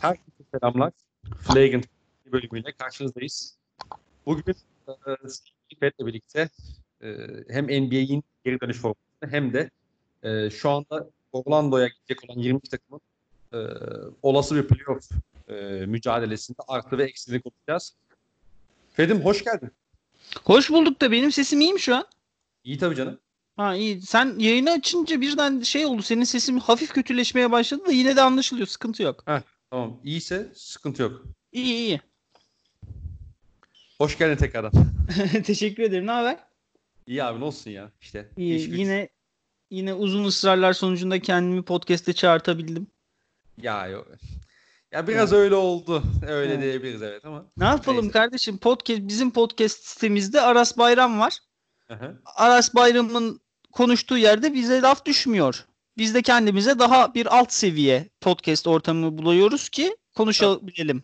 Herkese selamlar. Flagrant bölümüyle karşınızdayız. Bugün e, Fed'le birlikte e, hem NBA'in geri dönüş formatını hem de e, şu anda Orlando'ya gidecek olan 20 takımın e, olası bir playoff e, mücadelesinde artı ve eksileri konuşacağız. Fed'im hoş geldin. Hoş bulduk da benim sesim iyi mi şu an? İyi tabii canım. Ha iyi. Sen yayını açınca birden şey oldu. Senin sesin hafif kötüleşmeye başladı da yine de anlaşılıyor. Sıkıntı yok. Tamam. İyiyse sıkıntı yok. İyi iyi. Hoş geldin tekrardan. Teşekkür ederim. Ne haber? İyi abi ne olsun ya. İşte İyi. iş güç. Yine yine uzun ısrarlar sonucunda kendimi podcast'e çağırtabildim. Ya yok. Ya biraz öyle oldu. Öyle Evet. diyebiliriz evet ama. Ne yapalım Neyse. kardeşim? Podcast bizim podcast sitemizde Aras Bayram var. Aras Bayram'ın konuştuğu yerde bize laf düşmüyor. Biz de kendimize daha bir alt seviye podcast ortamı buluyoruz ki konuşabilelim.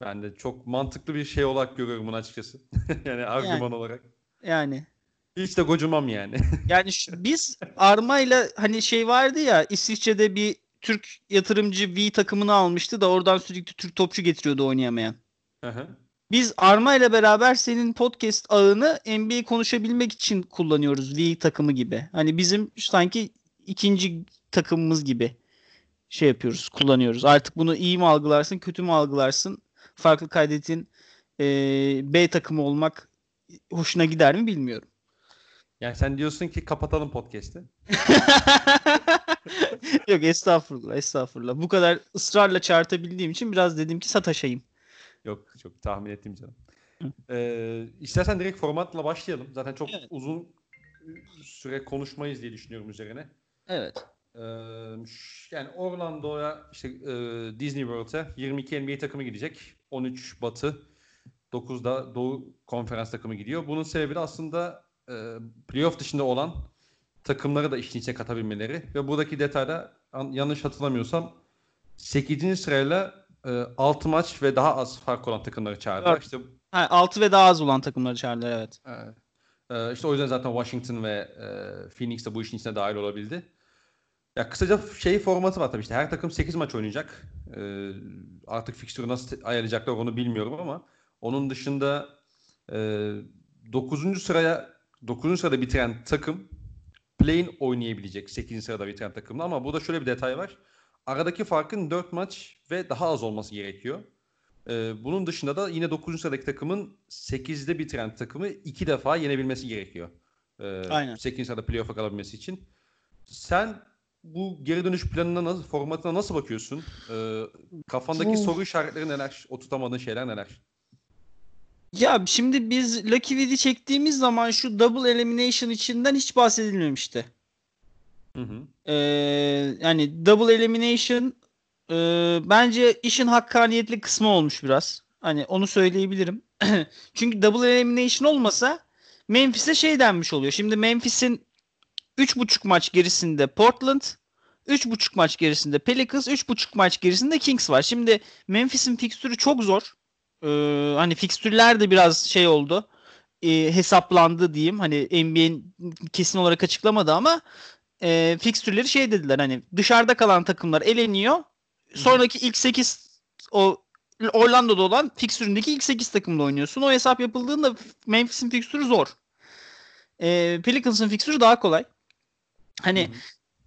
Ben de çok mantıklı bir şey olarak görüyorum bunu açıkçası. yani argüman olarak. Yani Hiç de gocumam yani. Yani şu- biz Arma'yla hani şey vardı ya İsviçre'de bir Türk yatırımcı V takımını almıştı da oradan sürekli Türk topçu getiriyordu oynayamayan. Hı hı. Biz Arma ile beraber senin podcast ağını NBA konuşabilmek için kullanıyoruz V takımı gibi. Hani bizim sanki ikinci takımımız gibi şey yapıyoruz, kullanıyoruz. Artık bunu iyi mi algılarsın, kötü mü algılarsın? Farklı kaydetin eee, B takımı olmak hoşuna gider mi bilmiyorum. yani sen diyorsun ki kapatalım podcast'i. Yok estağfurullah estağfurullah. Bu kadar ısrarla çağırtabildiğim için biraz dedim ki sataşayım. Yok çok tahmin ettim canım. Ee, istersen direkt formatla başlayalım. Zaten çok Evet. uzun süre konuşmayız diye düşünüyorum üzerine. Evet. Ee, yani Orlando'ya işte e, Disney World'e 22 NBA takımı gidecek. 13 Batı, 9'da Doğu Konferans takımı gidiyor. Bunun sebebi de aslında e, playoff dışında olan takımları da işin içine katabilmeleri ve buradaki detayda an- yanlış hatırlamıyorsam 8. sırayla e, 6 maç ve daha az fark olan takımları çağırdılar. Evet. İşte Ha, 6 ve daha az olan takımları çağırdılar evet. Evet. İşte o yüzden zaten Washington ve e, Phoenix de bu işin içine dahil olabildi. Ya kısaca şey formatı var tabii işte her takım 8 maç oynayacak. Ee, artık fikstürü nasıl ayarlayacaklar onu bilmiyorum ama onun dışında e, 9. sıraya 9. sırada bitiren takım play-in oynayabilecek 8. sırada bitiren takımla ama burada şöyle bir detay var. Aradaki farkın 4 maç ve daha az olması gerekiyor. Ee, bunun dışında da yine 9. sıradaki takımın 8'de bitiren takımı 2 defa yenebilmesi gerekiyor. Ee, Aynen. 8. sırada playoff'a kalabilmesi için. Sen bu geri dönüş planına nasıl, formatına nasıl bakıyorsun? Ee, kafandaki soru işaretleri neler? Oturtamadığın şeyler neler? Ya şimdi biz Lucky Wid'i çektiğimiz zaman şu double elimination içinden hiç bahsedilmemişti. Hı hı. Ee, yani double elimination e, bence işin hakkaniyetli kısmı olmuş biraz. Hani onu söyleyebilirim. Çünkü double elimination olmasa Memphis'e şey denmiş oluyor. Şimdi Memphis'in 3.5 maç gerisinde Portland, 3.5 maç gerisinde Pelicans, 3.5 maç gerisinde Kings var. Şimdi Memphis'in fikstürü çok zor. Ee, hani fikstürler de biraz şey oldu. Ee, hesaplandı diyeyim. Hani NBA'in kesin olarak açıklamadı ama e, fikstürleri şey dediler hani dışarıda kalan takımlar eleniyor. Sonraki ilk 8 o Orlando'da olan fikstüründeki ilk 8 takımla oynuyorsun. O hesap yapıldığında Memphis'in fikstürü zor. E, Pelicans'ın fikstürü daha kolay. Hani Hı hı.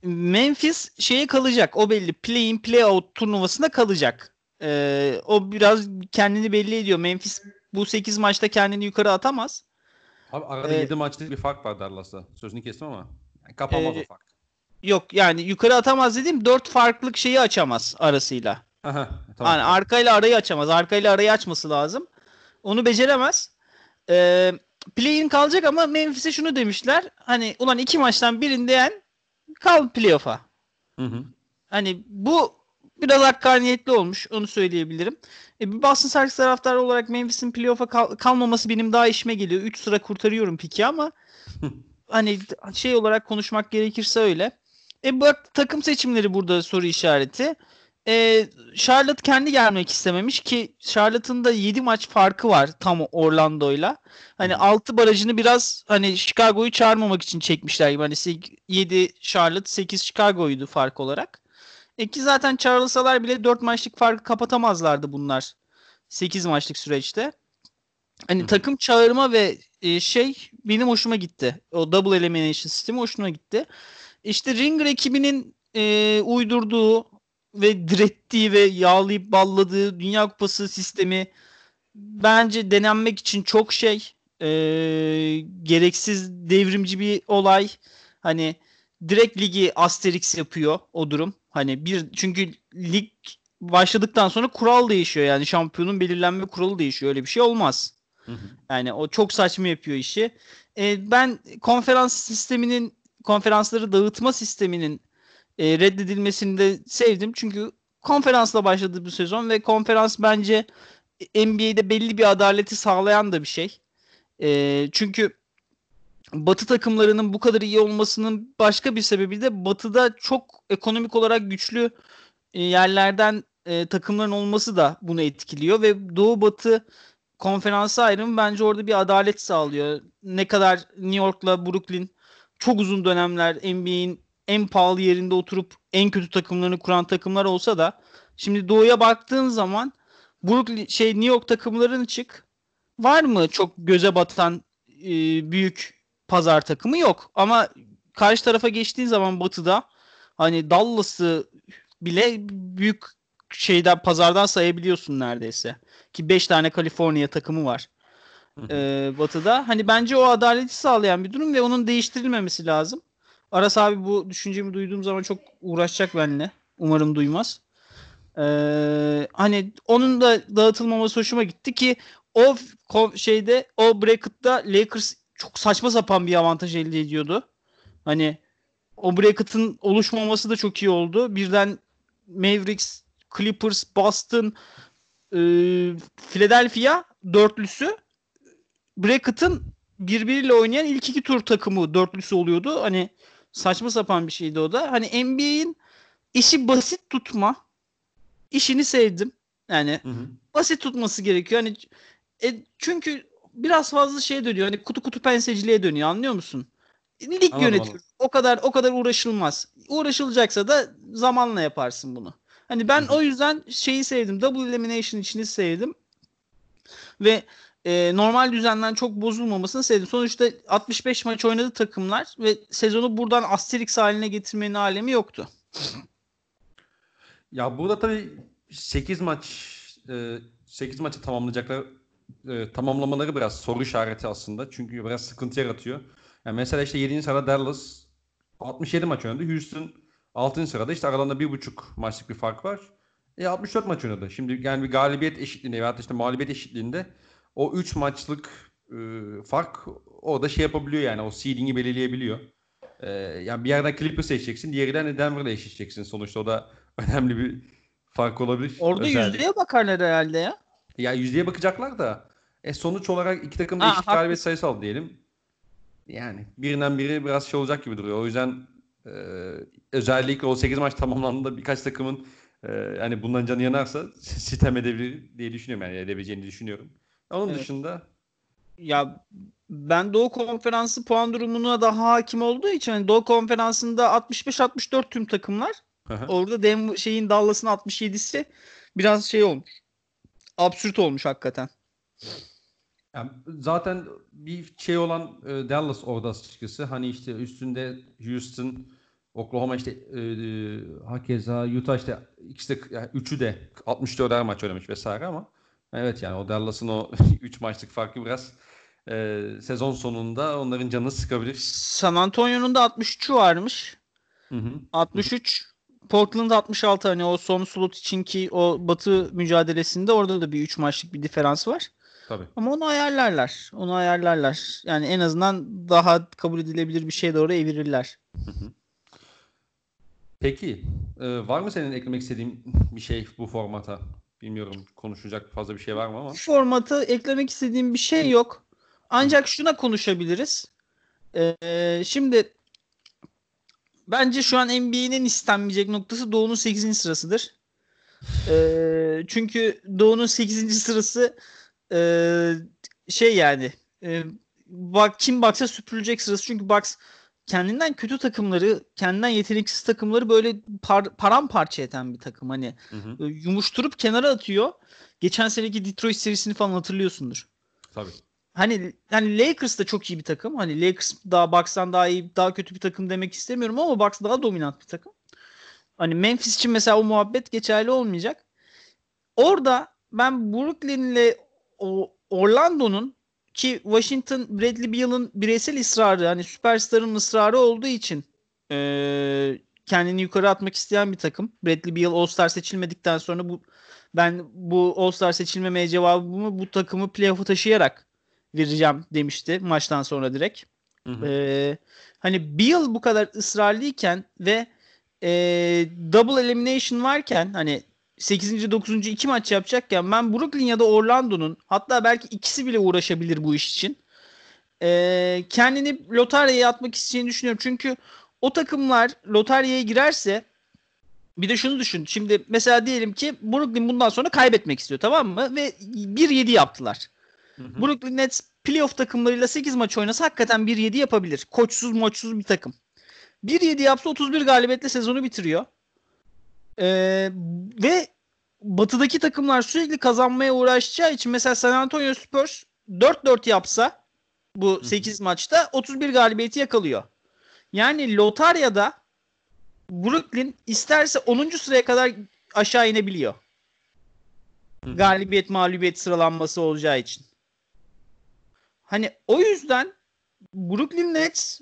Memphis şeye kalacak. O belli. Play-in, play-out turnuvasında kalacak. E, o biraz kendini belli ediyor. Memphis bu 8 maçta kendini yukarı atamaz. Abi arada Ee, 7 maçlık bir fark var Dallas'ta. Sözünü kestim ama. Yani kapanmaz Ee, o fark. Yok yani yukarı atamaz dediğim 4 farklılık şeyi açamaz arasıyla. Aha, tamam. Yani arkayla arayı açamaz. Arkayla arayı açması lazım. Onu beceremez. Ee, play-in kalacak ama Memphis'e şunu demişler. Hani ulan iki maçtan birinde yen kal playoff'a. Hı hı. Hani bu biraz hakkaniyetli olmuş. Onu söyleyebilirim. E, bir Boston Celtics taraftarı olarak Memphis'in playoff'a kal- kalmaması benim daha işime geliyor. 3 sıra kurtarıyorum piki ama hani şey olarak konuşmak gerekirse öyle. E bak takım seçimleri burada soru işareti. E, Charlotte kendi gelmek istememiş ki Charlotte'ın da 7 maç farkı var tam Orlando'yla. Hani Hı. 6 barajını biraz hani Chicago'yu çağırmamak için çekmişler gibi. Hani 7 Charlotte 8 Chicago'ydu fark olarak. E ki zaten çağrılsalar bile 4 maçlık farkı kapatamazlardı bunlar 8 maçlık süreçte. Hani Hı. takım çağırma ve e, şey benim hoşuma gitti. O double elimination sistemi hoşuma gitti. İşte Ringer ekibinin e, uydurduğu ve direttiği ve yağlayıp balladığı Dünya Kupası sistemi bence denenmek için çok şey e, gereksiz devrimci bir olay. Hani direkt ligi Asterix yapıyor o durum. Hani bir çünkü lig başladıktan sonra kural değişiyor yani şampiyonun belirlenme kuralı değişiyor. Öyle bir şey olmaz. Hı hı. Yani o çok saçma yapıyor işi. E, ben konferans sisteminin konferansları dağıtma sisteminin e, reddedilmesini de sevdim. Çünkü konferansla başladı bu sezon ve konferans bence NBA'de belli bir adaleti sağlayan da bir şey. E, çünkü Batı takımlarının bu kadar iyi olmasının başka bir sebebi de Batı'da çok ekonomik olarak güçlü e, yerlerden e, takımların olması da bunu etkiliyor ve Doğu Batı konferansı ayrımı bence orada bir adalet sağlıyor. Ne kadar New York'la Brooklyn çok uzun dönemler NBA'in en pahalı yerinde oturup en kötü takımlarını kuran takımlar olsa da şimdi Doğu'ya baktığın zaman Brooklyn şey New York takımlarını çık. Var mı çok göze batan e, büyük pazar takımı yok. Ama karşı tarafa geçtiğin zaman Batı'da hani Dallas'ı bile büyük şeyden pazardan sayabiliyorsun neredeyse. Ki 5 tane Kaliforniya takımı var e, Batı'da. Hani bence o adaleti sağlayan bir durum ve onun değiştirilmemesi lazım. Aras abi bu düşüncemi duyduğum zaman çok uğraşacak benimle. Umarım duymaz. Ee, hani onun da dağıtılmaması hoşuma gitti ki o şeyde o bracket'ta Lakers çok saçma sapan bir avantaj elde ediyordu. Hani o bracket'ın oluşmaması da çok iyi oldu. Birden Mavericks, Clippers, Boston, e, Philadelphia dörtlüsü bracket'ın birbiriyle oynayan ilk iki tur takımı dörtlüsü oluyordu. Hani saçma sapan bir şeydi o da. Hani NBA'in işi basit tutma işini sevdim. Yani Hı hı. basit tutması gerekiyor. Hani e, çünkü biraz fazla şey dönüyor. Hani kutu kutu penseciliğe dönüyor. Anlıyor musun? Lig Anladım, yönetiyor. anladım. O kadar o kadar uğraşılmaz. Uğraşılacaksa da zamanla yaparsın bunu. Hani ben Hı hı. o yüzden şeyi sevdim. Double elimination içini sevdim. Ve e, normal düzenden çok bozulmamasını sevdim. Sonuçta 65 maç oynadı takımlar ve sezonu buradan Asterix haline getirmenin alemi yoktu. Ya burada tabii 8 maç e, 8 maçı tamamlayacaklar e, tamamlamaları biraz soru işareti aslında. Çünkü biraz sıkıntı yaratıyor. Yani mesela işte 7. sırada Dallas 67 maç oynadı. Houston 6. sırada işte aralarında 1,5 maçlık bir fark var. E 64 maç oynadı. Şimdi yani bir galibiyet eşitliğinde veya işte mağlubiyet eşitliğinde o 3 maçlık e, fark orada şey yapabiliyor yani o seeding'i belirleyebiliyor. E, yani bir yerden Clippers seçeceksin, diğerinden de Denver'la eşleşeceksin. Sonuçta o da önemli bir fark olabilir. Orada Özellik. yüzdeye bakarlar herhalde ya. Ya yüzdeye bakacaklar da e, sonuç olarak iki takım da eşit galibiyet sayısı aldı diyelim. Yani birinden biri biraz şey olacak gibi duruyor. O yüzden e, özellikle o 8 maç tamamlandığında birkaç takımın e, yani bundan canı yanarsa sitem edebilir diye düşünüyorum. Yani edebileceğini düşünüyorum. Onun Evet. dışında Ya ben Doğu Konferansı puan durumuna daha hakim olduğu için hani Doğu Konferansı'nda 65-64 tüm takımlar. Orada Denver şeyin Dallas'ın 67'si biraz şey olmuş. Absürt olmuş hakikaten. Yani zaten bir şey olan e, Dallas orada açıkçası. Hani işte üstünde Houston, Oklahoma işte e, e, hakeza Utah işte ikisi de yani üçü de 64'er maç oynamış vesaire ama evet yani o Dallas'ın o 3 maçlık farkı biraz e, sezon sonunda onların canını sıkabilir. San Antonio'nun da 63'ü varmış. Hı hı. 63 Portland 66 hani o son slot içinki o batı mücadelesinde orada da bir 3 maçlık bir diferans var. Tabii. Ama onu ayarlarlar. Onu ayarlarlar. Yani en azından daha kabul edilebilir bir şey doğru evirirler. Peki e, var mı senin eklemek istediğin bir şey bu formata? Bilmiyorum konuşacak fazla bir şey var mı ama. Bu formatı eklemek istediğim bir şey yok. Ancak şuna konuşabiliriz. Ee, şimdi bence şu an NBA'nin en istenmeyecek noktası Doğu'nun 8. sırasıdır. Ee, çünkü Doğu'nun 8. sırası e, şey yani e, bak kim baksa süpürülecek sırası. Çünkü Bucks kendinden kötü takımları, kendinden yeteneksiz takımları böyle par, paramparça eden bir takım. Hani Hı hı. böyle yumuşturup kenara atıyor. Geçen seneki Detroit serisini falan hatırlıyorsundur. Tabii. Hani hani Lakers da çok iyi bir takım. Hani Lakers daha Bucks'tan daha iyi, daha kötü bir takım demek istemiyorum ama Bucks daha dominant bir takım. Hani Memphis için mesela o muhabbet geçerli olmayacak. Orada ben Brooklyn'le o Orlando'nun ki Washington Bradley Beal'ın bireysel ısrarı hani süperstarın ısrarı olduğu için eee, kendini yukarı atmak isteyen bir takım. Bradley Beal All-Star seçilmedikten sonra bu ben bu All-Star seçilmemeye cevabımı bu takımı playoff'a taşıyarak vereceğim demişti maçtan sonra direkt. Hı hı. Ee, hani Beal bu kadar ısrarlıyken ve e, double elimination varken hani 8. 9. iki maç yapacakken ben Brooklyn ya da Orlando'nun hatta belki ikisi bile uğraşabilir bu iş için. Ee, kendini lotaryaya atmak isteyeceğini düşünüyorum. Çünkü o takımlar lotaryaya girerse bir de şunu düşün. Şimdi mesela diyelim ki Brooklyn bundan sonra kaybetmek istiyor tamam mı? Ve 1-7 yaptılar. Hı hı. Brooklyn Nets playoff takımlarıyla 8 maç oynasa hakikaten 1-7 yapabilir. Koçsuz moçsuz bir takım. 1-7 yapsa 31 galibiyetle sezonu bitiriyor. Ee, ve batıdaki takımlar sürekli kazanmaya uğraşacağı için mesela San Antonio Spurs 4-4 yapsa bu 8 maçta 31 galibiyeti yakalıyor. Yani lotaryada Brooklyn isterse 10. sıraya kadar aşağı inebiliyor. Galibiyet mağlubiyet sıralanması olacağı için. Hani o yüzden Brooklyn Nets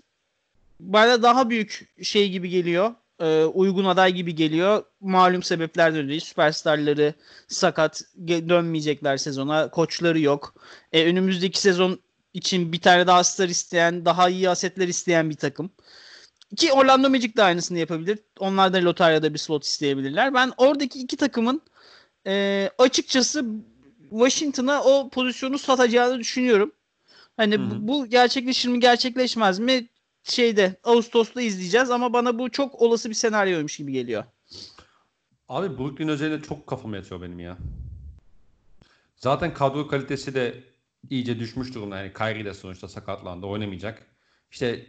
bana daha büyük şey gibi geliyor. E, uygun aday gibi geliyor. Malum sebeplerden dolayı süperstarları sakat dönmeyecekler sezona. Koçları yok. E, önümüzdeki sezon için bir tane daha star isteyen, daha iyi asetler isteyen bir takım. Ki Orlando Magic de aynısını yapabilir. Onlar da lotaryada bir slot isteyebilirler. Ben oradaki iki takımın e, açıkçası Washington'a o pozisyonu satacağını düşünüyorum. Hani Hı hı. bu, bu gerçekleşir mi gerçekleşmez mi şeyde Ağustos'ta izleyeceğiz ama bana bu çok olası bir senaryoymuş gibi geliyor. Abi Brooklyn özelinde çok kafama yatıyor benim ya. Zaten kadro kalitesi de iyice düşmüş durumda. Yani Kyrie de sonuçta sakatlandı. Oynamayacak. İşte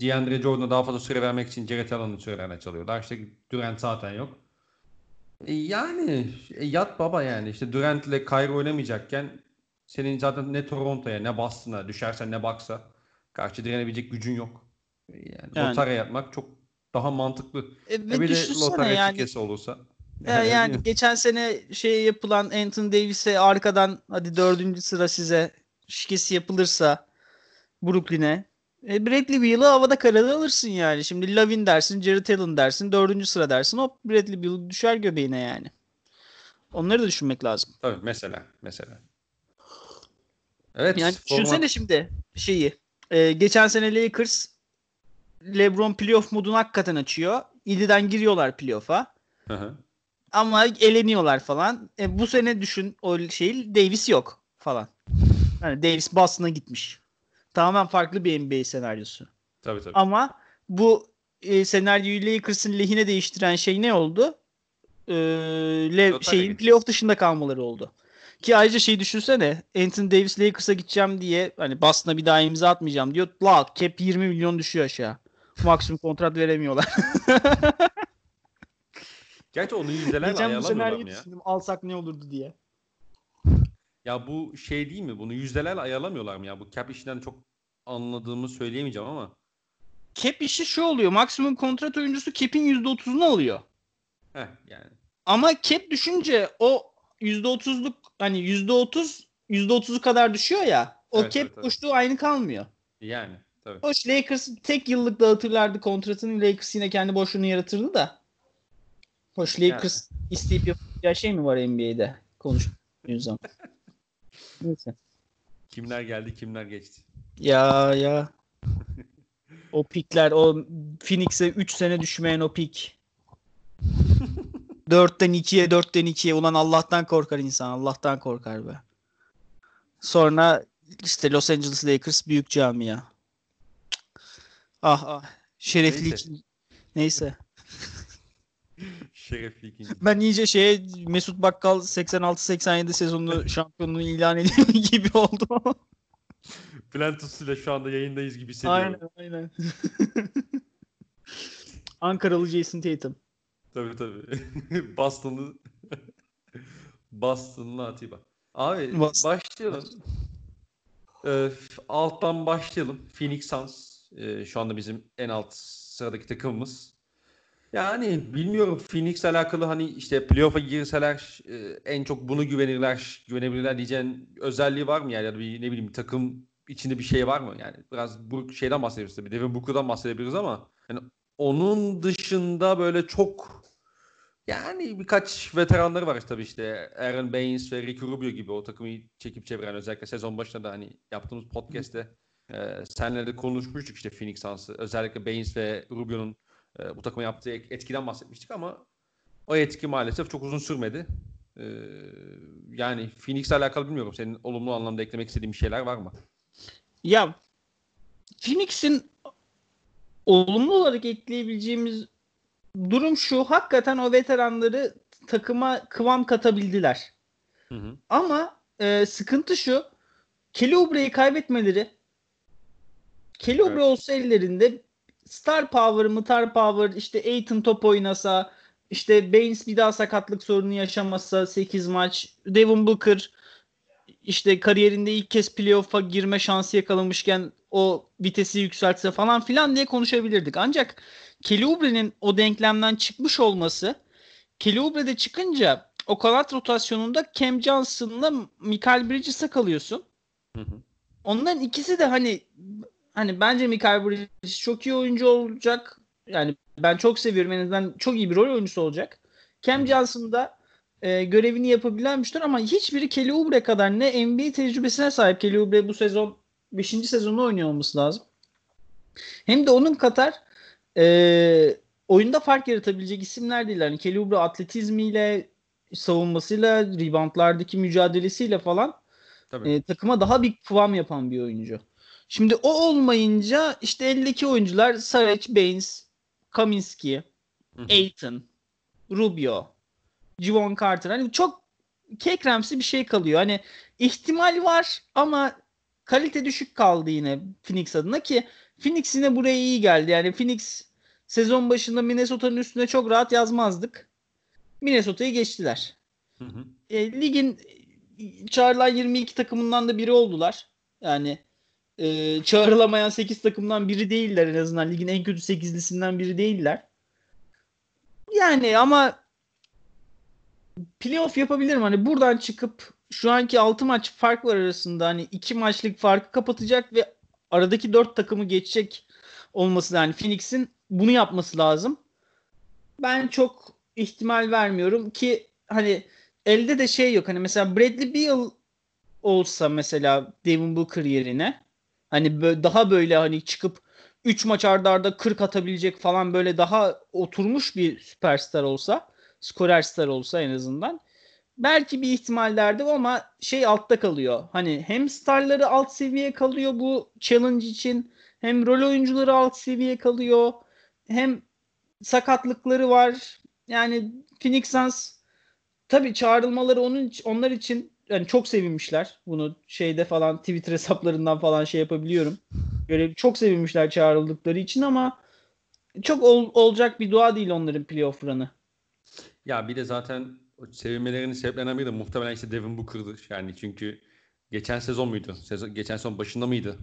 DeAndre Jordan'a daha fazla süre vermek için Jared Allen'ın sürelerini çalıyorlar. İşte Durant zaten yok. E yani e yat baba yani. İşte Durant ile Kyrie oynamayacakken senin zaten ne Toronto'ya ne Boston'a düşersen ne Bucks'a karşı direnebilecek gücün yok. Yani, Yani. lotarya yapmak çok daha mantıklı. E, E bir de lotarya yani tiketi olursa. e, yani geçen sene şey yapılan Anthony Davis'e arkadan hadi dördüncü sıra size şikesi yapılırsa Brooklyn'e e, Bradley Beal'ı havada karada alırsın yani. Şimdi Lavin dersin, Jared Allen dersin, dördüncü sıra dersin. Hop Bradley Beal düşer göbeğine yani. Onları da düşünmek lazım. Tabii mesela mesela. Evet. Yani format- düşünsene şimdi şeyi. e, geçen sene Lakers LeBron playoff modunu hakikaten açıyor. İliden giriyorlar playoff'a. Ama eleniyorlar falan. E, bu sene düşün o şey Davis yok falan. Yani Davis Boston'a gitmiş. Tamamen farklı bir NBA senaryosu. Tabii tabii. Ama bu e, senaryoyu Lakers'ın lehine değiştiren şey ne oldu? E, Le- Lotarya şeyin playoff dışında kalmaları oldu. Ki ayrıca şey düşünsene Anthony Davis Lakers'a gideceğim diye hani Boston'a bir daha imza atmayacağım diyor. La cap 20 milyon düşüyor aşağı. Maksimum kontrat veremiyorlar. Gerçi onu yüzdelerle Geçen bu senaryoyu düşündüm alsak ne olurdu diye. Ya bu şey değil mi? Bunu yüzdelerle ayarlamıyorlar mı ya? Bu cap işinden çok anladığımı söyleyemeyeceğim ama. Cap işi şu oluyor. Maksimum kontrat oyuncusu cap'in %30'unu alıyor. Heh yani. Ama cap düşünce o %30'luk hani %30 %30'u kadar düşüyor ya. O Evet, cap evet, evet. boşluğu aynı kalmıyor. Yani tabii. Hoş Lakers tek yıllık dağıtırlardı kontratını. Lakers yine kendi boşluğunu yaratırdı da. Hoş Lakers isteyip yapacağı şey mi var NBA'de? Konuştuğumuz zaman. Neyse. Kimler geldi kimler geçti. Ya ya. O pikler, o Phoenix'e 3 sene düşmeyen o pik. 4'ten 2'ye, 4'ten 2'ye. Ulan Allah'tan korkar insan. Allah'tan korkar be. Sonra işte Los Angeles Lakers büyük camia. Ah ah. Şerefli Neyse. için. Neyse. Şerefli ikinci. Ben iyice şeye Mesut Bakkal 86-87 sezonunu şampiyonluğu ilan ediyor gibi oldu. Plantus ile şu anda yayındayız gibi hissediyorum. Aynen aynen. Ankaralı Jason Tatum. Tabii tabii. Boston'lı Boston'lı Atiba. Abi Boston. başlayalım. Ee, alttan başlayalım. Phoenix Suns e, şu anda bizim en alt sıradaki takımımız. Yani bilmiyorum Phoenix'le alakalı hani işte playoff'a girseler e, en çok bunu güvenirler, güvenebilirler diyeceğin özelliği var mı yani ya da bir ne bileyim takım içinde bir şey var mı? Yani biraz bu şeyden bahsediyoruz tabii. Devin Booker'dan bahsedebiliriz ama yani onun dışında böyle çok yani birkaç veteranları var tabii işte Aaron Baines ve Ricky Rubio gibi o takımı çekip çeviren özellikle sezon başında da hani yaptığımız podcast'te e, senle de konuşmuştuk işte Phoenix Suns'ı. Özellikle Baines ve Rubio'nun e, bu takıma yaptığı etkiden bahsetmiştik ama o etki maalesef çok uzun sürmedi. E, yani Phoenix'le alakalı bilmiyorum. Senin olumlu anlamda eklemek istediğin bir şeyler var mı? Ya Phoenix'in olumlu olarak ekleyebileceğimiz durum şu. Hakikaten o veteranları takıma kıvam katabildiler. Hı hı. Ama e, sıkıntı şu. Kelly Oubre'yi kaybetmeleri Kelly Evet. olsa ellerinde star power, mıtar power, işte Aiton top oynasa, işte Baines bir daha sakatlık sorunu yaşamasa 8 maç, Devin Booker işte kariyerinde ilk kez playoff'a girme şansı yakalamışken o vitesi yükseltse falan filan diye konuşabilirdik. Ancak Kelly Oubre'nin o denklemden çıkmış olması Kelly Oubre de çıkınca o kanat rotasyonunda Cam Johnson'la Michael Bridges'e kalıyorsun. Hı hı. Onların ikisi de hani hani bence Michael Bridges çok iyi oyuncu olacak. Yani ben çok seviyorum en azından çok iyi bir rol oyuncusu olacak. Cam Johnson da e, görevini yapabilen bir şutör ama hiçbiri Kelly Oubre kadar ne NBA tecrübesine sahip. Kelly Oubre bu sezon 5. sezonda oynuyor olması lazım. Hem de onun kadar e, oyunda fark yaratabilecek isimler değil. Yani Kelly Oubre atletizmiyle, savunmasıyla, reboundlardaki mücadelesiyle falan Tabii. e, takıma daha bir kıvam yapan bir oyuncu. Şimdi o olmayınca işte eldeki oyuncular Saric, Baines, Kaminski. Aiton, Rubio, Javon Carter. Hani çok kekremsi bir şey kalıyor. Hani ihtimal var ama kalite düşük kaldı yine Phoenix adına ki Phoenix yine buraya iyi geldi. Yani Phoenix sezon başında Minnesota'nın üstüne çok rahat yazmazdık. Minnesota'yı geçtiler. Hı hı. E, ligin çağrılan 22 takımından da biri oldular. Yani e, çağrılamayan 8 takımdan biri değiller en azından. Ligin en kötü 8'lisinden biri değiller. Yani ama playoff yapabilirim. Hani buradan çıkıp şu anki 6 maç fark var arasında. Hani 2 maçlık farkı kapatacak ve aradaki 4 takımı geçecek olması yani Phoenix'in bunu yapması lazım. Ben çok ihtimal vermiyorum ki hani elde de şey yok. Hani mesela Bradley Beal olsa mesela Devin Booker yerine hani daha böyle hani çıkıp 3 maç arda arda 40 atabilecek falan böyle daha oturmuş bir süperstar olsa, skorer star olsa en azından belki bir ihtimal derdim ama şey altta kalıyor. Hani hem starları alt seviye kalıyor bu challenge için hem rol oyuncuları alt seviye kalıyor hem sakatlıkları var. Yani Phoenix Suns tabii çağrılmaları onun onlar için yani çok sevinmişler. Bunu şeyde falan Twitter hesaplarından falan şey yapabiliyorum. Böyle çok sevinmişler çağrıldıkları için ama çok ol- olacak bir dua değil onların playoff run'ı. Ya bir de zaten sevinmelerinin sebeplerinden biri de muhtemelen işte Devin Booker'dı. Yani çünkü geçen sezon muydu? Sezon, geçen sezon başında mıydı?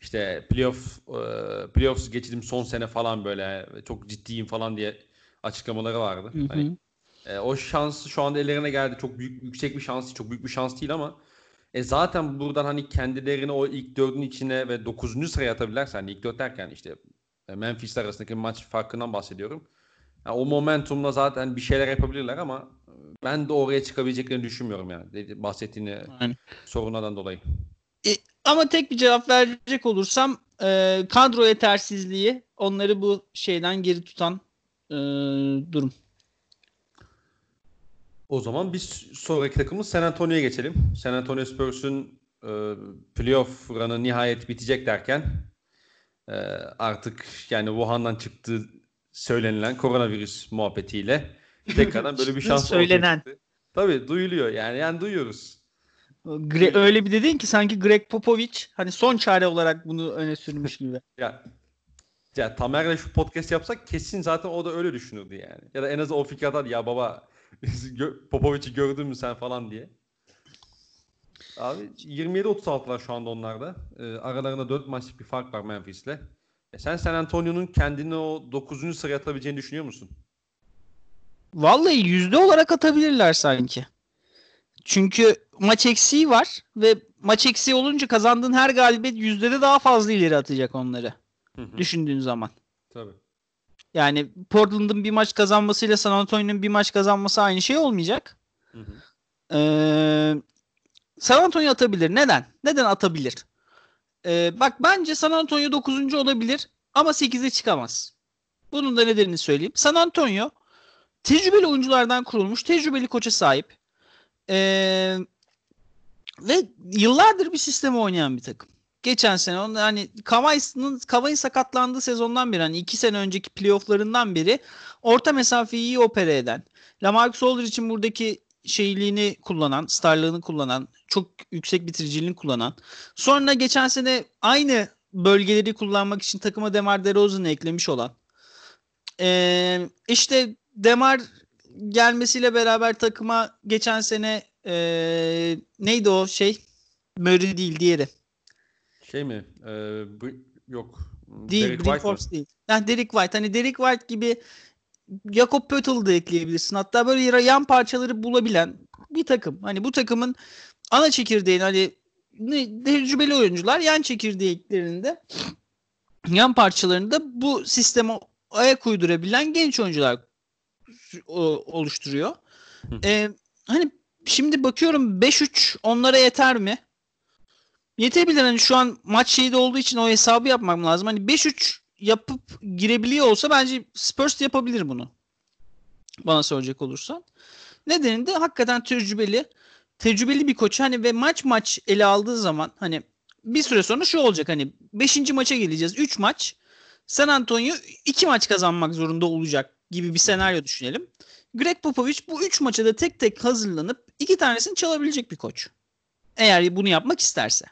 İşte playoff e, playoffs geçirdim son sene falan böyle çok ciddiyim falan diye açıklamaları vardı. Hı hı. Hani e, o şans şu anda ellerine geldi. Çok büyük yüksek bir şans, çok büyük bir şans değil ama e zaten buradan hani kendilerini o ilk dördün içine ve dokuzuncu sıraya atabilirlerse hani ilk dört derken işte e, Memphis arasındaki maç farkından bahsediyorum. Yani o momentumla zaten bir şeyler yapabilirler ama e, ben de oraya çıkabileceklerini düşünmüyorum yani. Bahsettiğini Yani. sorunlardan dolayı. Ama tek bir cevap verecek olursam e, kadro yetersizliği onları bu şeyden geri tutan e, durum. O zaman biz sonraki takımımız San Antonio'ya geçelim. San Antonio Spurs'un e, playoff run'ı nihayet bitecek derken e, artık yani Wuhan'dan çıktığı söylenilen koronavirüs muhabbetiyle tekrardan böyle bir şans Söylenen. olacaktı. Tabii duyuluyor yani yani duyuyoruz. Gre- öyle bir dedin ki sanki Greg Popovich hani son çare olarak bunu öne sürmüş gibi. Ya ya Tamer'le şu podcast yapsak kesin zaten o da öyle düşünürdü yani. Ya da en az o fikir atar ya baba Popovic'i gördün mü sen falan diye. Abi 27-36'lar şu anda onlarda. Ee, aralarında 4 maçlık bir fark var Memphis'le. E sen San Antonio'nun kendini o 9. sıraya atabileceğini düşünüyor musun? Vallahi yüzde olarak atabilirler sanki. Çünkü maç eksiği var ve maç eksiği olunca kazandığın her galibiyet yüzde de daha fazla ileri atacak onları. Hı hı. Düşündüğün zaman. Tabii. Yani Portland'ın bir maç kazanmasıyla San Antonio'nun bir maç kazanması aynı şey olmayacak. Hı hı. Ee, San Antonio atabilir. Neden? Neden atabilir? Ee, bak bence San Antonio 9. olabilir ama 8'e çıkamaz. Bunun da nedenini söyleyeyim. San Antonio tecrübeli oyunculardan kurulmuş, tecrübeli koça sahip. Ee, ve yıllardır bir sistemi oynayan bir takım. Geçen sene onun hani Kavai'nin Kavai sakatlandığı sezondan beri hani iki sene önceki playofflarından beri orta mesafeyi iyi opere eden, Lamarcus Aldridge için buradaki şeyliğini kullanan, starlığını kullanan, çok yüksek bitiriciliğini kullanan. Sonra geçen sene aynı bölgeleri kullanmak için takıma Demar DeRozan'ı eklemiş olan. Ee, işte Demar gelmesiyle beraber takıma geçen sene ee, neydi o şey? Murray değil diğeri. Şey mi? Ee, Bri- yok. Değil, Derek White? Force değil. Yani Derek White. Hani Derek White gibi Jakob Pöttl'ı da ekleyebilirsin. Hatta böyle yan parçaları bulabilen bir takım. Hani bu takımın ana çekirdeğini hani ne- tecrübeli oyuncular yan çekirdeklerinde yan parçalarında bu sisteme ayak uydurabilen genç oyuncular oluşturuyor. Ee, hani şimdi bakıyorum 5-3 onlara yeter mi? Yetebilir hani şu an maç şeyde olduğu için o hesabı yapmam lazım. Hani 5-3 yapıp girebiliyor olsa bence Spurs yapabilir bunu. Bana soracak olursan. Nedeni de hakikaten tecrübeli. Tecrübeli bir koç hani ve maç maç ele aldığı zaman hani bir süre sonra şu olacak hani 5. maça geleceğiz. 3 maç. San Antonio 2 maç kazanmak zorunda olacak gibi bir senaryo düşünelim. Greg Popovich bu 3 maça da tek tek hazırlanıp iki tanesini çalabilecek bir koç. Eğer bunu yapmak isterse.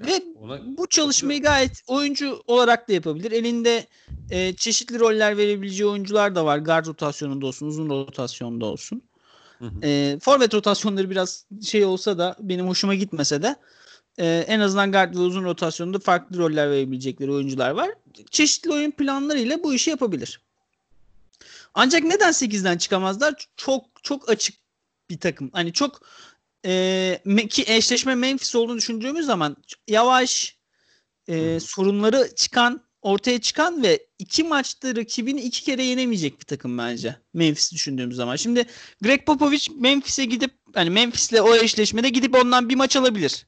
Ve Ona bu çalışmayı gayet oyuncu olarak da yapabilir. Elinde e, çeşitli roller verebileceği oyuncular da var. Guard rotasyonunda olsun, uzun rotasyonda olsun. Hı hı. E, forvet rotasyonları biraz şey olsa da benim hoşuma gitmese de e, en azından guard ve uzun rotasyonunda farklı roller verebilecekleri oyuncular var. Çeşitli oyun planlarıyla bu işi yapabilir. Ancak neden 8'den çıkamazlar? Çok çok açık bir takım. Hani çok e, ki eşleşme Memphis olduğunu düşündüğümüz zaman yavaş e, sorunları çıkan ortaya çıkan ve iki maçta rakibini iki kere yenemeyecek bir takım bence. Memphis düşündüğümüz zaman. Şimdi Greg Popovich Memphis'e gidip hani Memphis'le o eşleşmede gidip ondan bir maç alabilir.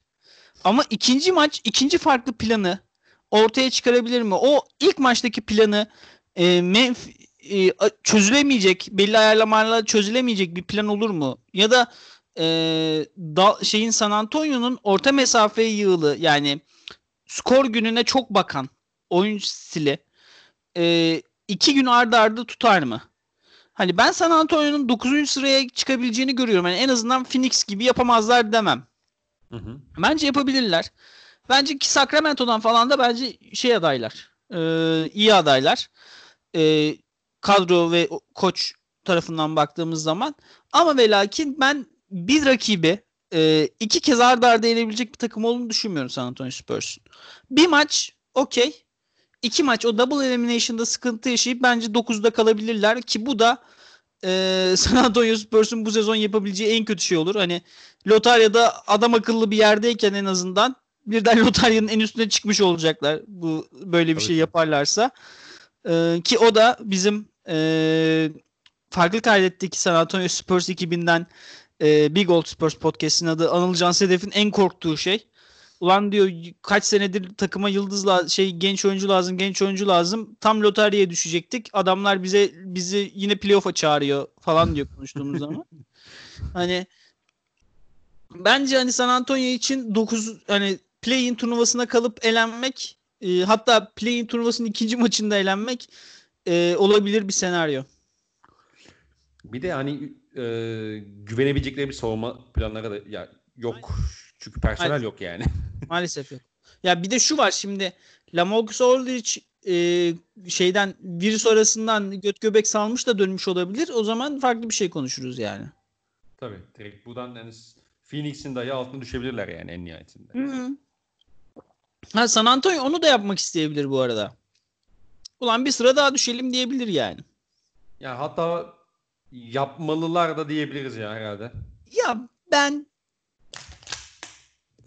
Ama ikinci maç ikinci farklı planı ortaya çıkarabilir mi? O ilk maçtaki planı e, Memf- e, çözülemeyecek, belli ayarlamalarla çözülemeyecek bir plan olur mu? Ya da e, da, şeyin San Antonio'nun orta mesafe yığılı yani skor gününe çok bakan oyun stili e, iki gün ardı ardı tutar mı? Hani ben San Antonio'nun 9. sıraya çıkabileceğini görüyorum. Yani en azından Phoenix gibi yapamazlar demem. Hı hı. Bence yapabilirler. Bence ki Sacramento'dan falan da bence şey adaylar. e, iyi adaylar. E, kadro ve koç tarafından baktığımız zaman. Ama ve lakin ben bir rakibi e, iki kez arda arda yenebilecek bir takım olduğunu düşünmüyorum San Antonio Spurs'un. Bir maç okey. İki maç o double elimination'da sıkıntı yaşayıp bence 9'da kalabilirler ki bu da e, San Antonio Spurs'un bu sezon yapabileceği en kötü şey olur. Hani lotaryada adam akıllı bir yerdeyken en azından birden lotaryanın en üstüne çıkmış olacaklar. Bu böyle bir Tabii şey yaparlarsa. Ee, ki o da bizim e, farklı kaydetteki San Antonio Spurs ekibinden e, Big Old Spurs podcast'in adı Anıl Can Sedef'in en korktuğu şey. Ulan diyor kaç senedir takıma yıldız la- şey genç oyuncu lazım, genç oyuncu lazım. Tam lotaryaya düşecektik. Adamlar bize bizi yine playoff'a çağırıyor falan diyor konuştuğumuz zaman. Hani bence hani San Antonio için 9 hani play-in turnuvasına kalıp elenmek e, hatta play-in turnuvasının ikinci maçında elenmek e, olabilir bir senaryo. Bir de hani e, güvenebilecekleri bir savunma planları da ya yok. Çünkü personel Aynen. yok yani. Maalesef yok. Ya bir de şu var şimdi Lamarcus Aldridge e, şeyden virüs arasından göt göbek salmış da dönmüş olabilir. O zaman farklı bir şey konuşuruz yani. Tabii. Direkt buradan yani Phoenix'in dahi altına düşebilirler yani en nihayetinde. Hı. Ha San Antonio onu da yapmak isteyebilir bu arada. Ulan bir sıra daha düşelim diyebilir yani. Ya hatta yapmalılar da diyebiliriz ya herhalde. Ya ben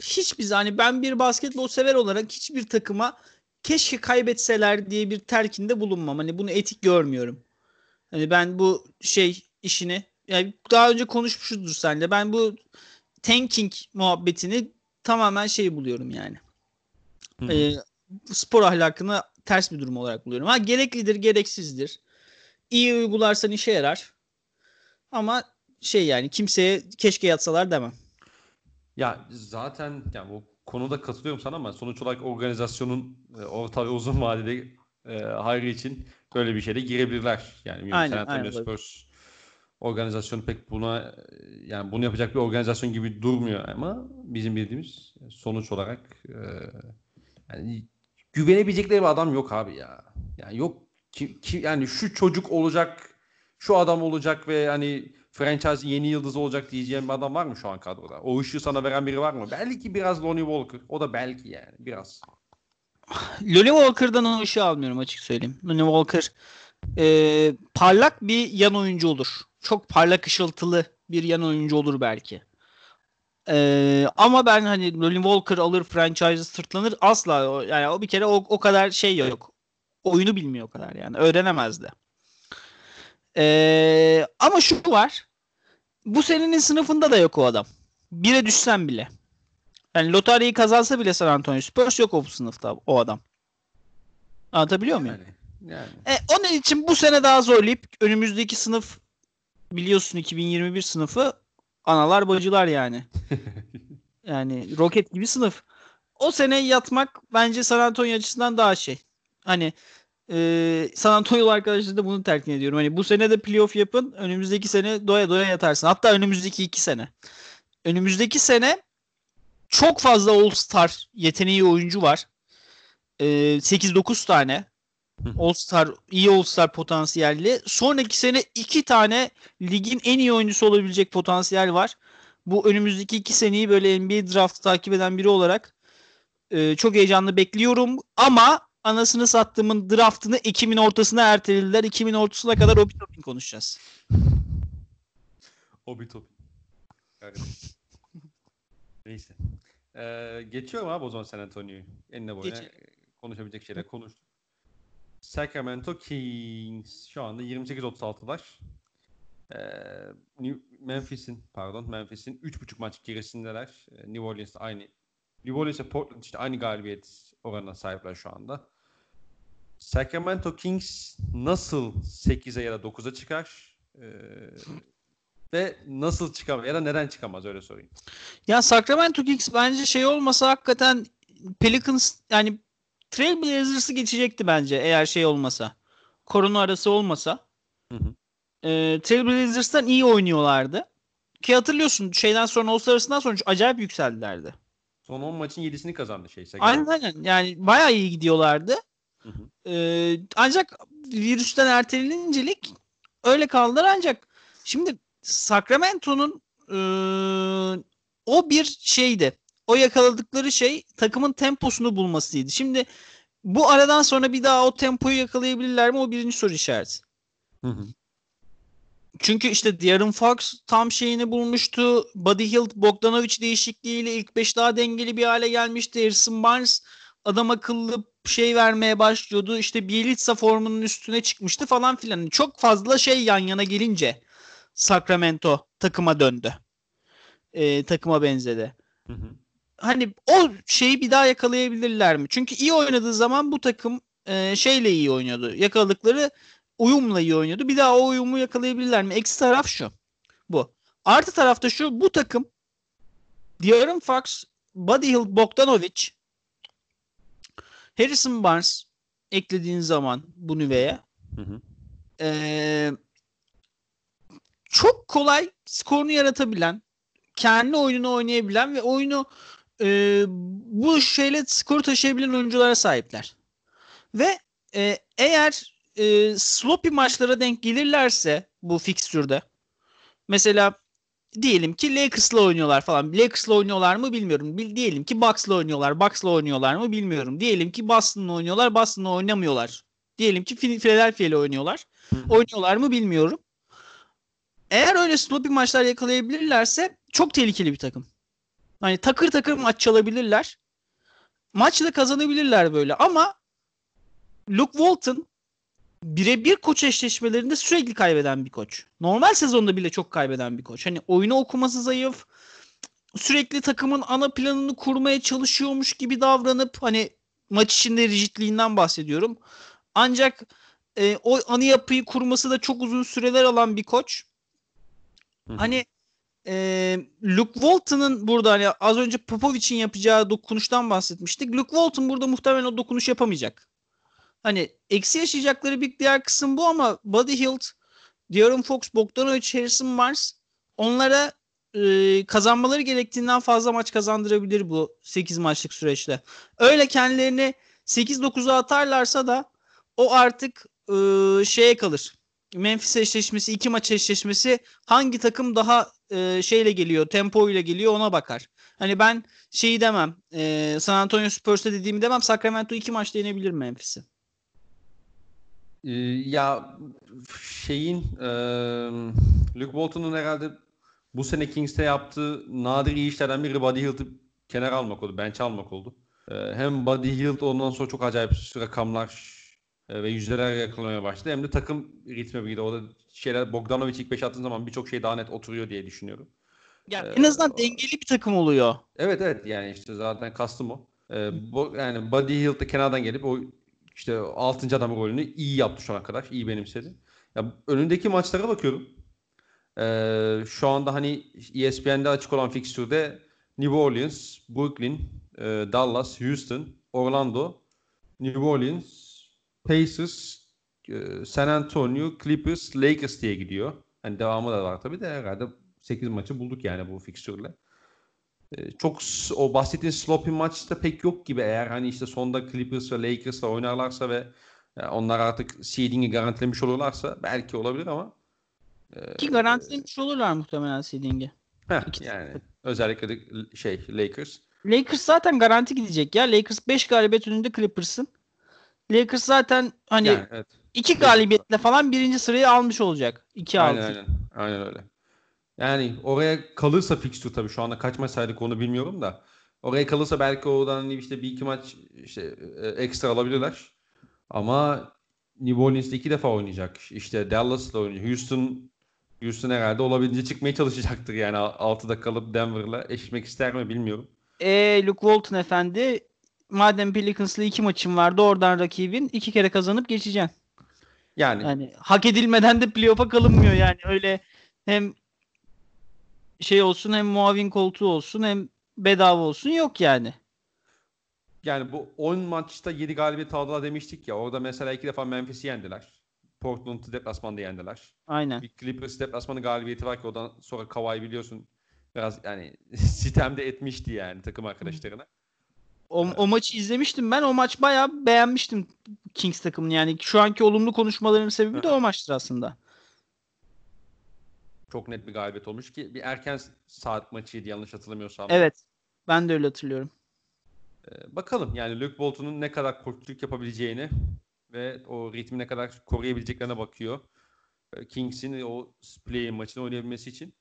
hiçbir hani ben bir basketbol sever olarak hiçbir takıma keşke kaybetseler diye bir telkinde bulunmam. Hani bunu etik görmüyorum. Hani ben bu şey işini yani daha önce konuşmuşuzdur seninle. Ben bu tanking muhabbetini tamamen şey buluyorum yani. Hı. Ee, spor ahlakına ters bir durum olarak buluyorum. Ha gereklidir, gereksizdir. İyi uygularsan işe yarar. Ama şey yani kimseye keşke yatsalar demem. Ya zaten yani bu konuda katılıyorum sana ama sonuç olarak organizasyonun e, orta ve uzun vadede e, hayrı için böyle bir şeyde girebilirler. Yani Aynen, San Antonio. Spurs organizasyonu pek buna yani bunu yapacak bir organizasyon gibi durmuyor ama bizim bildiğimiz sonuç olarak e, yani güvenebilecekleri bir adam yok abi ya. Yani yok ki, ki yani şu çocuk olacak, şu adam olacak ve hani franchise yeni yıldız olacak diyeceğim bir adam var mı şu an kadroda? O ışığı sana veren biri var mı? Belki biraz Lonnie Walker. O da belki yani biraz. Lonnie Walker'dan o işi almıyorum açık söyleyeyim. Lonnie Walker e, parlak bir yan oyuncu olur. Çok parlak ışıltılı bir yan oyuncu olur belki. E, ama ben hani Lonnie Walker alır franchise'ı sırtlanır asla. Yani o bir kere o, o kadar şey yok. Oyunu bilmiyor o kadar yani. Öğrenemez de. E, ama şu var. Bu senenin sınıfında da yok o adam. Bire düşsen bile. Yani lotaryayı kazansa bile San Antonio Spurs yok o sınıfta o adam. Anlatabiliyor muyum? Yani, yani. E, onun için bu sene daha zorlayıp önümüzdeki sınıf biliyorsun 2021 sınıfı analar bacılar yani. Yani roket gibi sınıf. O sene yatmak bence San Antonio açısından daha şey. Hani e, San Antonio'lu arkadaşlar da bunu telkin ediyorum. Hani bu sene de playoff yapın. Önümüzdeki sene doya doya yatarsın. Hatta önümüzdeki iki sene. Önümüzdeki sene çok fazla All-Star yeteneği oyuncu var. E, 8-9 tane. All-Star, iyi All-Star potansiyelli. Sonraki sene iki tane ligin en iyi oyuncusu olabilecek potansiyel var. Bu önümüzdeki iki seneyi böyle NBA draft takip eden biri olarak e, çok heyecanlı bekliyorum. Ama anasını sattığımın draftını Ekim'in ortasına ertelediler. Ekim'in ortasına kadar Obi Toppin konuşacağız. Obi Toppin. Evet. Neyse. Ee, geçiyorum abi o zaman San Antonio'yu. Enine boyuna Geçelim. konuşabilecek şeyler konuştuk. Sacramento Kings şu anda 28-36'lar. Ee, Memphis'in pardon Memphis'in 3.5 maç gerisindeler. Ee, New Orleans aynı New Orleans ve Portland işte aynı galibiyet oranına sahipler şu anda. Sacramento Kings nasıl 8'e ya da 9'a çıkar? Ee, ve nasıl çıkamaz ya da neden çıkamaz öyle sorayım. Ya Sacramento Kings bence şey olmasa hakikaten Pelicans yani Trailblazers'ı geçecekti bence eğer şey olmasa. Korona arası olmasa. Hı hı. Ee, Trailblazers'tan iyi oynuyorlardı. Ki hatırlıyorsun şeyden sonra All-Star arasından sonra acayip yükseldilerdi. Son 10 maçın 7'sini kazandı şey. Aynen aynen. Yani bayağı iyi gidiyorlardı. Hı hı. Ee, ancak virüsten ertelenince lig öyle kaldılar ancak şimdi Sacramento'nun eee, o bir şeydi. O yakaladıkları şey takımın temposunu bulmasıydı. Şimdi bu aradan sonra bir daha o tempoyu yakalayabilirler mi? O birinci soru işareti. Hı hı. Çünkü işte De'Aaron Fox tam şeyini bulmuştu. Buddy Hield Bogdanovic değişikliğiyle ilk beş daha dengeli bir hale gelmişti. Harrison Barnes adam akıllı şey vermeye başlıyordu. İşte Bielitsa formunun üstüne çıkmıştı falan filan. Çok fazla şey yan yana gelince Sacramento takıma döndü. Ee, takıma benzedi. Hı hı. Hani o şeyi bir daha yakalayabilirler mi? Çünkü iyi oynadığı zaman bu takım e, şeyle iyi oynuyordu. Yakaladıkları uyumla iyi oynuyordu. Bir daha o uyumu yakalayabilirler mi? Eksi taraf şu. Bu. Artı tarafta şu. Bu takım De'Aaron Fox, Buddy Hield, Bogdanovic, Harrison Barnes eklediğin zaman bu nüveye Hı hı. ee, çok kolay skorunu yaratabilen, kendi oyununu oynayabilen ve oyunu e, bu şeyle skoru taşıyabilen oyunculara sahipler. Ve e, eğer e, sloppy maçlara denk gelirlerse bu fikstürde mesela diyelim ki Lakers'la oynuyorlar falan. Lakers'la oynuyorlar mı bilmiyorum. Bil, diyelim ki Bucks'la oynuyorlar. Bucks'la oynuyorlar mı bilmiyorum. Diyelim ki Boston'la oynuyorlar. Boston'la oynamıyorlar. Diyelim ki Philadelphia ile oynuyorlar. Oynuyorlar mı bilmiyorum. Eğer öyle sloppy maçlar yakalayabilirlerse çok tehlikeli bir takım. Hani takır takır maç çalabilirler. Maçı da kazanabilirler böyle ama Luke Walton birebir koç eşleşmelerinde sürekli kaybeden bir koç. Normal sezonda bile çok kaybeden bir koç. Hani oyunu okuması zayıf. Sürekli takımın ana planını kurmaya çalışıyormuş gibi davranıp hani maç içinde rigidliğinden bahsediyorum. Ancak e, o anı yapıyı kurması da çok uzun süreler alan bir koç. Hani e, Luke Walton'ın burada hani az önce Popovic'in yapacağı dokunuştan bahsetmiştik. Luke Walton burada muhtemelen o dokunuş yapamayacak. Hani eksi yaşayacakları bir diğer kısım bu ama Buddy Hield, De'Aaron Fox, Bogdanovic, Harrison Barnes onlara e, kazanmaları gerektiğinden fazla maç kazandırabilir bu 8 maçlık süreçte. Öyle kendilerini 8-9'a atarlarsa da o artık e, şeye kalır. Memphis eşleşmesi, iki maç eşleşmesi hangi takım daha e, şeyle geliyor, tempo ile geliyor ona bakar. Hani ben şeyi demem, e, San Antonio Spurs'ta dediğimi demem, Sacramento iki maçta yenebilir Memphis'i. Ee, ya şeyin e, Luke Walton'un herhalde bu sene Kings'te yaptığı nadir iyi işlerden biri Buddy Hield'ı kenara almak oldu. Bench almak oldu. Ee, hem Buddy Hield ondan sonra çok acayip rakamlar ve yüzdeler yakalamaya başladı. Hem de takım ritmi bir Orada şeyler Bogdanovic ilk 5 attığın zaman birçok şey daha net oturuyor diye düşünüyorum. Yani en azından dengeli bir takım oluyor. Evet evet yani işte zaten kastım o. Ee, bu, yani Buddy Hield de kenardan gelip o işte 6. adam rolünü iyi yaptı şu ana kadar. iyi benimsedi. Ya, önündeki maçlara bakıyorum. Ee, şu anda hani ESPN'de açık olan fikstürde New Orleans, Brooklyn, e, Dallas, Houston, Orlando, New Orleans, Pacers, e, San Antonio, Clippers, Lakers diye gidiyor. Hani devamı da var tabii de herhalde 8 maçı bulduk yani bu fikstürle. Ee, çok o bahsettiğin sloppy maçta pek yok gibi eğer hani işte sonda Clippers ve Lakers'la oynarlarsa ve yani onlar artık seeding'i garantilemiş olurlarsa belki olabilir ama e, ki garantilemiş olurlar muhtemelen seeding'i. yani özellikle de şey Lakers. Lakers zaten garanti gidecek ya. Lakers 5 galibiyet önünde Clippers'ın. Lakers zaten hani yani, evet. iki galibiyetle falan birinci sırayı almış olacak. 2 aynen, aynen. Aynen öyle. Yani oraya kalırsa fixture tabii şu anda kaç maç saydık onu bilmiyorum da. Oraya kalırsa belki oradan hani işte bir iki maç işte e, ekstra alabilirler. Ama New Orleans'da iki defa oynayacak. İşte Dallas'la oynayacak. Houston Houston herhalde olabildiğince çıkmaya çalışacaktır yani 6'da kalıp Denver'la eşitmek ister mi bilmiyorum. E, Luke Walton efendi madem Pelicans'la iki maçın vardı oradan rakibin iki kere kazanıp geçeceksin. Yani, yani hak edilmeden de playoff'a kalınmıyor yani öyle hem şey olsun hem muavin koltuğu olsun hem bedava olsun yok yani. Yani bu 10 maçta 7 galibiyet aldılar demiştik ya. Orada mesela iki defa Memphis'i yendiler. Portland'ı deplasmanda yendiler. Aynen. Bir Clippers deplasmanı galibiyeti var ki oradan sonra Kawhi biliyorsun biraz yani sitemde etmişti yani takım arkadaşlarına. O, o maçı izlemiştim ben. O maç bayağı beğenmiştim Kings takımını. Yani şu anki olumlu konuşmaların sebebi de o maçtır aslında. Çok net bir galibiyet olmuş ki bir erken saat maçıydı yanlış hatırlamıyorsam. Evet. Ben de öyle hatırlıyorum. Ee, bakalım yani Luke Bolton'un ne kadar koçluk yapabileceğini ve o ritmi ne kadar koruyabileceklerine bakıyor. Ee, Kings'in o play maçını oynayabilmesi için.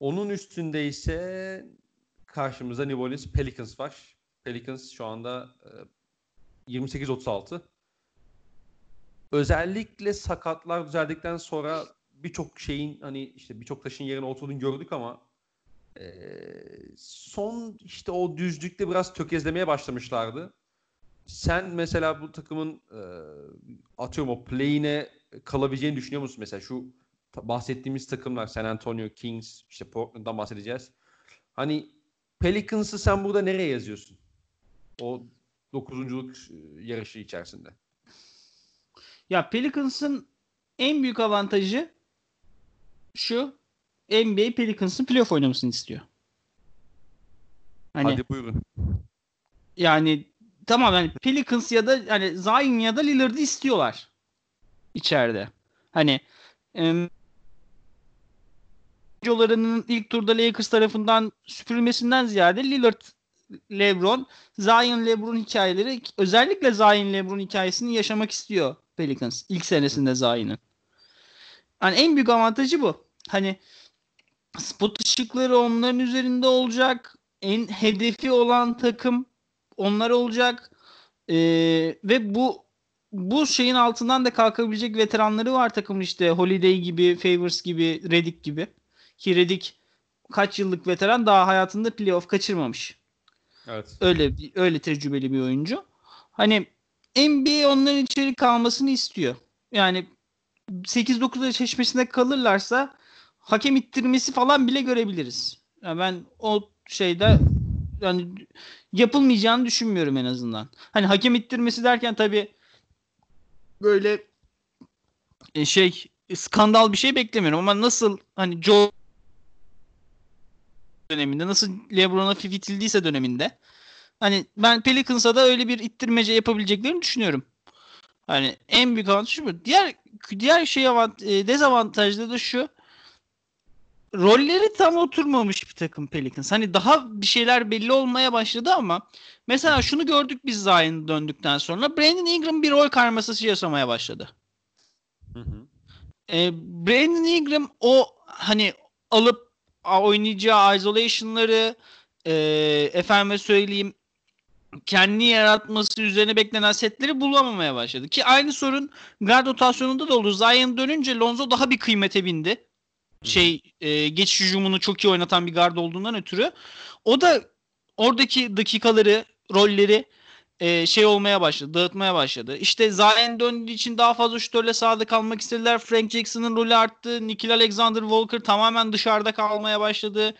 Onun üstünde ise karşımızda New Orleans Pelicans var. Pelicans şu anda e, 28-36. Özellikle sakatlar düzeldikten sonra birçok şeyin hani işte birçok taşın yerine oturduğunu gördük ama e, son işte o düzlükte biraz tökezlemeye başlamışlardı. Sen mesela bu takımın e, atıyorum o play'ine kalabileceğini düşünüyor musun? Mesela şu bahsettiğimiz takımlar San Antonio Kings, işte Portland'dan bahsedeceğiz. Hani Pelicans'ı sen burada nereye yazıyorsun? O dokuzunculuk yarışı içerisinde. Ya Pelicans'ın en büyük avantajı şu NBA Pelicans'ın playoff oynamasını istiyor. Hani Hadi buyurun. yani tamam yani Pelicans ya da hani Zion ya da Lillard'ı istiyorlar içeride. Hani oyuncularının ilk turda Lakers tarafından süpürülmesinden ziyade Lillard, LeBron, Zion, LeBron hikayeleri özellikle Zion, LeBron hikayesini yaşamak istiyor Pelicans ilk senesinde Zion'ın. Hani en büyük avantajı bu. Hani spot ışıkları onların üzerinde olacak. En hedefi olan takım onlar olacak. Ee, ve bu bu şeyin altından da kalkabilecek veteranları var takımın işte Holiday gibi, Favors gibi, Redick gibi. Ki Redick kaç yıllık veteran daha hayatında playoff kaçırmamış. Evet. Öyle öyle tecrübeli bir oyuncu. Hani NBA onların içeri kalmasını istiyor. Yani 8-9 eşleşmesinde kalırlarsa hakem ittirmesi falan bile görebiliriz. Yani ben o şeyde yani yapılmayacağını düşünmüyorum en azından. Hani hakem ittirmesi derken tabii böyle e, şey skandal bir şey beklemiyorum ama nasıl hani Joe döneminde nasıl LeBron'a fifitildiyse döneminde hani ben Pelicans'a da öyle bir ittirmece yapabileceklerini düşünüyorum. Hani en büyük avantajı bu. Diğer diğer şey avant e, dezavantajlı da şu. Rolleri tam oturmamış bir takım Pelicans. Hani daha bir şeyler belli olmaya başladı ama mesela şunu gördük biz Zion'a döndükten sonra Brandon Ingram bir rol karmaşası yaşamaya başladı. Hı hı. E, Brandon Ingram o hani alıp oynayacağı isolation'ları e, efendime söyleyeyim kendi yaratması üzerine beklenen setleri bulamamaya başladı. Ki aynı sorun guard rotasyonunda da oldu. Zion dönünce Lonzo daha bir kıymete bindi. Şey e, geçiş hücumunu çok iyi oynatan bir guard olduğundan ötürü. O da oradaki dakikaları, rolleri e, şey olmaya başladı, dağıtmaya başladı. İşte Zion döndüğü için daha fazla şutörle sahada kalmak istediler. Frank Jackson'ın rolü arttı. Nikhil Alexander Walker tamamen dışarıda kalmaya başladı.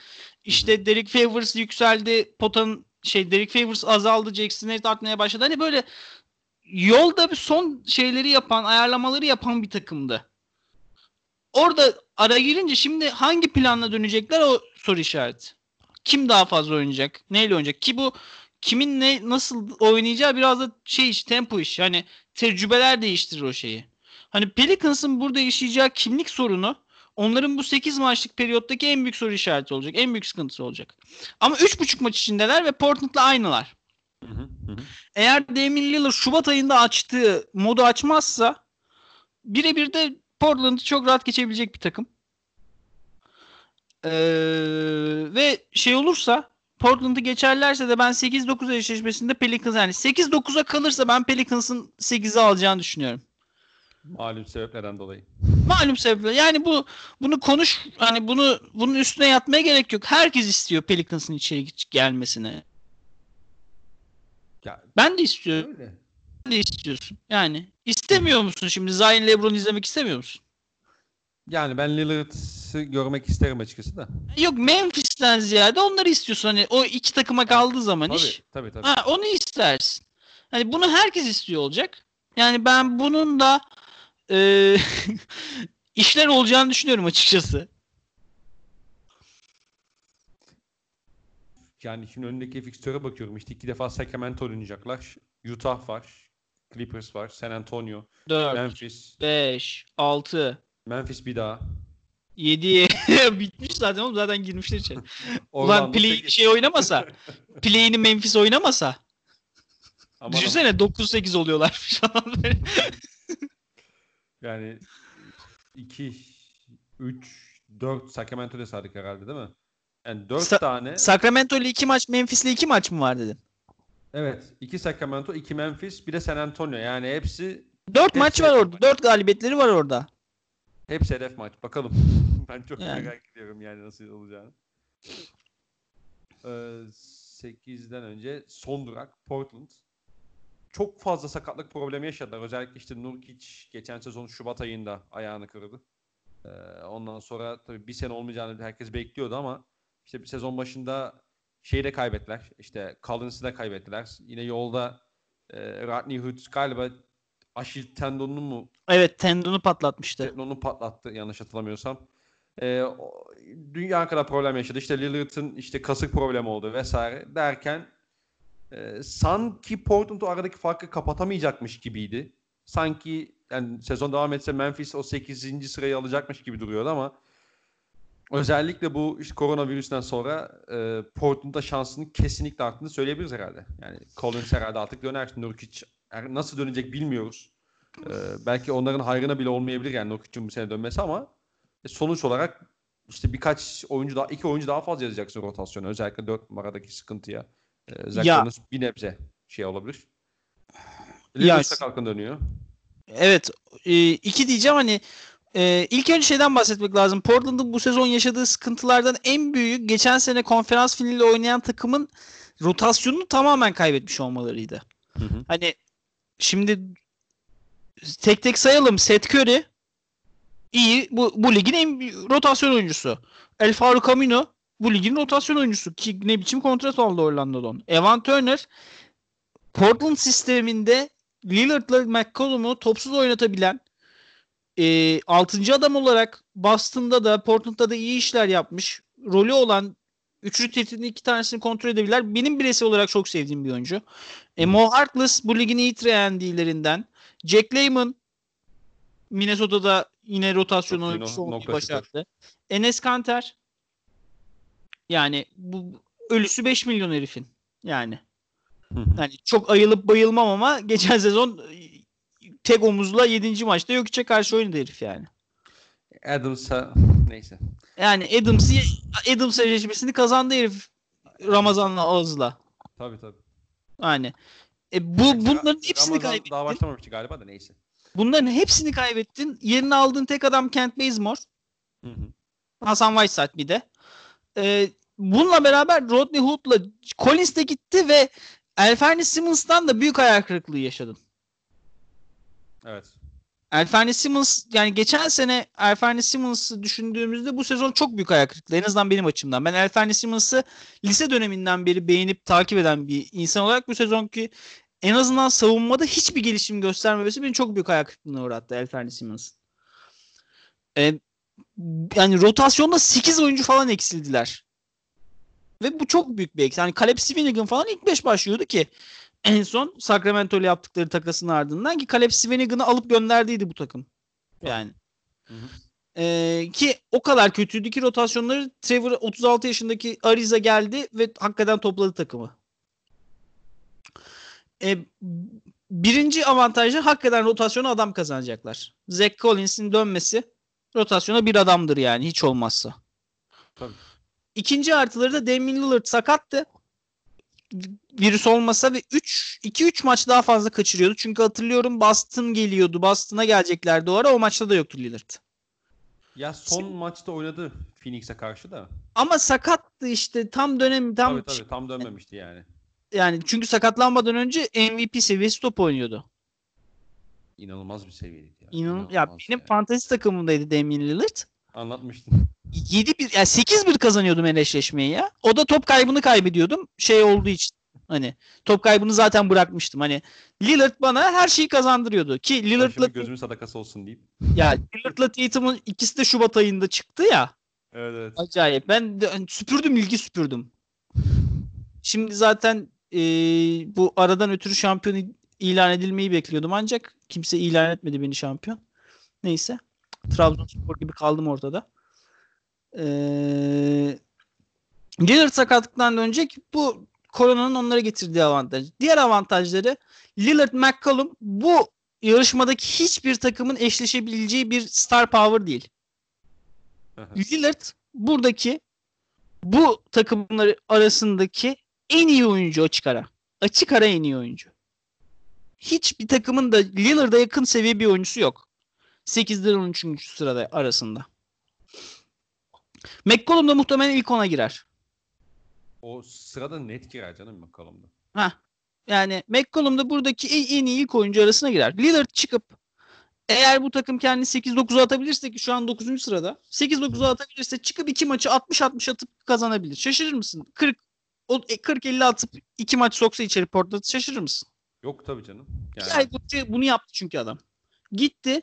İşte Derek Favors yükseldi. Potanın şey Derek Favors azaldı. Jackson Hayes artmaya başladı. Hani böyle yolda bir son şeyleri yapan, ayarlamaları yapan bir takımdı. Orada ara girince şimdi hangi planla dönecekler o soru işareti. Kim daha fazla oynayacak? Neyle oynayacak? Ki bu kimin ne nasıl oynayacağı biraz da şey iş, tempo iş. Yani tecrübeler değiştirir o şeyi. Hani Pelicans'ın burada yaşayacağı kimlik sorunu onların bu 8 maçlık periyottaki en büyük soru işareti olacak. En büyük sıkıntısı olacak. Ama 3.5 maç içindeler ve Portland'la aynılar. Hı hı. Hı hı. Eğer Damian Lillard Şubat ayında açtığı modu açmazsa birebir de Portland'ı çok rahat geçebilecek bir takım. Ee, ve şey olursa Portland'ı geçerlerse de ben 8-9 eşleşmesinde Pelicans yani 8-9'a kalırsa ben Pelicans'ın 8'i alacağını düşünüyorum. Malum sebeplerden dolayı. Malum sebeple yani bu bunu konuş hani bunu bunun üstüne yatmaya gerek yok. Herkes istiyor Pelicans'ın içeri gelmesini. Ya Ben de istiyorum. öyle. Sen de istiyorsun. Yani istemiyor musun şimdi Zion LeBron izlemek istemiyor musun? Yani ben Lillard'ı görmek isterim açıkçası da. Yok Memphis'ten ziyade onları istiyorsun. Hani o iki takıma kaldığı zaman Tabii iş. tabii tabii. Ha, onu istersin. Hani bunu herkes istiyor olacak. Yani ben bunun da e, işler olacağını düşünüyorum açıkçası. Yani şimdi önündeki fikstüre bakıyorum. İşte iki defa Sacramento oynayacaklar. Utah var. Clippers var. San Antonio. 4, Memphis. 5, 6, Memphis bir daha. 7 bitmiş zaten oğlum zaten girmişler içeri. Ulan play şey oynamasa, play'ini Memphis oynamasa Aman düşünsene 9-8 oluyorlar falan böyle. Yani 2 3 4 Sacramento'da saydık herhalde değil mi? Yani 4 Sa- tane. Sacramento ile 2 maç, Memphis'le 2 maç mı var dedim. Evet. 2 Sacramento, 2 Memphis, bir de San Antonio. Yani hepsi 4 Hepsi maç var orada. maç. 4 galibiyetleri var orada. hepsi hedef maç. Bakalım. ben çok Yani. merak ediyorum yani nasıl olacağını. Ee, 8'den önce son durak Portland. Çok fazla sakatlık problemi yaşadılar. Özellikle işte Nurkic geçen sezon Şubat ayında ayağını kırdı. Ee, ondan sonra tabii bir sene olmayacağını herkes bekliyordu ama işte bir sezon başında şeyi de kaybettiler. İşte Collins'ı da kaybettiler. Yine yolda e, Rodney Hood galiba Aşil tendonunu mu Evet tendonu patlatmıştı. tendonunu patlattı yanlış hatırlamıyorsam. e, dünya kadar problem yaşadı. İşte Lillard'ın işte kasık problemi oldu vesaire derken e, sanki Portland o aradaki farkı kapatamayacakmış gibiydi. Sanki yani sezon devam etse Memphis o 8. sırayı alacakmış gibi duruyordu ama özellikle bu işte koronavirüsten sonra e, Portland'da şansının kesinlikle arttığını söyleyebiliriz herhalde. Yani Collins herhalde artık döner. Nurkic nasıl dönecek bilmiyoruz. E, belki onların hayrına bile olmayabilir yani Nurkic'in bu sene dönmesi ama e, sonuç olarak işte birkaç oyuncu daha, iki oyuncu daha fazla yazacaksın rotasyona. Özellikle dört numaradaki sıkıntıya. E, Zach bir nebze şey olabilir. Lillard sakalkın dönüyor. Evet. E, iki diyeceğim hani e, ilk önce şeyden bahsetmek lazım. Portland'ın bu sezon yaşadığı sıkıntılardan en büyük geçen sene konferans finaliyle oynayan takımın rotasyonunu tamamen kaybetmiş olmalarıydı. Hı hı. Hani şimdi tek tek sayalım. Seth Curry iyi. Bu, bu ligin en rotasyon oyuncusu. El Faruk Amino bu ligin rotasyon oyuncusu. Ki ne biçim kontrat aldı Orlando'dan. Evan Turner Portland sisteminde Lillard'la McCollum'u topsuz oynatabilen e, 6. adam olarak Boston'da da Portland'da da iyi işler yapmış. Rolü olan üçlü tehdidin iki tanesini kontrol edebilirler. Benim bireysel olarak çok sevdiğim bir oyuncu. E, Mo Harkless bu ligin iyi trendiylerinden. Jack Layman Minnesota'da yine rotasyon oyuncusu olmayı başardı. Enes Kanter yani bu ölüsü 5 milyon herifin. Yani. yani çok ayılıp bayılmam ama geçen sezon tek omuzla 7. maçta yok içe karşı oynadı herif yani. Adams'a neyse. Yani Adams'ı Adams sözleşmesini kazandı herif Ramazan'la ağızla. Tabii tabii. Yani e, bu bunların hepsini Ramazan kaybettin. daha başlamamıştı galiba da neyse. Bunların hepsini kaybettin. Yerine aldığın tek adam Kent Bazemore. Hı hı. Hasan Whiteside bir de. Ee, bununla beraber Rodney Hood'la Collins de gitti ve Elferni Simmons'tan da büyük hayal kırıklığı yaşadın. Evet. Elferni Simmons yani geçen sene Elferni Simmons'ı düşündüğümüzde bu sezon çok büyük hayal kırıklığı. En azından benim açımdan. Ben Elferni Simmons'ı lise döneminden beri beğenip takip eden bir insan olarak bu sezonki en azından savunmada hiçbir gelişim göstermemesi beni çok büyük ayak kırıklığına uğrattı Elferni Simmons. Ee, yani rotasyonda 8 oyuncu falan eksildiler. Ve bu çok büyük bir eksi. Yani Caleb Swinigan falan ilk 5 başlıyordu ki en son Sacramento ile yaptıkları takasın ardından ki Caleb Swinigan'ı alıp gönderdiydi bu takım. Yani. Hı hı. Ee, ki o kadar kötüydü ki rotasyonları Trevor 36 yaşındaki Ariza geldi ve hakikaten topladı takımı. E, birinci avantajı hakikaten rotasyona adam kazanacaklar. Zach Collins'in dönmesi rotasyona bir adamdır yani hiç olmazsa. Tabii. İkinci artıları da Damian Lillard sakattı. Virüs olmasa ve 3 2-3 maç daha fazla kaçırıyordu. Çünkü hatırlıyorum Boston geliyordu. Boston'a geleceklerdi o ara. O maçta da yoktu Lillard. Ya son Şimdi, maçta oynadı Phoenix'e karşı da. Ama sakattı işte tam dönem tam tabii, tabii, tam dönmemişti yani. Yani çünkü sakatlanmadan önce MVP seviyesi top oynuyordu. İnanılmaz bir seviyeydi. Ya. İnanılmaz ya benim yani. fantezi takımımdaydı Damian Lillard. Anlatmıştın. 7 bir yani 8 bir kazanıyordum eşleşmeyi ya. O da top kaybını kaybediyordum şey olduğu için. Hani top kaybını zaten bırakmıştım. Hani Lillard bana her şeyi kazandırıyordu ki Lillard'la gözümün sadakası olsun deyip. Ya Lillard'la Tatum'un ikisi de Şubat ayında çıktı ya. Evet evet. Acayip. Ben de, hani süpürdüm ilgi süpürdüm. Şimdi zaten e, bu aradan ötürü şampiyon ilan edilmeyi bekliyordum ancak kimse ilan etmedi beni şampiyon. Neyse. Trabzonspor gibi kaldım ortada. Ee, Lillard sakatlıktan dönecek. Bu koronanın onlara getirdiği avantaj. Diğer avantajları Lillard McCollum bu yarışmadaki hiçbir takımın eşleşebileceği bir star power değil. Lillard buradaki bu takımlar arasındaki en iyi oyuncu açık ara. Açık ara en iyi oyuncu. Hiçbir takımın da Lillard'a yakın seviye bir oyuncusu yok. 8'den 13. sırada arasında. McCollum da muhtemelen ilk ona girer. O sırada net girer canım McCollum'da. Ha. Yani McCollum da buradaki en, iyi ilk oyuncu arasına girer. Lillard çıkıp eğer bu takım kendini 8-9'a atabilirse ki şu an 9. sırada 8-9'a atabilirse çıkıp iki maçı 60-60 atıp kazanabilir. Şaşırır mısın? 40 o 40-50 e, atıp iki maç soksa içeri Portland şaşırır mısın? Yok tabii canım. Yani... Bir ay boyunca bunu yaptı çünkü adam. Gitti.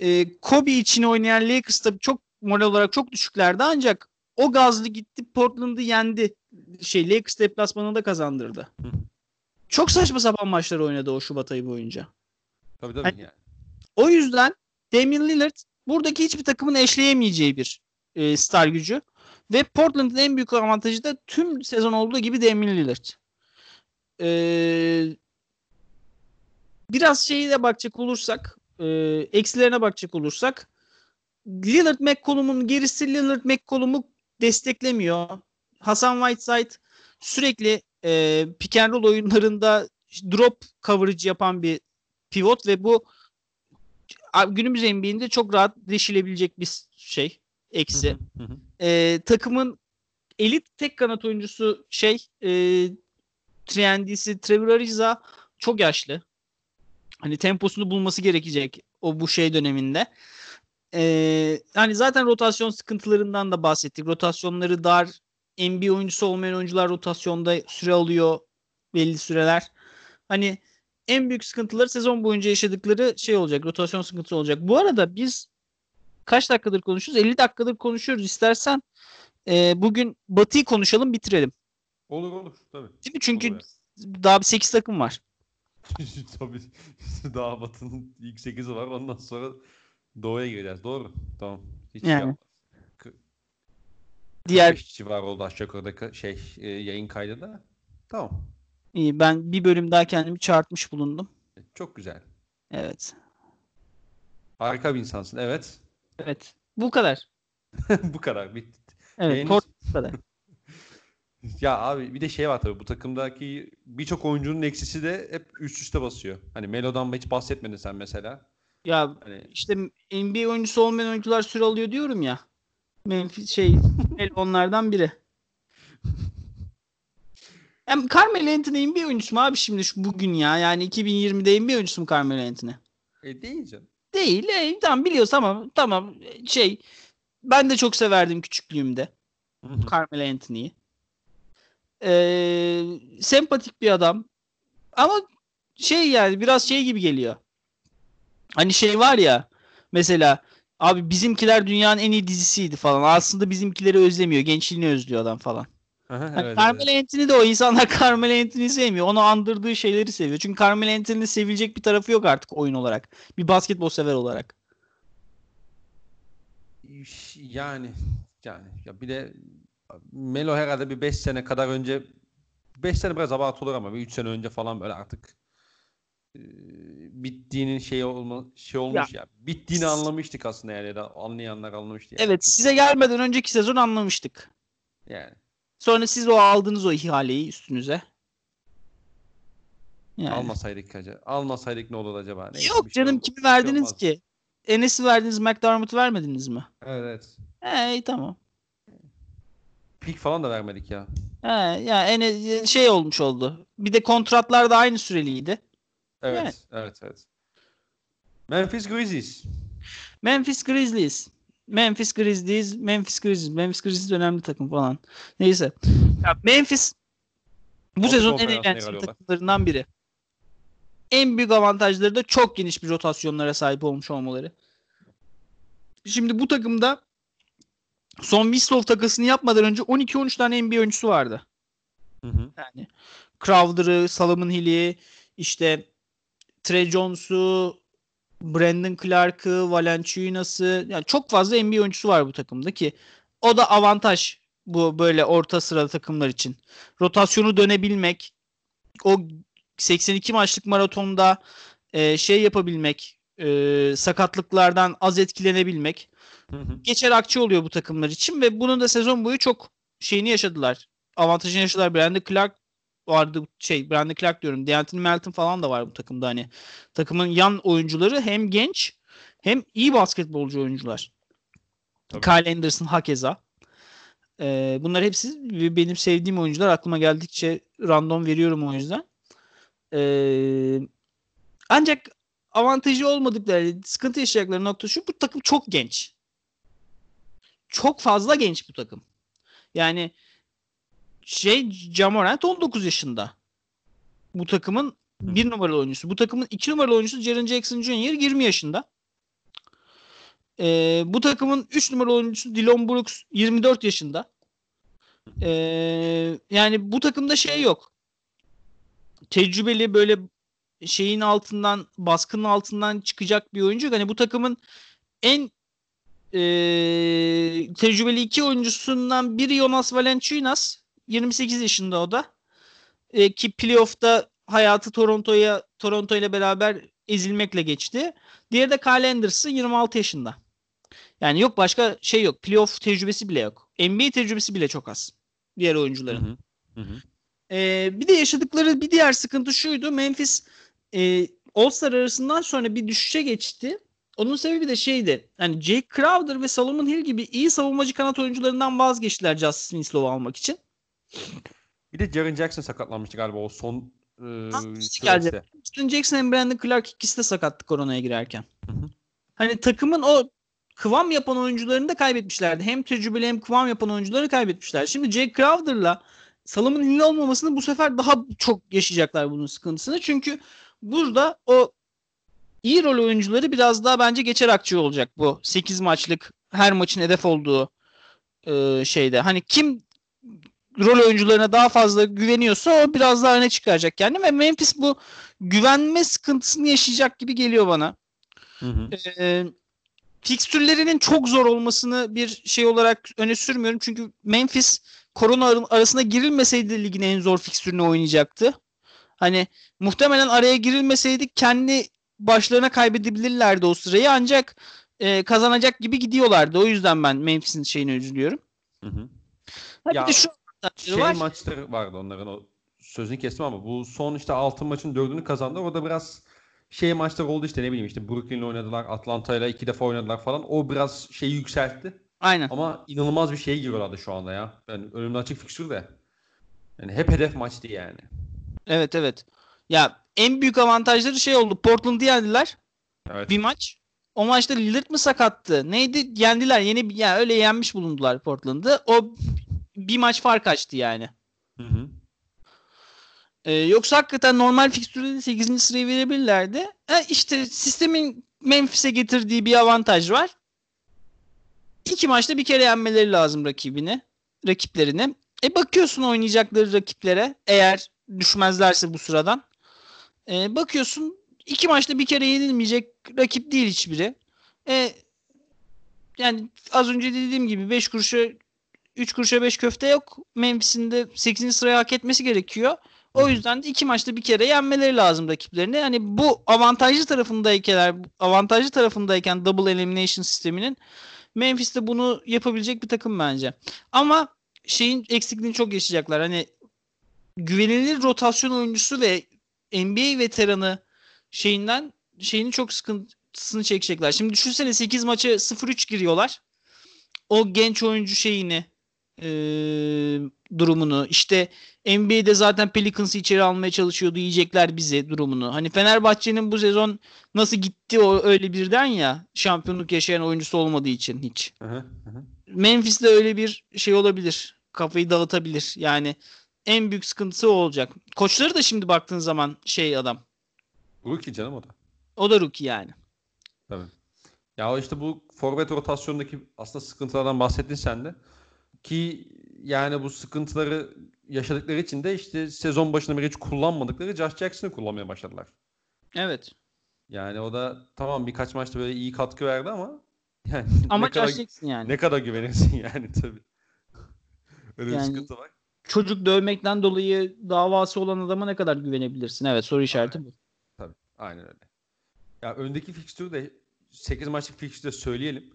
E, Kobe için oynayan Lakers tabii çok moral olarak çok düşüklerdi ancak o gazlı gitti Portland'ı yendi. Şey Lakers deplasmanında kazandırdı. Hı. Çok saçma sapan maçlar oynadı o Şubat ayı boyunca. Tabii tabii. Hani- yani. O yüzden Damian Lillard buradaki hiçbir takımın eşleyemeyeceği bir e, star gücü. Ve Portland'ın en büyük avantajı da tüm sezon olduğu gibi Damian Lillard. Ee, biraz şeyi de bakacak olursak e, eksilerine bakacak olursak Lillard McCollum'un gerisi Lillard McCollum'u desteklemiyor. Hasan Whiteside sürekli e, pick and roll oyunlarında drop coverage yapan bir pivot ve bu günümüz NBA'inde çok rahat deşilebilecek bir şey. Eksi. Ee, takımın elit tek kanat oyuncusu şey e, Triendisi Trevor Ariza çok yaşlı. Hani temposunu bulması gerekecek o bu şey döneminde. Ee, hani zaten rotasyon sıkıntılarından da bahsettik. Rotasyonları dar. NBA oyuncusu olmayan oyuncular rotasyonda süre alıyor belli süreler. Hani en büyük sıkıntıları sezon boyunca yaşadıkları şey olacak. Rotasyon sıkıntısı olacak. Bu arada biz kaç dakikadır konuşuyoruz? 50 dakikadır konuşuyoruz. İstersen e, bugün Batı'yı konuşalım bitirelim. Olur olur. Tabii. Değil mi? Çünkü Olur daha bir 8 takım var. Tabii. Daha Batı'nın ilk 8'i var. Ondan sonra Doğu'ya gireceğiz. Doğru. Tamam. Hiç Yani. yapmaz. Diğer 45 civarı oldu aşağı yukarıda şey e, yayın kaydı da. Tamam. iyi, ben bir bölüm daha kendimi çağırtmış bulundum. Çok güzel. Evet. Harika bir insansın. Evet. Evet. Bu kadar. Bu kadar. Bitti. Evet. Port bu kadar. Ya abi bir de şey var tabii bu takımdaki birçok oyuncunun eksisi de hep üst üste basıyor. Hani Melo'dan hiç bahsetmedin sen mesela. Ya Hani işte NBA oyuncusu olmayan oyuncular süre alıyor diyorum ya. Memphis şey onlardan biri. Hem Carmelo Anthony NBA oyuncusu mu abi şimdi şu bugün ya? Yani 2020'de NBA oyuncusu mu Carmelo Anthony? e değil canım. Değil. E, tamam biliyoruz tamam. Tamam. Şey ben de çok severdim küçüklüğümde. Carmelo Anthony'yi. Ee, sempatik bir adam. Ama şey yani biraz şey gibi geliyor. Hani şey var ya mesela abi bizimkiler dünyanın en iyi dizisiydi falan. Aslında bizimkileri özlemiyor. Gençliğini özlüyor adam falan. Aha, Hani evet, Carmelo evet. Anthony de o insanlar Carmelo Anthony'yi sevmiyor. Onu andırdığı şeyleri seviyor. Çünkü Carmelo Anthony'nin sevilecek bir tarafı yok artık oyun olarak. Bir basketbol sever olarak. Yani yani ya bir de Melo herhalde bir 5 sene kadar önce 5 sene biraz abartı olur ama bir 3 sene önce falan böyle artık e, bittiğinin şey olma şey olmuş ya. Bittiğini anlamıştık aslında yani ya da anlayanlar anlamıştı yani. Evet size gelmeden önceki sezon anlamıştık. Yani Sonra siz o aldınız o ihaleyi üstünüze. Yani. almasaydık acaba. Almasaydık ne olur acaba? Neyse, Yok şey canım olmaz. kimi şey verdiniz olmaz. ki? Enes'i verdiniz, McDermott'u vermediniz mi? Evet. İyi tamam. Pik falan da vermedik ya. He ya Enes şey olmuş oldu. Bir de kontratlar da aynı süreliydi. Evet, Yani. evet, evet. Memphis Grizzlies. Memphis Grizzlies. Memphis Grizzlies, Memphis Grizzlies, Memphis Grizzlies önemli takım falan. Neyse. Ya Memphis bu sezon en eğlenceli takımlarından biri. En büyük avantajları da çok geniş bir rotasyonlara sahip olmuş olmaları. Şimdi bu takımda son Winslow takasını yapmadan önce 12-13 tane NBA oyuncusu vardı. Hı hı. Yani Crowder'ı, Solomon Hill'i, işte Trey Jones'u, Brandon Clark'ı, Valanciunas'ı yani çok fazla NBA oyuncusu var bu takımda ki o da avantaj bu böyle orta sıra takımlar için. Rotasyonu dönebilmek, o 82 maçlık maratonda e, şey yapabilmek, e, sakatlıklardan az etkilenebilmek Hı hı. geçer akçe oluyor bu takımlar için ve bunun da sezon boyu çok şeyini yaşadılar. Avantajını yaşadılar. Brandon Clark vardı şey Brandon Clark diyorum. Deontay Melton falan da var bu takımda hani. Takımın yan oyuncuları hem genç hem iyi basketbolcu oyuncular. Tabii. Kyle Anderson hakeza. Ee, bunlar hepsi benim sevdiğim oyuncular. Aklıma geldikçe random veriyorum o yüzden. Ee, ancak avantajı olmadıkları, sıkıntı yaşayacakları nokta şu. Bu takım çok genç. Çok fazla genç bu takım. Yani şey Jamorant 19 yaşında. Bu takımın bir numaralı oyuncusu. Bu takımın iki numaralı oyuncusu Jaren Jackson Jr. 20 yaşında. Ee, bu takımın 3 numaralı oyuncusu Dylan Brooks 24 yaşında. Ee, yani bu takımda şey yok. Tecrübeli böyle şeyin altından baskının altından çıkacak bir oyuncu. Hani bu takımın en e, tecrübeli iki oyuncusundan biri Jonas Valanciunas. 28 yaşında o da. E, ki playoff'ta hayatı Toronto'ya Toronto ile beraber ezilmekle geçti. Diğeri de Kyle Anderson 26 yaşında. Yani yok başka şey yok. Playoff tecrübesi bile yok. NBA tecrübesi bile çok az. Diğer oyuncuların. Hı hı. Hı. Ee, bir de yaşadıkları bir diğer sıkıntı şuydu. Memphis e, All-Star arasından sonra bir düşüşe geçti. Onun sebebi de şeydi. Hani Jake Crowder ve Solomon Hill gibi iyi savunmacı kanat oyuncularından vazgeçtiler Justice Winslow'u almak için. Bir de Jaren Jackson sakatlanmıştı galiba o son e, geldi? Jackson hem Brandon Clark ikisi de sakattı koronaya girerken. Hı hı. Hani takımın o kıvam yapan oyuncularını da kaybetmişlerdi. Hem tecrübeli hem kıvam yapan oyuncuları kaybetmişler. Şimdi Jake Crowder'la Solomon Hill olmamasını bu sefer daha çok yaşayacaklar bunun sıkıntısını. Çünkü burada o iyi rol oyuncuları biraz daha bence geçer akçe olacak bu 8 maçlık her maçın hedef olduğu e, şeyde. Hani kim rol oyuncularına daha fazla güveniyorsa o biraz daha öne çıkaracak kendini ve Memphis bu güvenme sıkıntısını yaşayacak gibi geliyor bana. Hı hı. Ee, fikstürlerinin çok zor olmasını bir şey olarak öne sürmüyorum. Çünkü Memphis korona ar- arasına girilmeseydi ligin en zor fikstürünü oynayacaktı. Hani muhtemelen araya girilmeseydi kendi başlarına kaybedebilirlerdi o sırayı ancak e, kazanacak gibi gidiyorlardı. O yüzden ben Memphis'in şeyine üzülüyorum. Hı hı. Ha, Ya, bir de şu Şey var. maçları vardı onların o sözünü kestim ama bu son işte 6 maçın 4'ünü kazandı. Orada biraz şey maçlar oldu işte ne bileyim işte Brooklyn'le oynadılar, Atlanta'yla iki defa oynadılar falan. O biraz şeyi yükseltti. Aynen. Ama inanılmaz bir şeye giriyorlardı şu anda ya. Yani önümde açık fikstür de. Yani hep hedef maçtı yani. Evet evet. Ya en büyük avantajları şey oldu. Portland'ı yendiler. Evet. bir maç. O maçta Lillard mı sakattı? Neydi? Yendiler. Yeni bir yani öyle yenmiş bulundular Portland'ı. O bir maç fark açtı yani. Hı hı. Ee, yoksa hakikaten normal fikstürde de 8. sırayı verebilirlerdi. Ha, işte sistemin Memphis'e getirdiği bir avantaj var. İki maçta bir kere yenmeleri lazım rakibini, rakiplerini. E bakıyorsun oynayacakları rakiplere eğer düşmezlerse bu sıradan. E, bakıyorsun iki maçta bir kere yenilmeyecek rakip değil hiçbiri. E, yani az önce dediğim gibi 5 kuruşa 3 kuruşa 5 köfte yok. Memphis'in de 8. sırayı hak etmesi gerekiyor. O yüzden de iki maçta bir kere yenmeleri lazım rakiplerini. Hani bu avantajlı tarafındayken avantajlı tarafındayken double elimination sisteminin Memphis de bunu yapabilecek bir takım bence. Ama şeyin eksikliğini çok yaşayacaklar. Hani güvenilir rotasyon oyuncusu ve NBA veteranı şeyinden şeyini çok sıkıntısını çekecekler. Şimdi düşünsene 8 maça 0-3 giriyorlar. O genç oyuncu şeyini e, durumunu işte NBA'de zaten Pelicans'ı içeri almaya çalışıyordu yiyecekler bize durumunu. Hani Fenerbahçe'nin bu sezon nasıl gitti o öyle birden ya şampiyonluk yaşayan oyuncusu olmadığı için hiç. Hı hı. Memphis'te öyle bir şey olabilir. Kafayı dağıtabilir. Yani en büyük sıkıntısı o olacak. Koçları da şimdi baktığın zaman şey adam. Rookie canım o da. O da rookie yani. Tabii. Ya işte bu forvet rotasyonundaki aslında sıkıntılardan bahsettin sen de. Ki yani bu sıkıntıları yaşadıkları için de işte sezon başında beri hiç kullanmadıkları Josh Jackson'ı kullanmaya başladılar. Evet. Yani o da tamam birkaç maçta böyle iyi katkı verdi ama yani Ama ne kadar, yani. ne kadar güvenirsin yani tabii. Öyle bir Yani- sıkıntı var. Çocuk dövmekten dolayı davası olan adama ne kadar güvenebilirsin? Evet soru işareti bu. Tabii. Aynen öyle. Ya öndeki fikstürü de 8 maçlık fikstürü de söyleyelim.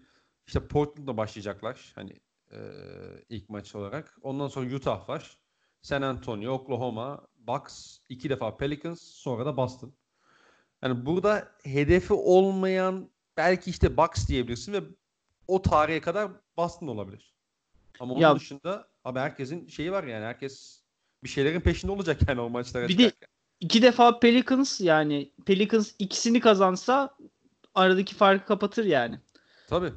İşte Portland'la başlayacaklar. Hani e, ilk maç olarak. Ondan sonra Utah var. San Antonio, Oklahoma, Bucks, iki defa Pelicans, sonra da Boston. Yani burada hedefi olmayan belki işte Bucks diyebilirsin ve o tarihe kadar Boston olabilir. Ama onun Ya- dışında abi herkesin şeyi var yani herkes bir şeylerin peşinde olacak yani o maçlara Bir de- çıkarken. İki defa Pelicans yani Pelicans ikisini kazansa aradaki farkı kapatır yani. Tabii.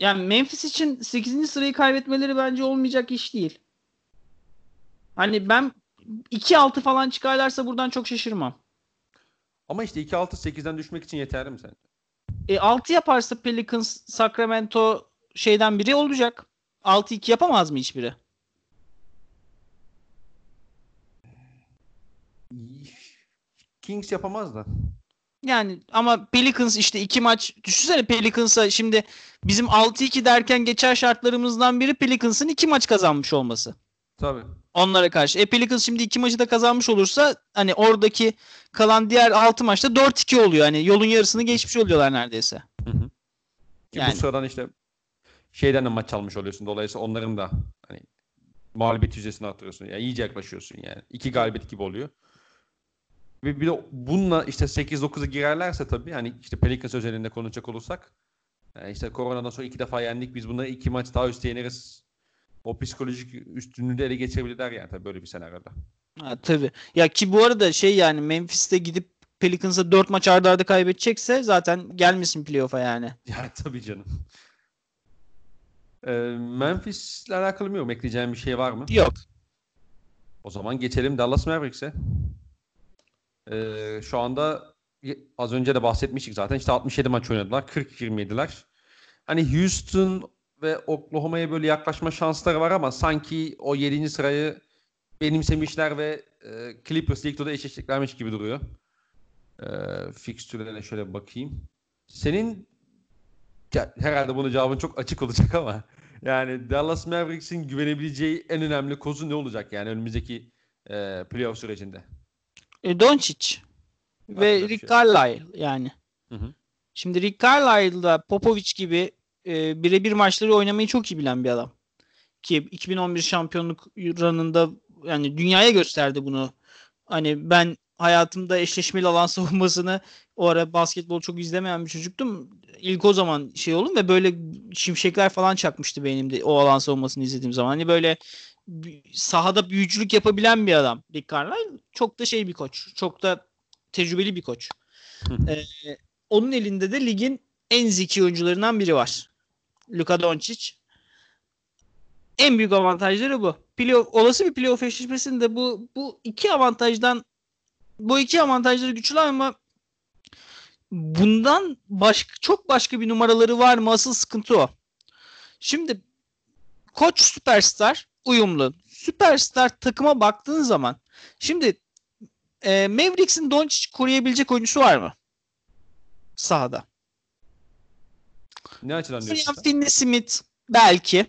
Yani Memphis için 8. sırayı kaybetmeleri bence olmayacak iş değil. Hani ben 2-6 falan çıkarlarsa buradan çok şaşırmam. Ama işte 2-6-8'den düşmek için yeterli mi sence? E, 6 yaparsa Pelicans Sacramento şeyden biri olacak. 6-2 yapamaz mı hiçbiri? Kings yapamaz da. Yani ama Pelicans işte iki maç düşünsene Pelicans'a şimdi bizim 6-2 derken geçer şartlarımızdan biri Pelicans'ın iki maç kazanmış olması. Tabii. Onlara karşı. E Pelicans şimdi iki maçı da kazanmış olursa hani oradaki kalan diğer 6 maçta 4-2 oluyor. Hani yolun yarısını geçmiş oluyorlar neredeyse. Hı hı. Yani. bu sıradan işte şeyden de maç almış oluyorsun. Dolayısıyla onların da hani mağlubiyet yüzdesini artırıyorsun. Yani iyice yaklaşıyorsun yani. İki galibiyet gibi oluyor. Ve bir de bununla işte 8-9'a girerlerse tabii hani işte Pelicans özelinde konuşacak olursak yani işte koronadan sonra iki defa yendik. Biz bunları iki maç daha üst yeneriz. O psikolojik üstünlüğü de ele geçirebilirler yani tabii böyle bir senaryoda. Ha, tabii. Ya ki bu arada şey yani Memphis'te gidip Pelicans'a 4 maç arda arda kaybedecekse zaten gelmesin playoff'a yani. Yani tabii canım. Ee, Memphis'le alakalı mı yok? Ekleyeceğim bir şey var mı? Yok. O zaman geçelim Dallas Mavericks'e. Ee, şu anda az önce de bahsetmiştik zaten. İşte 67 maç oynadılar. 40-27'ler. Hani Houston ve Oklahoma'ya böyle yaklaşma şansları var ama sanki o 7. sırayı benimsemişler ve e, Clippers ligde eşleşeceklermiş gibi duruyor. E, fixtürelerine şöyle bakayım. Senin herhalde bunun cevabın çok açık olacak ama yani Dallas Mavericks'in güvenebileceği en önemli kozu ne olacak yani önümüzdeki e, playoff sürecinde? E, Doncic ve Rick şey. Carlisle yani. Hı hı. Şimdi Rick Carlisle da Popovich gibi e, birebir maçları oynamayı çok iyi bilen bir adam. Ki 2011 şampiyonluk ranında yani dünyaya gösterdi bunu. Hani ben hayatımda eşleşmeli alan savunmasını o ara basketbol çok izlemeyen bir çocuktum. İlk o zaman şey oldum ve böyle şimşekler falan çakmıştı beynimde o alan savunmasını izlediğim zaman. Hani böyle sahada büyücülük yapabilen bir adam Rick Carlisle. Çok da şey bir koç. Çok da tecrübeli bir koç. Ee, onun elinde de ligin en zeki oyuncularından biri var. Luka Doncic. En büyük avantajları bu. Playoff, olası bir playoff eşleşmesinde bu bu iki avantajdan bu iki avantajları güçlü ama bundan başka çok başka bir numaraları var mı? Asıl sıkıntı o. Şimdi koç süperstar uyumlu. Süperstar takıma baktığın zaman şimdi e, Mavericks'in Doncic koruyabilecek oyuncusu var mı? Sahada. Ne açıdan diyorsun Ryan sen? Finney-Smith belki.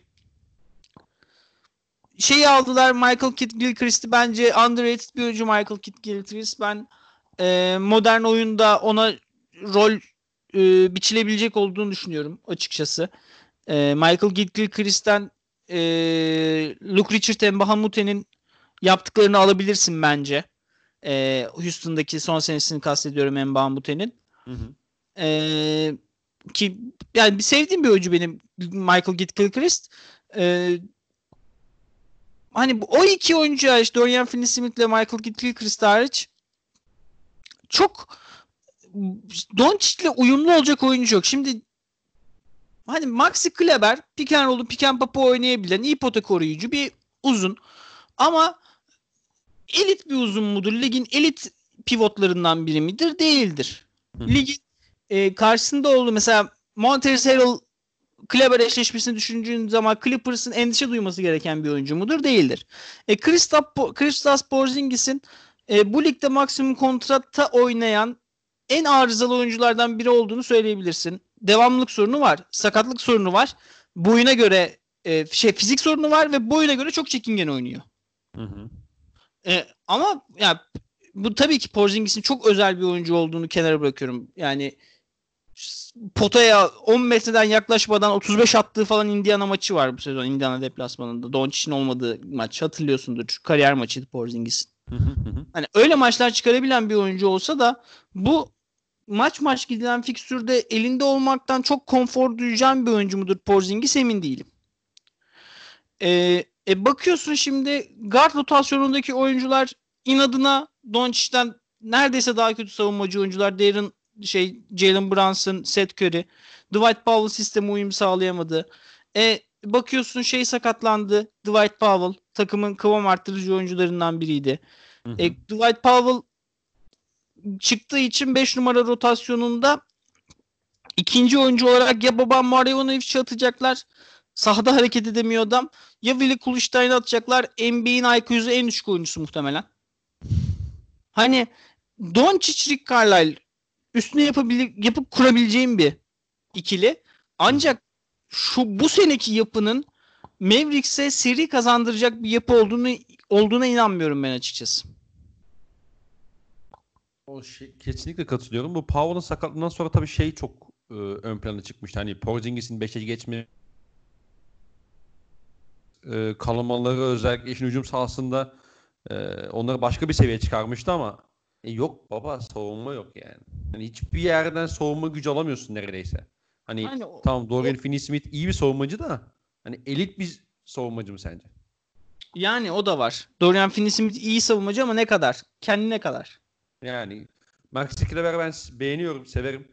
Şeyi aldılar Michael Kidd-Gilchrist'i bence underrated bir oyuncu Michael Kidd-Gilchrist. Ben e, modern oyunda ona rol e, biçilebilecek olduğunu düşünüyorum açıkçası. E, Michael Kidd-Gilchrist'ten e, Luke Richard Mbahamute'nin yaptıklarını alabilirsin bence. E, Houston'daki son senesini kastediyorum Mbahamute'nin. Hı hı. Ee, ki yani sevdiğim bir oyuncu benim Michael Gilchrist. Ee, hani o iki oyuncu hariç Dorian Finney-Smith ile Michael Gilchrist hariç çok Doncic'le uyumlu olacak oyuncu yok. Şimdi hani Maxi Kleber pick and roll'u pick and pop'u oynayabilen iyi pota koruyucu bir uzun ama elit bir uzun mudur? Ligin elit pivotlarından biri midir? Değildir. Ligin e, karşısında olduğu mesela Montrezl Harrell Kleber eşleşmesini düşündüğün zaman Clippers'ın endişe duyması gereken bir oyuncu mudur? Değildir. E, Kristaps Porzingis'in e, bu ligde maksimum kontratta oynayan en arızalı oyunculardan biri olduğunu söyleyebilirsin. Devamlılık sorunu var. Sakatlık sorunu var. Boyuna göre e, şey fizik sorunu var ve boyuna göre çok çekingen oynuyor. Hı hı. E, ama ya bu tabii ki Porzingis'in çok özel bir oyuncu olduğunu kenara bırakıyorum. Yani potaya 10 metreden yaklaşmadan 35 attığı falan Indiana maçı var bu sezon Indiana deplasmanında. Doncic'in olmadığı maç hatırlıyorsundur. Kariyer maçıydı Porzingis'in. Hani öyle maçlar çıkarabilen bir oyuncu olsa da bu maç maç gidilen fikstürde elinde olmaktan çok konfor duyacağım bir oyuncu mudur Porzingis emin değilim. Ee, e bakıyorsun şimdi guard rotasyonundaki oyuncular inadına Doncic'ten neredeyse daha kötü savunmacı oyuncular. Darren şey Jalen Brunson, Seth Curry, Dwight Powell sisteme uyum sağlayamadı. E bakıyorsun şey sakatlandı. Dwight Powell takımın kıvam arttırıcı oyuncularından biriydi. Hı hı. E, Dwight Powell çıktığı için 5 numara rotasyonunda ikinci oyuncu olarak ya Boban Marjanovic atacaklar. Sahada hareket edemiyor adam. Ya Willi Kuliştayn'ı atacaklar. NBA'in IQ'su en düşük oyuncusu muhtemelen. Hani Doncic, Rick Carlisle üstüne yapabilir, yapıp kurabileceğim bir ikili. Ancak şu bu seneki yapının Mavericks'e seri kazandıracak bir yapı olduğunu olduğuna inanmıyorum ben açıkçası. O şey, kesinlikle katılıyorum. Bu Powell'ın sakatlığından sonra tabii şey çok e, ön plana çıkmıştı. Hani Porzingis'in 5'e geçme e, kalamaları özellikle işin hücum sahasında e, onları başka bir seviyeye çıkarmıştı ama e, yok baba savunma yok yani. Hani hiçbir yerden savunma gücü alamıyorsun neredeyse. Hani Yani o- tamam Dorian Finney-Smith iyi bir savunmacı da hani elit bir savunmacı mı sence? Yani o da var. Dorian Finney-Smith iyi savunmacı ama ne kadar? Kendine kadar. Yani Max Kleber'i ben beğeniyorum, severim.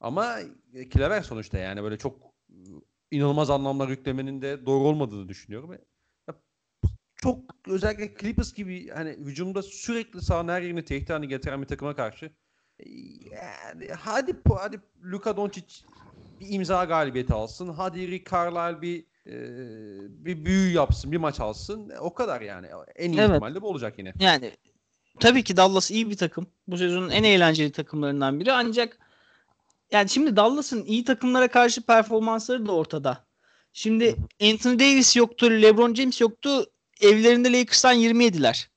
Ama e, Kleber sonuçta yani böyle çok e, inanılmaz anlamlar yüklemenin de doğru olmadığını düşünüyorum. E, ya, Çok özellikle Clippers gibi hani hücumda sürekli sahanın her yerine tehdit haline getiren bir takıma karşı e, yani hadi hadi Luka Doncic bir imza galibiyeti alsın. Hadi Rick Carlisle bir e, bir büyü yapsın, bir maç alsın. E, O kadar yani. En iyi Evet. ihtimalle bu olacak yine. Yani tabii ki Dallas iyi bir takım. Bu sezonun en eğlenceli takımlarından biri. Ancak yani şimdi Dallas'ın iyi takımlara karşı performansları da ortada. Şimdi Anthony Davis yoktu, LeBron James yoktu. Evlerinde Lakers'tan 20 yediler.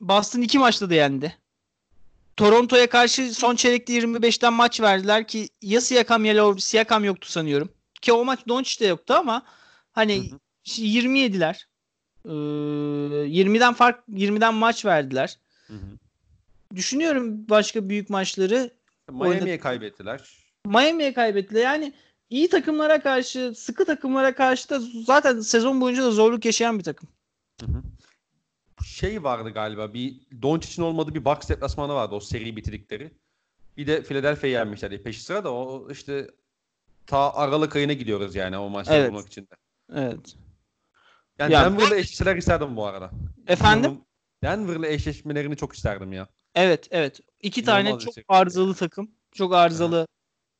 Boston iki maçta da yendi. Toronto'ya karşı son çeyrekte 25'ten maç verdiler ki ya Siakam ya Lowry, Siakam yoktu sanıyorum. Ki o maç Doncic de yoktu ama hani Hı hı. 20 yediler. Ee, 20'den fark 20'den maç verdiler. Hı hı. Düşünüyorum başka büyük maçları. Miami'ye kaybettiler. Miami'ye kaybettiler. Yani iyi takımlara karşı, sıkı takımlara karşı da zaten sezon boyunca da zorluk yaşayan bir takım. Hı hı. Şey vardı galiba bir Doncic'in olmadığı bir Bucks deplasmanı vardı o seri bitirdikleri. Bir de Philadelphia'yı yenmişlerdi peşi sıra da o işte ta Aralık ayına gidiyoruz yani o maçları Evet. bulmak için de. Evet. Yani Ya Denver'la eşleşseler isterdim bu arada. Efendim? Denver'la eşleşmelerini çok isterdim ya. Evet, evet. İki tane çok arızalı takım. Çok arızalı.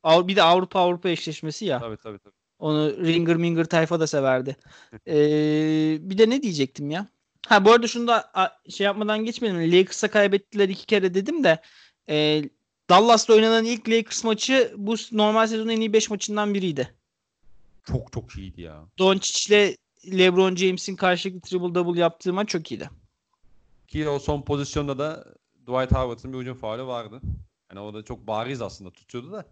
Av- Bir de Avrupa Avrupa eşleşmesi ya. Tabii tabii tabii. Onu Ringer Minger tayfa da severdi. Ee, bir de ne diyecektim ya? Ha bu arada şunu da şey yapmadan geçmeyelim. Lakers'a kaybettiler iki kere dedim de e, Dallas'la oynanan ilk Lakers maçı bu normal sezonun en iyi 5 maçından biriydi. Çok çok iyiydi ya. Doncic'le LeBron James'in karşılıklı triple double yaptığı maç çok iyiydi. Ki o son pozisyonda da Dwight Howard'ın bir hücum faulü vardı. Yani o da çok bariz aslında tutuyordu da.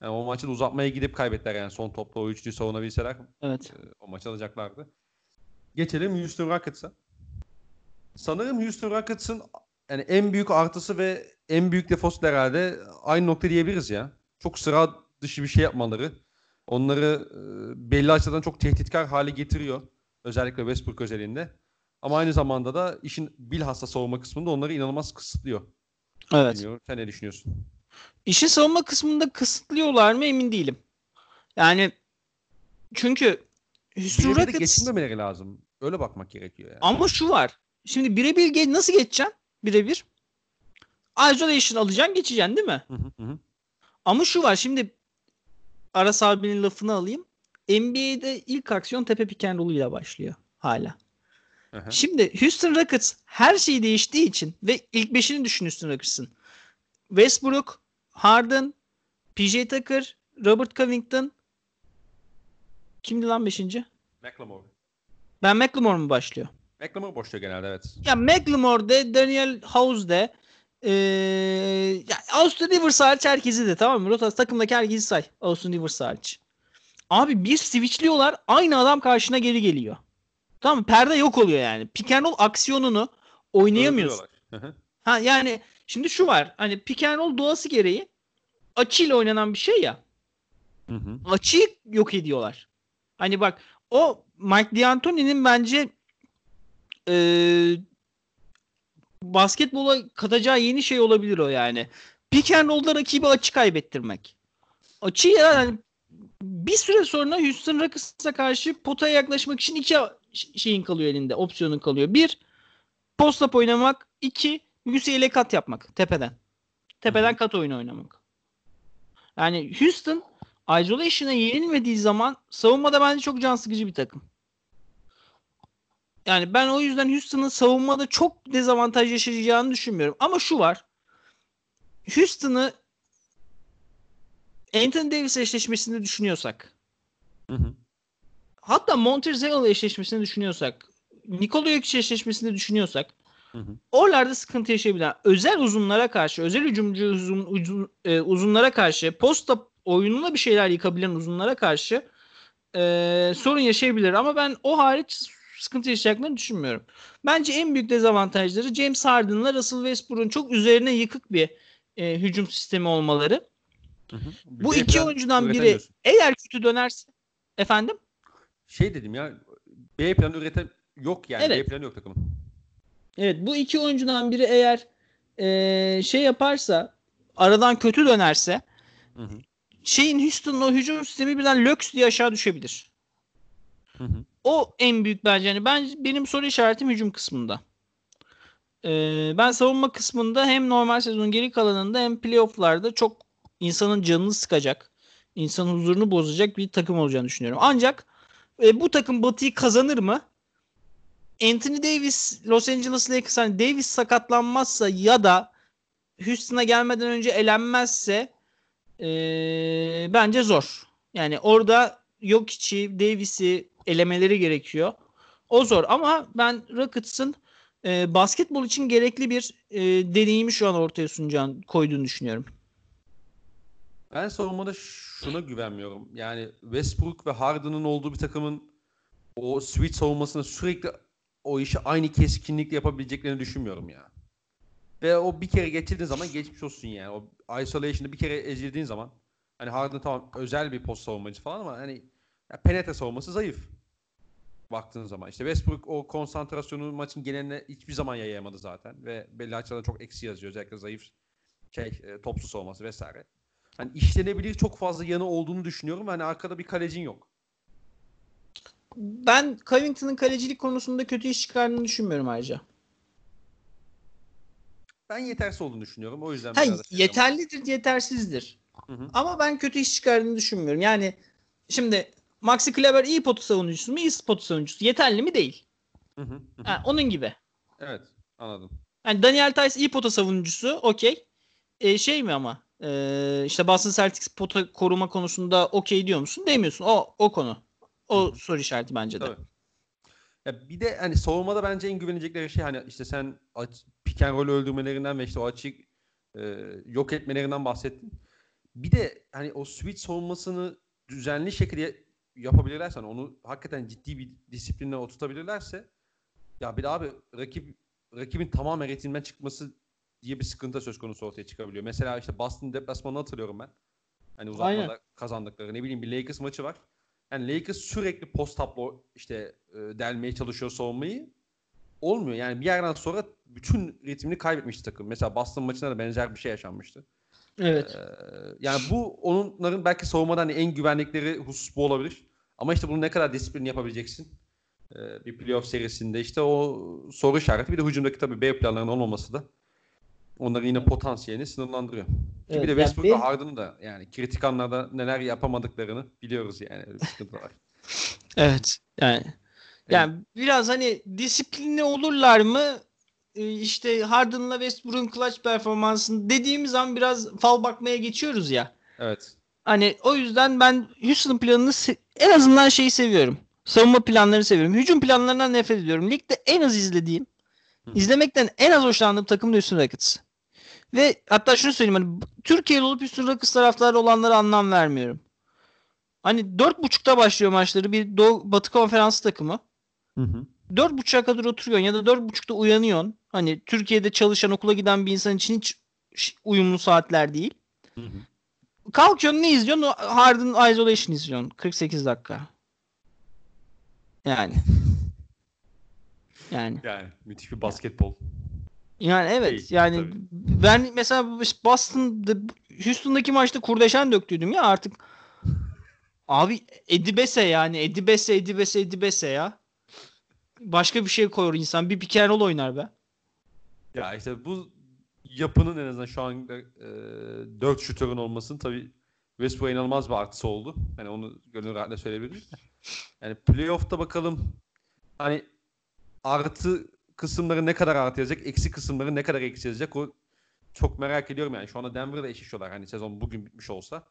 Yani o maçı da uzatmaya gidip kaybettiler yani son topla o üçlüyü savunabilseler Evet. e, o maçı alacaklardı. Geçelim Houston Rockets'a. Sanırım Houston Rockets'ın yani en büyük artısı ve en büyük defosu da herhalde aynı nokta diyebiliriz ya. Çok sıra dışı bir şey yapmaları. Onları e, belli açıdan çok tehditkar hale getiriyor. Özellikle Westbrook özelinde. Ama aynı zamanda da işin bilhassa savunma kısmında onları inanılmaz kısıtlıyor. Evet. Bilmiyorum. Sen ne düşünüyorsun? İşin savunma kısmında kısıtlıyorlar mı emin değilim. Yani çünkü de Rockets geçinmemeleri lazım. Öyle bakmak gerekiyor yani. ama şu var. Şimdi birebir ge- nasıl geçeceksin? Birebir. Isolation alacaksın geçeceksin değil mi? Hı hı hı. Ama şu var şimdi Aras abinin lafını alayım. NBA'de ilk aksiyon tepe roll ile başlıyor hala. Şimdi Houston Rockets her şey değiştiği için ve ilk beşini düşün Houston Rockets'ın. Westbrook, Harden, PJ Tucker, Robert Covington. Kimdi lan beşinci? McLemore. Ben McLemore mu başlıyor? McLemore boşluyor genelde evet. Ya McLemore de, Daniel House de, ee, ya Austin Rivers hariç herkesi de tamam mı? Rotas takımdaki herkesi say. Austin Rivers hariç. Abi bir switchliyorlar aynı adam karşına geri geliyor. Tamam? Perde yok oluyor yani. Pick and roll aksiyonunu oynayamıyorsun. Ha yani şimdi şu var. Hani pick and roll doğası gereği açıyla oynanan bir şey ya. Hı hı. Açıyı yok ediyorlar. Hani bak o Mike D'Antoni'nin bence eee basketbola katacağı yeni şey olabilir o yani. Pick and roll'da rakibi açı kaybettirmek. Açıyı yani bir süre sonra Houston Rockets'a karşı potaya yaklaşmak için iki şeyin kalıyor elinde. Opsiyonun kalıyor. Bir, post-up oynamak. iki UCL'e kat yapmak tepeden. Tepeden kat oyunu oynamak. Yani Houston isolation'a yenilmediği zaman savunmada bence çok can sıkıcı bir takım. Yani ben o yüzden Houston'ın savunmada çok dezavantaj yaşayacağını düşünmüyorum. Ama şu var. Houston'ı Anthony Davis eşleşmesini düşünüyorsak Hı hı. Hatta Montrezl eşleşmesini düşünüyorsak Nikola Jokic eşleşmesini düşünüyorsak Hı hı. oralarda sıkıntı yaşayabilir. Özel uzunlara karşı, özel hücumcu uzun, uzun- e, uzunlara karşı, posta oyununa bir şeyler yıkabilen uzunlara karşı e, sorun yaşayabilir. Ama ben o hariç sıkıntı yaşayacaklarını düşünmüyorum. Bence en büyük dezavantajları James Harden'la Russell Westbrook'un çok üzerine yıkık bir e, hücum sistemi olmaları. Hı hı. Bu iki oyuncudan biri eğer kötü dönerse efendim Şey dedim ya B planı üreten yok yani. Evet. B planı yok takımın. Evet bu iki oyuncudan biri eğer eee, şey yaparsa aradan kötü dönerse Hı hı. şeyin Houston'ın o hücum sistemi birden löks diye aşağı düşebilir. Hı hı. O en büyük bence. Yani ben benim soru işaretim hücum kısmında. Eee, ben savunma kısmında hem normal sezonun geri kalanında hem playofflarda çok insanın canını sıkacak, insanın huzurunu bozacak bir takım olacağını düşünüyorum. Ancak e, bu takım Batı'yı kazanır mı? Anthony Davis Los Angeles Lakers hani Davis sakatlanmazsa ya da Houston'a gelmeden önce elenmezse e, bence zor. Yani orada Jokic'i, Davis'i elemeleri gerekiyor. O zor ama ben Rockets'ın e, basketbol için gerekli bir e, deneyimi şu an ortaya sunacağını koyduğunu düşünüyorum. Ben savunmada şuna güvenmiyorum. Yani Westbrook ve Harden'ın olduğu bir takımın o switch savunmasını sürekli o işi aynı keskinlikle yapabileceklerini düşünmüyorum ya. Ve o bir kere geçirdiğin zaman geçmiş olsun yani. O isolation'da bir kere ezildiğin zaman hani Harden tamam özel bir post savunmacı falan ama hani ya penetre savunması zayıf. Baktığın zaman. işte Westbrook o konsantrasyonu maçın geneline hiçbir zaman yayamadı zaten. Ve belli açılardan çok eksi yazıyor. Özellikle zayıf şey, e, topsuz olması vesaire. Hani işlenebilir çok fazla yanı olduğunu düşünüyorum. Hani arkada bir kalecin yok. Ben Covington'ın kalecilik konusunda kötü iş çıkardığını düşünmüyorum ayrıca. Ben yetersiz olduğunu düşünüyorum. O yüzden Ha, şey yeterlidir, yetersizdir. Hı hı. Ama ben kötü iş çıkardığını düşünmüyorum. Yani şimdi Maxi Kleber iyi potu savunucusu mu? İyi potu savunucusu. Yeterli mi? Değil. Hı hı, hı hı. Ha, onun gibi. Evet anladım. Yani Daniel Tice iyi pota savunucusu. Okey. E, şey mi ama? E, işte Boston Celtics pota koruma konusunda okey diyor musun? Demiyorsun. O o konu. O soru işareti bence de. Tabii. Ya bir de hani savunmada bence en güvenecekleri şey hani işte sen aç, pick and roll öldürmelerinden ve işte o açık e, yok etmelerinden bahsettin. Bir de hani o switch savunmasını düzenli şekilde yapabilirlerse hani onu hakikaten ciddi bir disiplinle oturtabilirlerse ya bir de abi rakip rakibin tamamen ritminden çıkması diye bir sıkıntı söz konusu ortaya çıkabiliyor. Mesela işte Boston deplasmanını hatırlıyorum ben. Hani uzatmada Aynen. kazandıkları ne bileyim bir Lakers maçı var. Yani Lakers sürekli post tablo işte e, delmeye çalışıyor savunmayı. Olmuyor. Yani bir yerden sonra bütün ritmini kaybetmişti takım. Mesela Boston maçında da benzer bir şey yaşanmıştı. Evet. Ee, yani bu onların belki savunmada hani en güvenlikleri husus bu olabilir. Ama işte bunu ne kadar disiplinli yapabileceksin? Ee, bir playoff serisinde işte o soru işareti. Bir de hücumdaki tabii B planlarının olmaması da onların yine potansiyelini sınırlandırıyor. Evet, bir de ya Westbrook ve benim- Harden'ın da yani kritik anlarda neler yapamadıklarını biliyoruz yani. Öyle bir sıkıntı var. Evet. Yani yani biraz hani disiplinli olurlar mı? Ee, İşte Harden'la Westbrook'un clutch performansını dediğimiz an biraz fal bakmaya geçiyoruz ya. Evet. Hani o yüzden ben Houston planını en azından şeyi seviyorum. Savunma planlarını seviyorum. Hücum planlarından nefret ediyorum. Ligde en az izlediğim, Hı. izlemekten en az hoşlandığım takım da Houston Rockets. Ve hatta şunu söyleyeyim hani Türkiye'li olup Houston Rockets taraftarı olanlara anlam vermiyorum. Hani dört buçukta başlıyor maçları bir Doğu, Batı Konferansı takımı. Hı hı. Dört buçuğa kadar oturuyorsun ya da dört buçukta uyanıyorsun. Hani Türkiye'de çalışan okula giden bir insan için hiç uyumlu saatler değil. Hı hı. Kalkıyorsun ne izliyorsun? Harden Isolation izliyorsun. 48 dakika. Yani. Yani. Yani müthiş bir basketbol. Yani evet. Değil, yani tabii. ben mesela Boston'da Houston'daki maçta kurdeşen döktüydüm ya artık. Abi Edibese yani Edibese Edibese Edibese ya. Başka bir şey koyar insan. Bir pick and oynar be. Ya işte bu yapının en azından şu an e, 4 şutörün olmasının tabii Westbrook'a inanılmaz bir artısı oldu. Hani onu gönül rahatlıkla söyleyebiliriz. Yani playoff'ta bakalım hani artı kısımları ne kadar artı yazacak, eksi kısımları ne kadar eksi yazacak o çok merak ediyorum yani. Şu anda Denver'da eşleşiyorlar hani sezon bugün bitmiş olsa.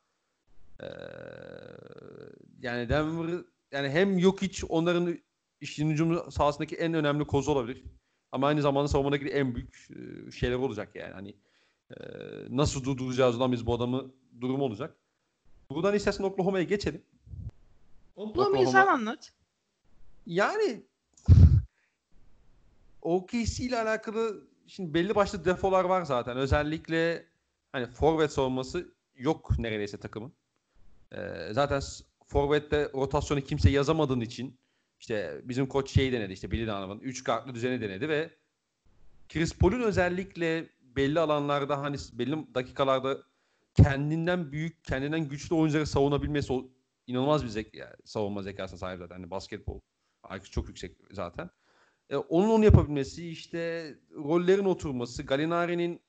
Ee, yani Denver yani hem yok hiç onların işin hücum sahasındaki en önemli kozu olabilir. Ama aynı zamanda savunmadaki en büyük e, şeyler olacak yani. Hani e, nasıl durduracağız lan biz bu adamı durumu olacak. Buradan istersen Oklahoma'ya geçelim. Oklahoma'yı sen anlat. Yani OKC ile alakalı şimdi belli başlı defolar var zaten. Özellikle hani forvet savunması yok neredeyse takımın. Ee, zaten forvette rotasyonu kimse yazamadığın için işte bizim koç şey denedi işte Billy Donovan 3 kartlı düzeni denedi ve Chris Paul'un özellikle belli alanlarda hani belli dakikalarda kendinden büyük, kendinden güçlü oyuncuları savunabilmesi inanılmaz bir zek yani savunma zekasına sahip zaten. Hani basketbol IQ çok yüksek zaten. E, onun onu yapabilmesi, işte rollerin oturması, Galinari'nin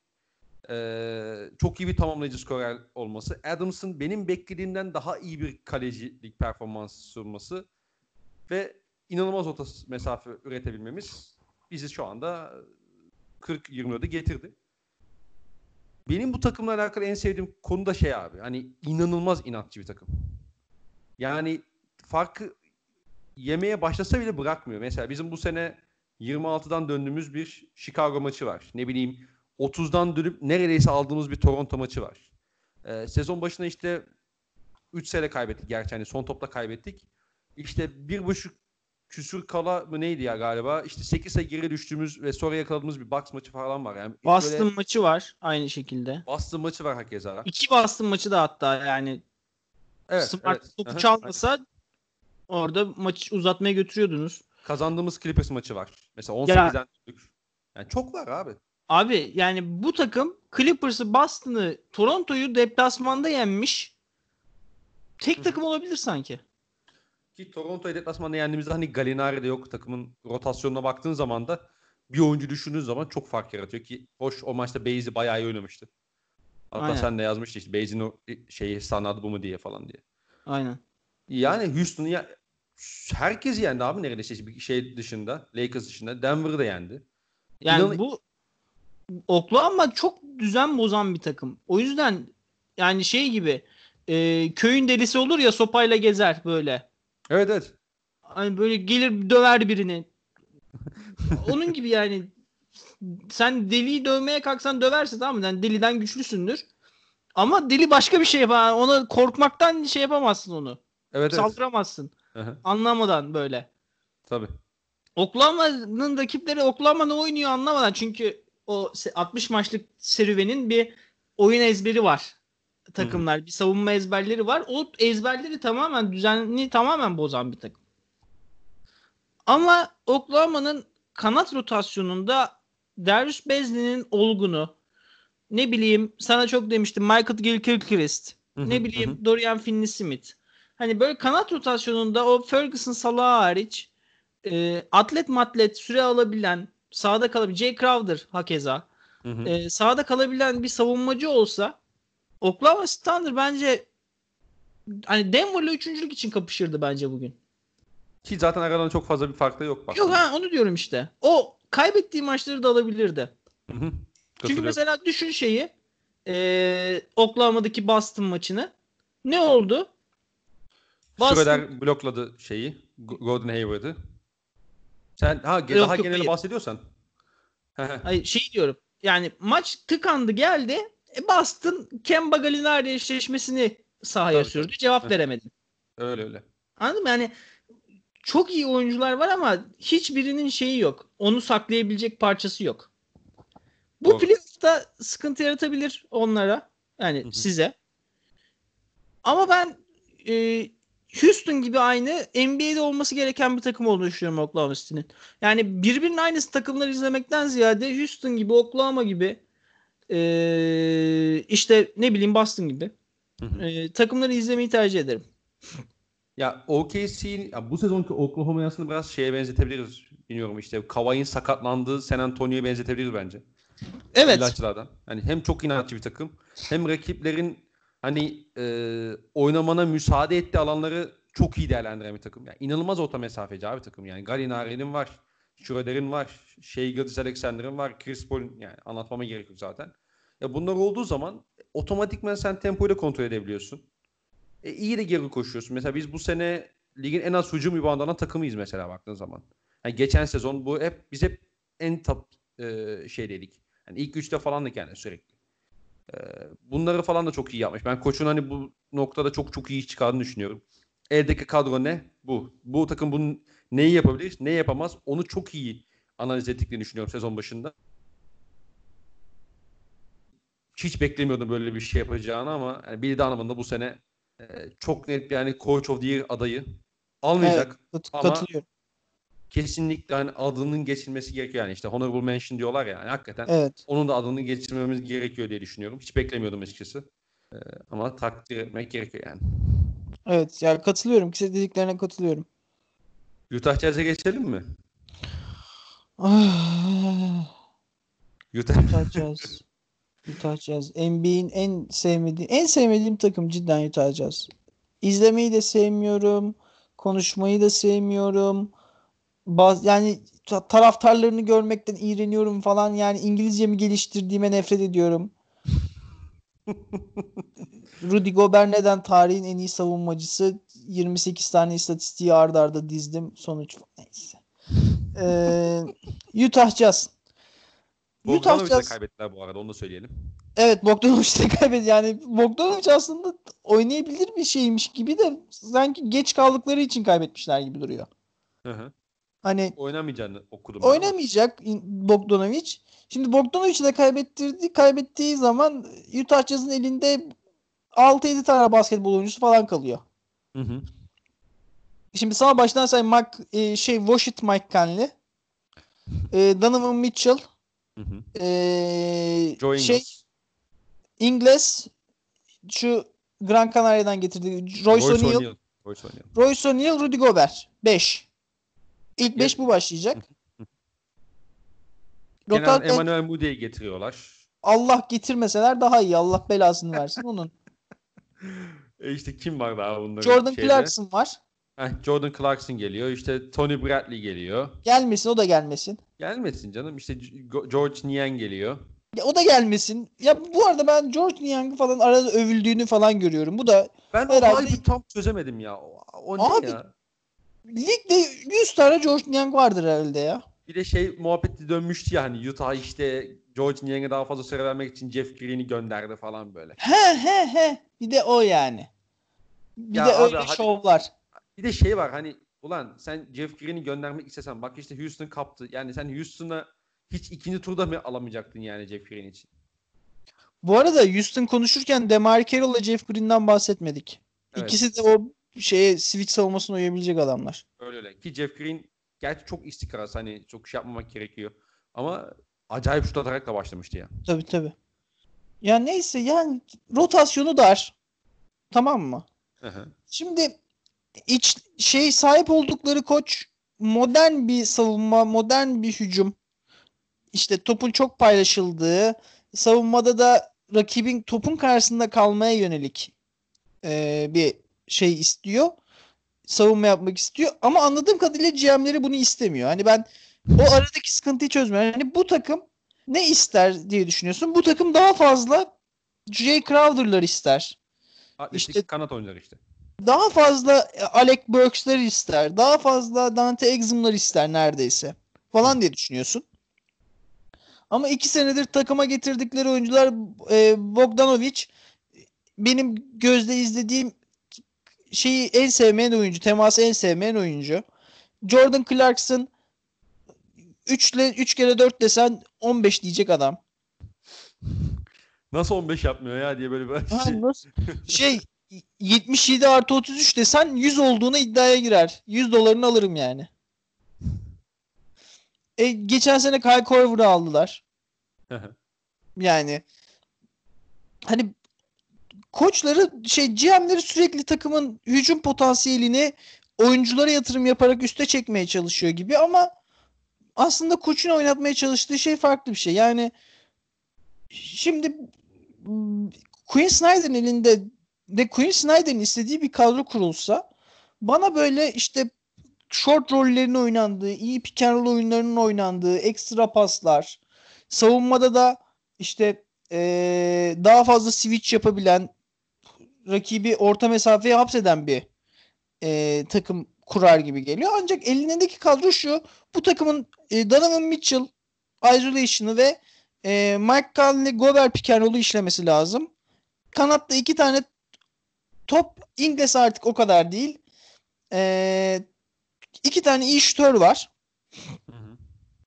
e, çok iyi bir tamamlayıcı skorer olması, Adams'ın benim beklediğimden daha iyi bir kalecilik performansı sunması ve inanılmaz orta mesafe üretebilmemiz bizi şu anda 40-24'e getirdi. Benim bu takımla alakalı en sevdiğim konu da şey abi. Hani inanılmaz inatçı bir takım. Yani farkı yemeye başlasa bile bırakmıyor. Mesela bizim bu sene 26'dan döndüğümüz bir Chicago maçı var. Ne bileyim 30'dan dönüp neredeyse aldığımız bir Toronto maçı var. Ee, sezon başında işte 3 sene kaybettik gerçi hani son topta kaybettik. İşte bir buçuk küsür kala mı neydi ya galiba? İşte 8 sayı geri düştüğümüz ve sonra yakaladığımız bir box maçı falan var. Yani Boston böyle... maçı var aynı şekilde. Boston maçı var hakeza. İki Boston maçı da hatta yani evet, Smart evet. topu çalmasa orada maçı uzatmaya götürüyordunuz. Kazandığımız Clippers maçı var. Mesela 18'den ya, yani çok var abi. Abi yani bu takım Clippers'ı, Boston'ı, Toronto'yu deplasmanda yenmiş. Tek takım olabilir sanki. Ki Toronto'yu deplasmanda yendiğimizde hani Gallinari de yok. Takımın rotasyonuna baktığın zaman da bir oyuncu düşündüğün zaman çok fark yaratıyor ki hoş o maçta Beyzi bayağı iyi oynamıştı. Hatta Aynen. sen de yazmıştın işte Beyzi'nin o şeyi sanadı bu mu diye falan diye. Aynen. Yani Houston'u ya herkes yendi abi neredeyse bir şey dışında. Lakers dışında. Denver'ı da yendi. Yani İnan- bu Oklahoma çok düzen bozan bir takım. O yüzden yani şey gibi e, köyün delisi olur ya sopayla gezer böyle. Evet evet. Hani böyle gelir döver birini. Onun gibi yani sen deliyi dövmeye kalksan döversin tamam mı? Yani deliden güçlüsündür. Ama deli başka bir şey yapar. Ona korkmaktan şey yapamazsın onu. Evet, Saldıramazsın. Evet. Anlamadan böyle. Tabii. Oklahoma'nın rakipleri Oklahoma ne oynuyor anlamadan. Çünkü o 60 maçlık serüvenin bir oyun ezberi var takımlar. Hı-hı. Bir savunma ezberleri var. O ezberleri tamamen düzenli tamamen bozan bir takım. Ama Oklahoma'nın kanat rotasyonunda Darius Bezli'nin olgunu ne bileyim sana çok demiştim Michael Gilchrist ne bileyim hı. Dorian Finney-Smith hani böyle kanat rotasyonunda o Ferguson Salah hariç e, atlet matlet süre alabilen sağda kalabilen Jay Crowder hakeza hı hı. E, sağda kalabilen bir savunmacı olsa Oklahoma City Thunder bence hani Denver'la üçüncülük için kapışırdı bence bugün. Ki zaten aralarında çok fazla bir fark da yok. Bak. Yok ha onu diyorum işte. O kaybettiği maçları da alabilirdi. Hı hı. Çünkü mesela düşün şeyi e, Oklahoma'daki Boston maçını. Ne oldu? Boston... Schroeder blokladı şeyi. Gordon Hayward'ı. Sen ha yok, daha yok, genel bahsediyorsan. Hayır, şey diyorum. Yani maç tıkandı geldi. E Boston Kemba Gallinari eşleşmesini sahaya Tabii. sürdü. Cevap veremedi. Öyle öyle. Anladın mı? Yani çok iyi oyuncular var ama hiçbirinin şeyi yok. Onu saklayabilecek parçası yok. Bu Doğru. playoff'ta sıkıntı yaratabilir onlara. Yani Hı-hı. size. Ama ben e, Houston gibi aynı NBA'de olması gereken bir takım olduğunu düşünüyorum Oklahoma City'nin. Yani birbirinin aynısı takımları izlemekten ziyade Houston gibi, Oklahoma gibi e, işte ne bileyim Boston gibi e, takımları izlemeyi tercih ederim. Ya OKC bu sezonki Oklahoma aslında biraz şeye benzetebiliriz. Bilmiyorum işte Kawhi'nin sakatlandığı San Antonio'ya benzetebiliriz bence. Evet. İlaçlardan. Yani hem çok inatçı bir takım hem rakiplerin hani e, oynamana müsaade ettiği alanları çok iyi değerlendiren bir takım. Yani inanılmaz orta mesafeci abi takım. Yani Galinari'nin var, Schroeder'in var, Shea Gildas Alexander'ın var, Chris Paul'un yani anlatmama gerek yok zaten. Ya bunlar olduğu zaman otomatikman sen tempoyu da kontrol edebiliyorsun. E, iyi de geri koşuyorsun. Mesela biz bu sene ligin en az hücum reboundanan takımıyız mesela baktığın zaman. Yani geçen sezon bu hep biz hep en top e, şeydeydik. Yani ilk üçte falan da yani sürekli. E, bunları falan da çok iyi yapmış. Ben koçun hani bu noktada çok çok iyi çıkardığını düşünüyorum. Eldeki kadro ne? Bu. Bu takım bunun neyi yapabilir, ne yapamaz onu çok iyi analiz ettiklerini düşünüyorum sezon başında. Hiç beklemiyordum böyle bir şey yapacağını ama yani Billy Donovan'da bu sene e, çok net yani Coach of the Year adayı almayacak. Evet, kat- ama- katılıyorum. Kesinlikle hani adının geçilmesi gerekiyor yani işte honorable mention diyorlar ya yani hakikaten Evet. onun da adını geçirmemiz gerekiyor diye düşünüyorum. Hiç beklemiyordum açıkçası. E, ama takdir etmek gerekiyor yani. Evet. Yani katılıyorum. Kısa dediklerine katılıyorum. Utah Jazz'e geçelim mi? Ah, Utah Utah Jazz. Utah Jazz. NBA'in en sevmediğim, en sevmediğim takım cidden Utah Jazz. İzlemeyi de sevmiyorum. Konuşmayı da sevmiyorum. Baz, yani ta- taraftarlarını görmekten iğreniyorum falan. Yani İngilizcemi geliştirdiğime nefret ediyorum. Rudy Gobert neden tarihin en iyi savunmacısı? 28 tane istatistiği arda arda dizdim. Sonuç neyse. Ee, Utah Jazz. Utah Jazz. kaybettiler bu arada onu da söyleyelim. Evet Bogdanovic de kaybetti. Yani Bogdanovic aslında oynayabilir bir şeymiş gibi de sanki geç kaldıkları için kaybetmişler gibi duruyor. Hı hı. Hani Oynamayacağını okudum. oynamayacak Bogdanovic. Şimdi Bogdanovic'i de kaybettirdi. Kaybettiği zaman Utah Jazz'ın elinde 6-7 tane basketbol oyuncusu falan kalıyor. Hı hı. Şimdi sağ baştan say Mac, e, şey Washit Mike Conley, e, Donovan Mitchell, Hı hı. e, Joe şey Ingles. Ingles, şu Gran Canaria'dan getirdiği Royce O'Neal, Royce O'Neal. Royce O'Neal, Rudy Gobert. 5. İlk 5 Ya- bu başlayacak. Kenan Rotate Emmanuel Moody'yi getiriyorlar. Allah getirmeseler daha iyi. Allah belasını versin onun. E işte kim var daha bunların Jordan şeyde? Clarkson var. Heh, Jordan Clarkson geliyor. İşte Tony Bradley geliyor. Gelmesin o da gelmesin. Gelmesin canım. İşte George Niang geliyor. Ya, o da gelmesin. Ya bu arada ben George Niang'ı falan arada övüldüğünü falan görüyorum. Bu da Ben Herhalde- o hype'ı tam çözemedim ya. O, o ne Abi- ya? Ligde 100 tane George Niang vardır herhalde ya. Bir de şey muhabbeti dönmüştü ya hani Utah işte George Niang'e daha fazla süre vermek için Jeff Green'i gönderdi falan böyle. He he he. Bir de o yani. Bir Ya de abi, öyle hadi- şovlar. Bir de şey var hani ulan sen Jeff Green'i göndermek istesen bak işte Houston kaptı. Yani sen Houston'a hiç ikinci turda mı alamayacaktın yani Jeff Green için? Bu arada Houston konuşurken DeMar Carroll'la Jeff Green'den bahsetmedik. Evet. İkisi de o şeye switch savunmasına uyabilecek adamlar. Öyle öyle. Ki Jeff Green gerçi çok istikrarlı hani çok şey yapmamak gerekiyor. Ama acayip şut atarak da başlamıştı ya. Tabii tabii. Ya neyse yani rotasyonu dar. Tamam mı? Hı hı. Şimdi iç şey sahip oldukları koç modern bir savunma, modern bir hücum. İşte topun çok paylaşıldığı, savunmada da rakibin topun karşısında kalmaya yönelik eee, bir şey istiyor. Savunma yapmak istiyor. Ama anladığım kadarıyla GM'leri bunu istemiyor. Hani ben o aradaki sıkıntıyı çözmüyorum. Hani bu takım ne ister diye düşünüyorsun. Bu takım daha fazla Jay Crowder'lar ister. Atletik İşte- kanat oyuncuları işte. daha fazla e, Alec Burks'ler ister. Daha fazla Dante Exum'lar ister neredeyse. Falan diye düşünüyorsun. Ama iki senedir takıma getirdikleri oyuncular e, Bogdanovic benim gözde izlediğim şeyi en sevmeyen oyuncu. Teması en sevmeyen oyuncu. Jordan Clarkson 3 ile 3 kere 4 desen 15 diyecek adam. Nasıl 15 yapmıyor ya diye böyle bir şey. şey 77 artı 33 desen 100 olduğuna iddiaya girer. 100 dolarını alırım yani. E, geçen sene Kyle Korver'ı aldılar. Yani hani koçları şey GM'leri sürekli takımın hücum potansiyelini oyunculara yatırım yaparak üste çekmeye çalışıyor gibi ama aslında koçun oynatmaya çalıştığı şey farklı bir şey. Yani şimdi m, Quinn Snyder'ın elinde de Quinn Snyder'in istediği bir kadro kurulsa bana böyle işte short rollerin oynandığı, iyi pick and roll oyunlarının oynandığı, ekstra paslar, savunmada da işte ee, daha fazla switch yapabilen, rakibi orta mesafeye hapseden bir ee, takım kurar gibi geliyor. Ancak elindeki kadro şu. Bu takımın e, Donovan Mitchell isolation'ı ve e, Mike Conley Gobert pick and işlemesi lazım. Kanatta iki tane top Ingles artık o kadar değil. E, iki tane iyi şütör var. Hı hı.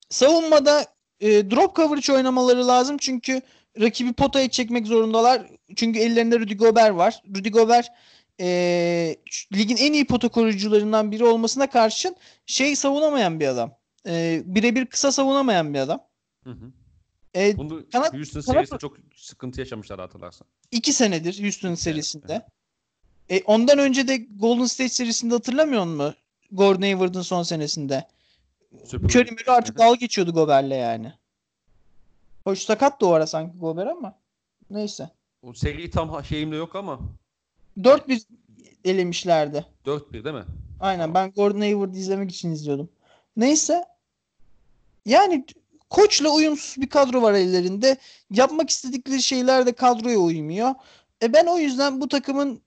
Savunmada e, drop coverage oynamaları lazım çünkü rakibi potaya çekmek zorundalar. Çünkü ellerinde Rudy Gobert var. Rudy Gobert e, ligin en iyi pota koruyucularından biri olmasına karşın şey savunamayan bir adam. E, birebir kısa savunamayan bir adam. Hı hı. E, Bunu kanat- Houston kanat- serisinde çok sıkıntı yaşamışlar hatırlarsan. iki senedir Houston serisinde. E, ondan önce de Golden State serisinde hatırlamıyor musun? Gordon Hayward'ın son senesinde. Curry Murray artık dalga geçiyordu Gobert'le yani. Hoş sakat da o ara sanki Gobert ama. Neyse. O seri tam şeyimde yok ama 4-1 elemişlerdi. 4-1 değil mi? Aynen ben Gordon Hayward'ı izlemek için izliyordum. Neyse. Yani koçla uyumsuz bir kadro var ellerinde. Yapmak istedikleri şeyler de kadroya uymuyor. E ben o yüzden bu takımın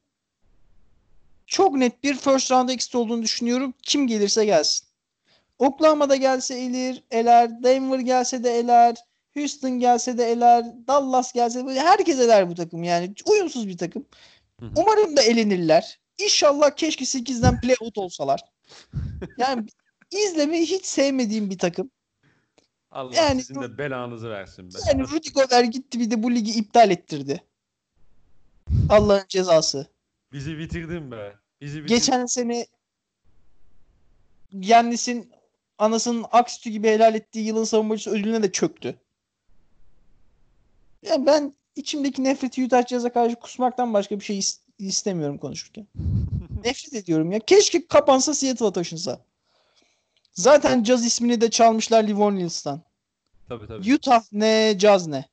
çok net bir first round exit olduğunu düşünüyorum. Kim gelirse gelsin. Oklahoma'da gelse elir, eler. Denver gelse de eler. Houston gelse de eler. Dallas gelse de herkes eler bu takım yani. Uyumsuz bir takım. Hı hı. Umarım da elenirler. İnşallah keşke 8'den playout olsalar. Yani izlemeyi hiç sevmediğim bir takım. Allah Yani sizin de belanızı versin be. Yani Rudy Gobert gitti bir de bu ligi iptal ettirdi. Allah'ın cezası. Bizi bitirdin be. Bizi bitirdin. Geçen sene Yannis'in anasının aksütü gibi helal ettiği yılın savunmacısı ödülüne de çöktü. Yani ben içimdeki nefreti Utah Jazz'a karşı kusmaktan başka bir şey is- istemiyorum konuşurken. Nefret ediyorum ya. Keşke kapansa Seattle'a taşınsa. Zaten Jazz ismini de çalmışlar Liv Orleans'tan. Tabii tabii. Utah ne, Jazz ne?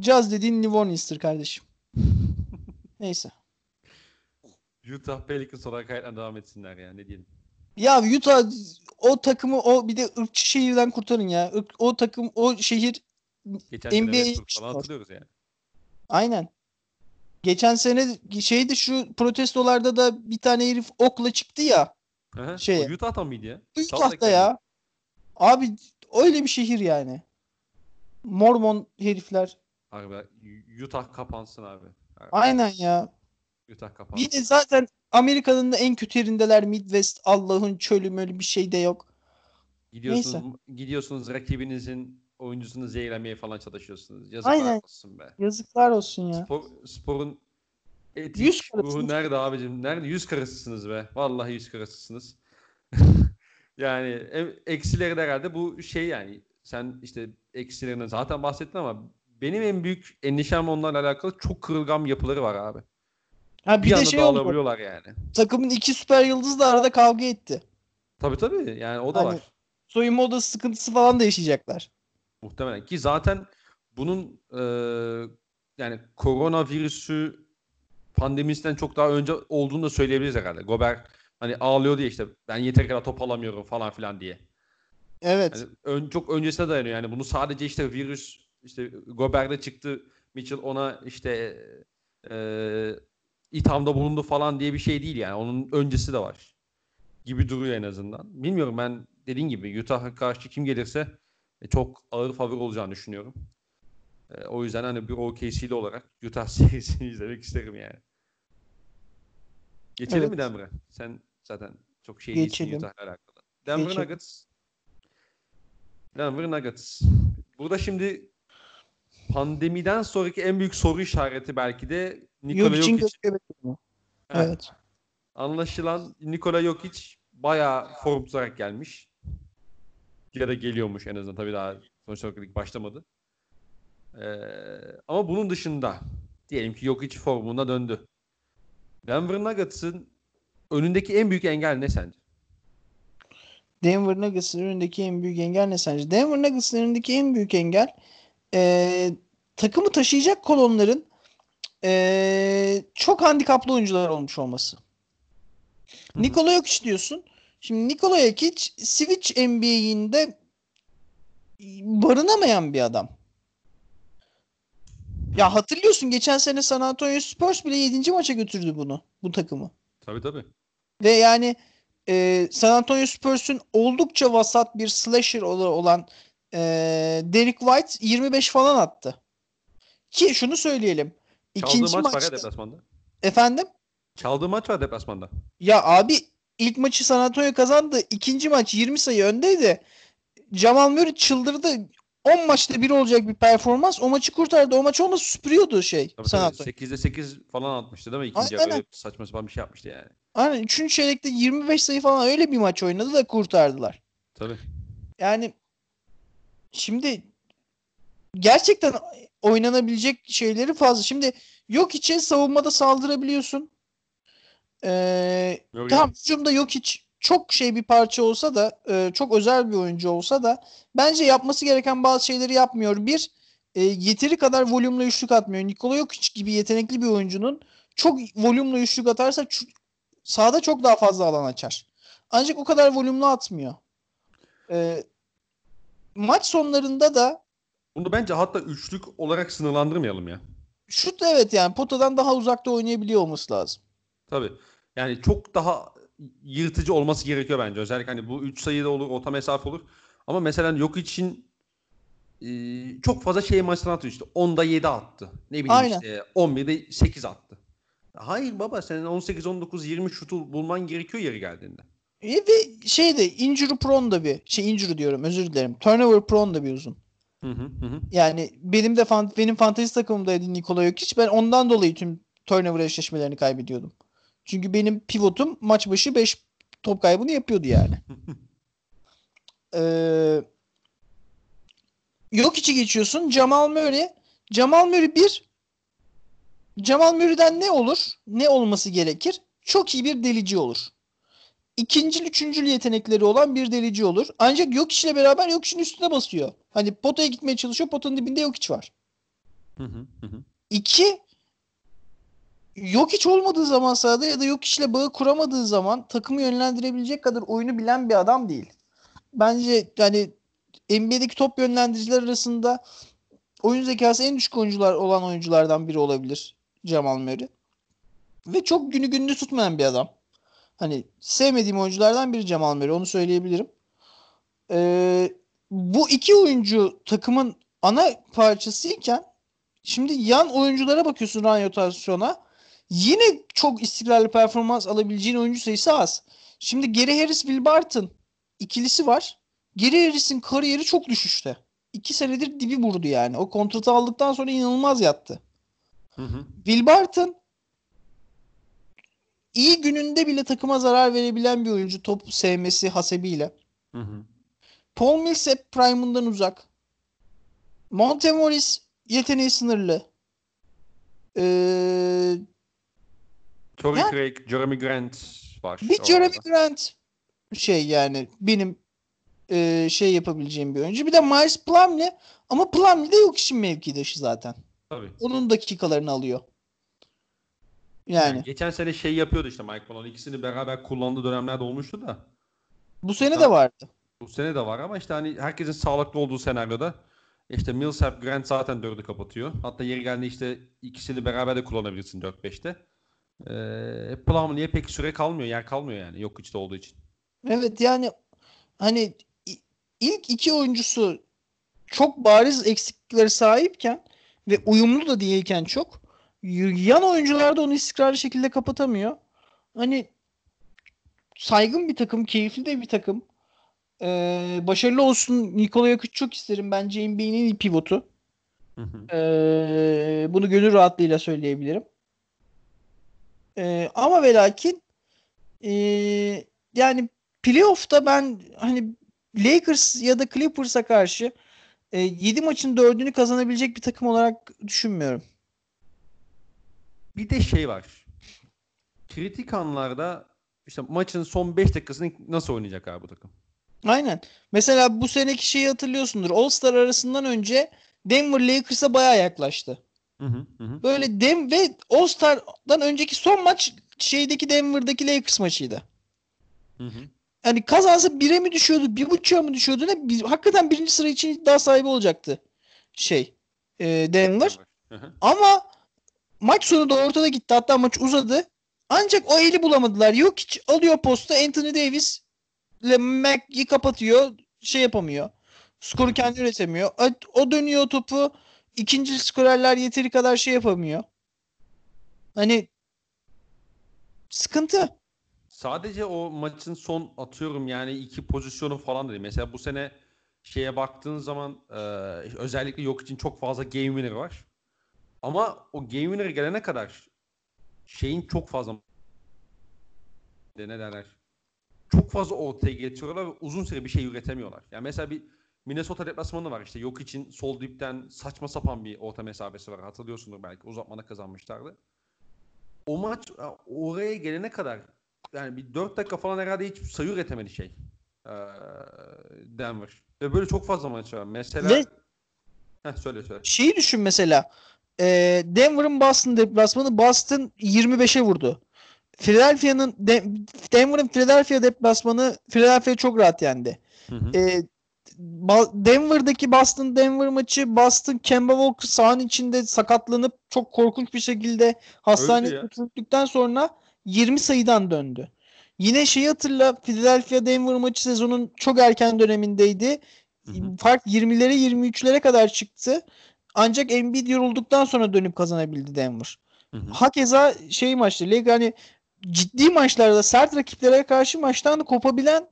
Jazz dediğin New Orleans'tır kardeşim. Neyse. Utah Pelicans olarak hayatına devam etsinler ya ne diyelim. Ya Utah o takımı o bir de ırkçı şehirden kurtarın ya. O takım o şehir Geçen NBA sene falan hatırlıyoruz yani. aynen. Geçen sene şeydi şu protestolarda da bir tane herif okla çıktı ya. Şey- o Utah'tan mıydı ya? Lake'ten ya. Abi öyle bir şehir yani. Mormon herifler. Abi Utah kapansın abi. Abi, Aynen ya. Utah kapansın. Bir de zaten Amerika'nın da en kötü yerindeler Midwest. Allah'ın çölü mölü bir şey de yok. Gidiyorsunuz, gidiyorsunuz rakibinizin oyuncusunu zehirlemeye falan çalışıyorsunuz. Yazıklar Aynen. olsun be. Yazıklar olsun ya. Spor, sporun etik Yüz ruhu nerede abicim? Nerede? Yüz karasısınız be. Vallahi yüz karasısınız. yani em- eksileri de herhalde bu şey yani. Sen işte eksilerinden zaten bahsettin ama benim en büyük endişem onlarla alakalı çok kırılgan yapıları var abi. Ha Bir, bir de şey oldu. yani. Takımın iki süper yıldızı da arada kavga etti. Tabii tabii yani o da Hani- var. Soyunma odası sıkıntısı falan da yaşayacaklar. Muhtemelen ki zaten bunun e, yani koronavirüsü pandemisinden çok daha önce olduğunu da söyleyebiliriz herhalde. Gobert hani ağlıyor diye işte ben yeteri kadar top alamıyorum falan filan diye. Evet. Yani ön, çok öncesine dayanıyor yani bunu sadece işte virüs işte Gobert'de çıktı Mitchell ona işte e, ithamda bulundu falan diye bir şey değil yani onun öncesi de var gibi duruyor en azından. Bilmiyorum ben dediğin gibi Utah'a karşı kim gelirse çok ağır favori olacağını düşünüyorum. E, o yüzden hani bir OKC'li olarak Utah serisini izlemek isterim yani. Geçelim Evet. mi Denver'a? Sen zaten çok şey değilsin Geçelim. Utah'la alakalı. Denver Geçelim. Nuggets. Denver Nuggets. Burada şimdi pandemiden sonraki en büyük soru işareti belki de Nikola Jokic. bebeği. Heh, Evet. Anlaşılan Nikola Jokic bayağı form tutarak gelmiş. Ya da geliyormuş en azından. Tabii daha sonuç olarak lig başlamadı. Ee, ama bunun dışında diyelim ki Jokic formuna döndü. Denver Nuggets'ın önündeki en büyük engel ne sence? Denver Nuggets'ın önündeki en büyük engel ne sence? Denver Nuggets'ın önündeki en büyük engel eee, takımı taşıyacak kolonların Ee, çok handikaplı oyuncular olmuş olması. Nikola Jokic diyorsun. Şimdi Nikola Jokic Switch NBA'inde barınamayan bir adam. Ya hatırlıyorsun geçen sene San Antonio Spurs bile 7. maça götürdü bunu. Bu takımı. Tabii tabii. Ve yani e, San Antonio Spurs'un oldukça vasat bir slasher ol- olan e, Derek White 25 falan attı. Ki şunu söyleyelim. Çaldığı İkinci maç var ya maçta deplasmanda. efendim Çaldığı maç var deplasmanda. ya abi ilk maçı San Antonio kazandı. İkinci maç 20 sayı öndeydi. Jamal Murray çıldırdı. 10 maçta bir olacak bir performans. O maçı kurtardı. O maç olmasa süpürüyordu şey Tabii, San. Antonio. 8'de 8 falan atmıştı değil mi? İkinci Aynen. öyle saçma sapan bir şey yapmıştı yani. Aynen 3. çeyrekte 25 sayı falan öyle bir maç oynadı da kurtardılar. Tabii. Yani şimdi gerçekten oynanabilecek şeyleri fazla. Şimdi yok içe savunmada saldırabiliyorsun. Ee, Yok tamam hücumda yok hiç çok şey bir parça olsa da e, çok özel bir oyuncu olsa da bence yapması gereken bazı şeyleri yapmıyor. Bir e, yeteri kadar volümle üçlük atmıyor. Nikola Jokic gibi yetenekli bir oyuncunun çok volümle üçlük atarsa ç- sahada çok daha fazla alan açar. Ancak o kadar volümlü atmıyor. E, maç sonlarında da Bunu bence hatta üçlük olarak sınırlandırmayalım ya. şut evet yani potadan daha uzakta oynayabiliyor olması lazım. Tabii. Yani çok daha yırtıcı olması gerekiyor bence. Özellikle hani bu 3 sayıda olur, orta mesafe olur. Ama mesela yok için e, çok fazla şey maçtan atıyor işte. 10'da 7 attı. Ne bileyim Aynen. işte 11'de 8 attı. Hayır baba senin 18 19 20 şutu bulman gerekiyor yeri geldiğinde. E, ve şey de injury prone da bir şey injury diyorum özür dilerim. Turnover prone da bir uzun. Hı hı hı. Yani benim de fan, benim fantezi takımımdaydı Nikola Jokic. Ben ondan dolayı tüm turnover eşleşmelerini kaybediyordum. Çünkü benim pivotum maç başı 5 top kaybını yapıyordu yani. ee, Jokic'i geçiyorsun. Jamal Murray. Jamal Murray bir Jamal Murray'den ne olur? Ne olması gerekir? Çok iyi bir delici olur. İkincil, üçüncül yetenekleri olan bir delici olur. Ancak Jokic ile beraber Jokic'in üstüne basıyor. Hani potaya gitmeye çalışıyor. Potanın dibinde Jokic var. Hı hı hı hı. İki, Jokic olmadığı zaman sahada ya da Jokic ile bağı kuramadığı zaman takımı yönlendirebilecek kadar oyunu bilen bir adam değil. Bence yani NBA'deki top yönlendiriciler arasında oyun zekası en düşük oyuncular olan oyunculardan biri olabilir Jamal Murray. Ve çok günü gününü tutmayan bir adam. Hani sevmediğim oyunculardan biri Jamal Murray onu söyleyebilirim. Ee, bu iki oyuncu takımın ana parçasıyken şimdi yan oyunculara bakıyorsun run rotasyona. Yine çok istikrarlı performans alabileceğin oyuncu sayısı az. Şimdi Gary Harris Will Barton ikilisi var. Gary Harris'in kariyeri çok düşüşte. İki senedir dibi vurdu yani. O kontratı aldıktan sonra inanılmaz yattı. Hı hı. Will Barton iyi gününde bile takıma zarar verebilen bir oyuncu top sevmesi hasebiyle. Hı hı. Paul Millsap prime'ından uzak. Monte Morris yeteneği sınırlı. Ee, Torrey Ya- Craig, Jeremy Grant var. bir. Jeremy Grant şey yani benim e, şey yapabileceğim bir oyuncu. Bir de Miles Plumlee ama Plumlee de yok işin mevkidaşı zaten. Tabii. Onun dakikalarını alıyor. Yani Yani geçen sene şey yapıyordu işte Mike Malone. İkisini beraber kullandığı dönemler de olmuştu da. bu sene de Tamam. vardı. Bu sene de var ama işte hani herkesin sağlıklı olduğu senaryoda işte Millsap, Grant zaten dördü kapatıyor. Hatta yeri geldiğinde işte ikisini beraber de kullanabilirsin 4-5'te. Ee, Plumlee'ye pek süre kalmıyor, yer kalmıyor yani. Yok içte olduğu için. Evet yani hani ilk iki oyuncusu çok bariz eksiklikleri sahipken ve uyumlu da değilken çok yan oyuncular da onu istikrarlı şekilde kapatamıyor. Hani saygın bir takım, keyifli de bir takım. Ee, başarılı olsun Nikola Jokic çok isterim. Bence NBA'nin pivotu. Hı hı. Ee, bunu gönül rahatlığıyla söyleyebilirim. Ee, ama ve lakin ee, yani playoff'ta ben hani Lakers ya da Clippers'a karşı 7 maçın 4'ünü kazanabilecek bir takım olarak düşünmüyorum. Bir de şey var. Kritik anlarda işte maçın son 5 dakikasını nasıl oynayacak abi bu takım? Aynen. Mesela bu seneki şeyi hatırlıyorsundur. All-Star arasından önce Denver Lakers'a bayağı yaklaştı. Hı hı, hı hı. Böyle Dem ve All Star'dan önceki son maç şeydeki Denver'daki Lakers maçıydı. Hı hı. Hani kazansa 1'e mi düşüyordu, bir buçuğa mı düşüyordu ne? Biz, hakikaten birinci sıra için iddia sahibi olacaktı şey e, Denver. Hı hı. Ama maç sonu da ortada gitti. Hatta maç uzadı. Ancak o eli bulamadılar. Yok hiç alıyor posta Anthony Davis ile Mac'i kapatıyor. Şey yapamıyor. Skoru kendi üretemiyor. O dönüyor topu. İkinci skorerler yeteri kadar şey yapamıyor. Hani sıkıntı. Sadece o maçın son atıyorum yani iki pozisyonu falan değil. Mesela bu sene şeye baktığın zaman e, özellikle yok için çok fazla game winner var. Ama o game winner gelene kadar şeyin çok fazla ne derler çok fazla ortaya getiriyorlar ve uzun süre bir şey üretemiyorlar. Yani mesela bir Minnesota deplasmanı var işte yok için sol dipten saçma sapan bir orta mesafesi var. Hatırlıyorsundur belki uzatmada kazanmışlardı. O maç oraya gelene kadar yani bir 4 dakika falan herhalde hiç sayı üretemedi şey. Ee, Denver. Ve böyle çok fazla maç var. Mesela Ve- Heh, söyle söyle. Şeyi düşün mesela. E, Denver'ın Boston deplasmanı Boston 25'e vurdu. Philadelphia'nın De- Denver'ın Philadelphia deplasmanı Philadelphia çok rahat yendi. Hı hı. E, Ba- Denver'daki Boston Denver maçı Boston Kemba Walker sahanın içinde sakatlanıp çok korkunç bir şekilde hastaneye götürüldükten sonra 20 sayıdan döndü. Yine şeyi hatırla Philadelphia Denver maçı sezonun çok erken dönemindeydi. Hı hı. Fark 20'lere 23'lere kadar çıktı. Ancak Embiid yorulduktan sonra dönüp kazanabildi Denver. Hı hı. Hakeza şey maçtı. Lig hani ciddi maçlarda sert rakiplere karşı maçtan da kopabilen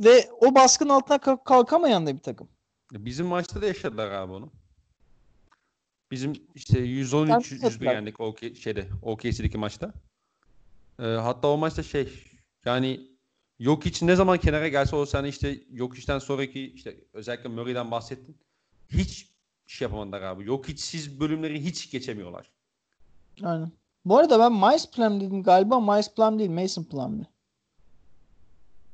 ve o baskın altına kalk- kalkamayan da bir takım. Bizim maçta da yaşadılar abi onu. Bizim işte 113 Sen 101 hatırlar. yendik OK şeyde OKC'deki maçta. Ee, hatta o maçta şey yani yok için ne zaman kenara gelse o sen işte yok işten sonraki işte özellikle Murray'den bahsettin. Hiç şey yapamadılar abi. Yok hiç siz bölümleri hiç geçemiyorlar. Aynen. Bu arada ben Miles Plum dedim galiba. Miles Plum değil Mason Plumlee.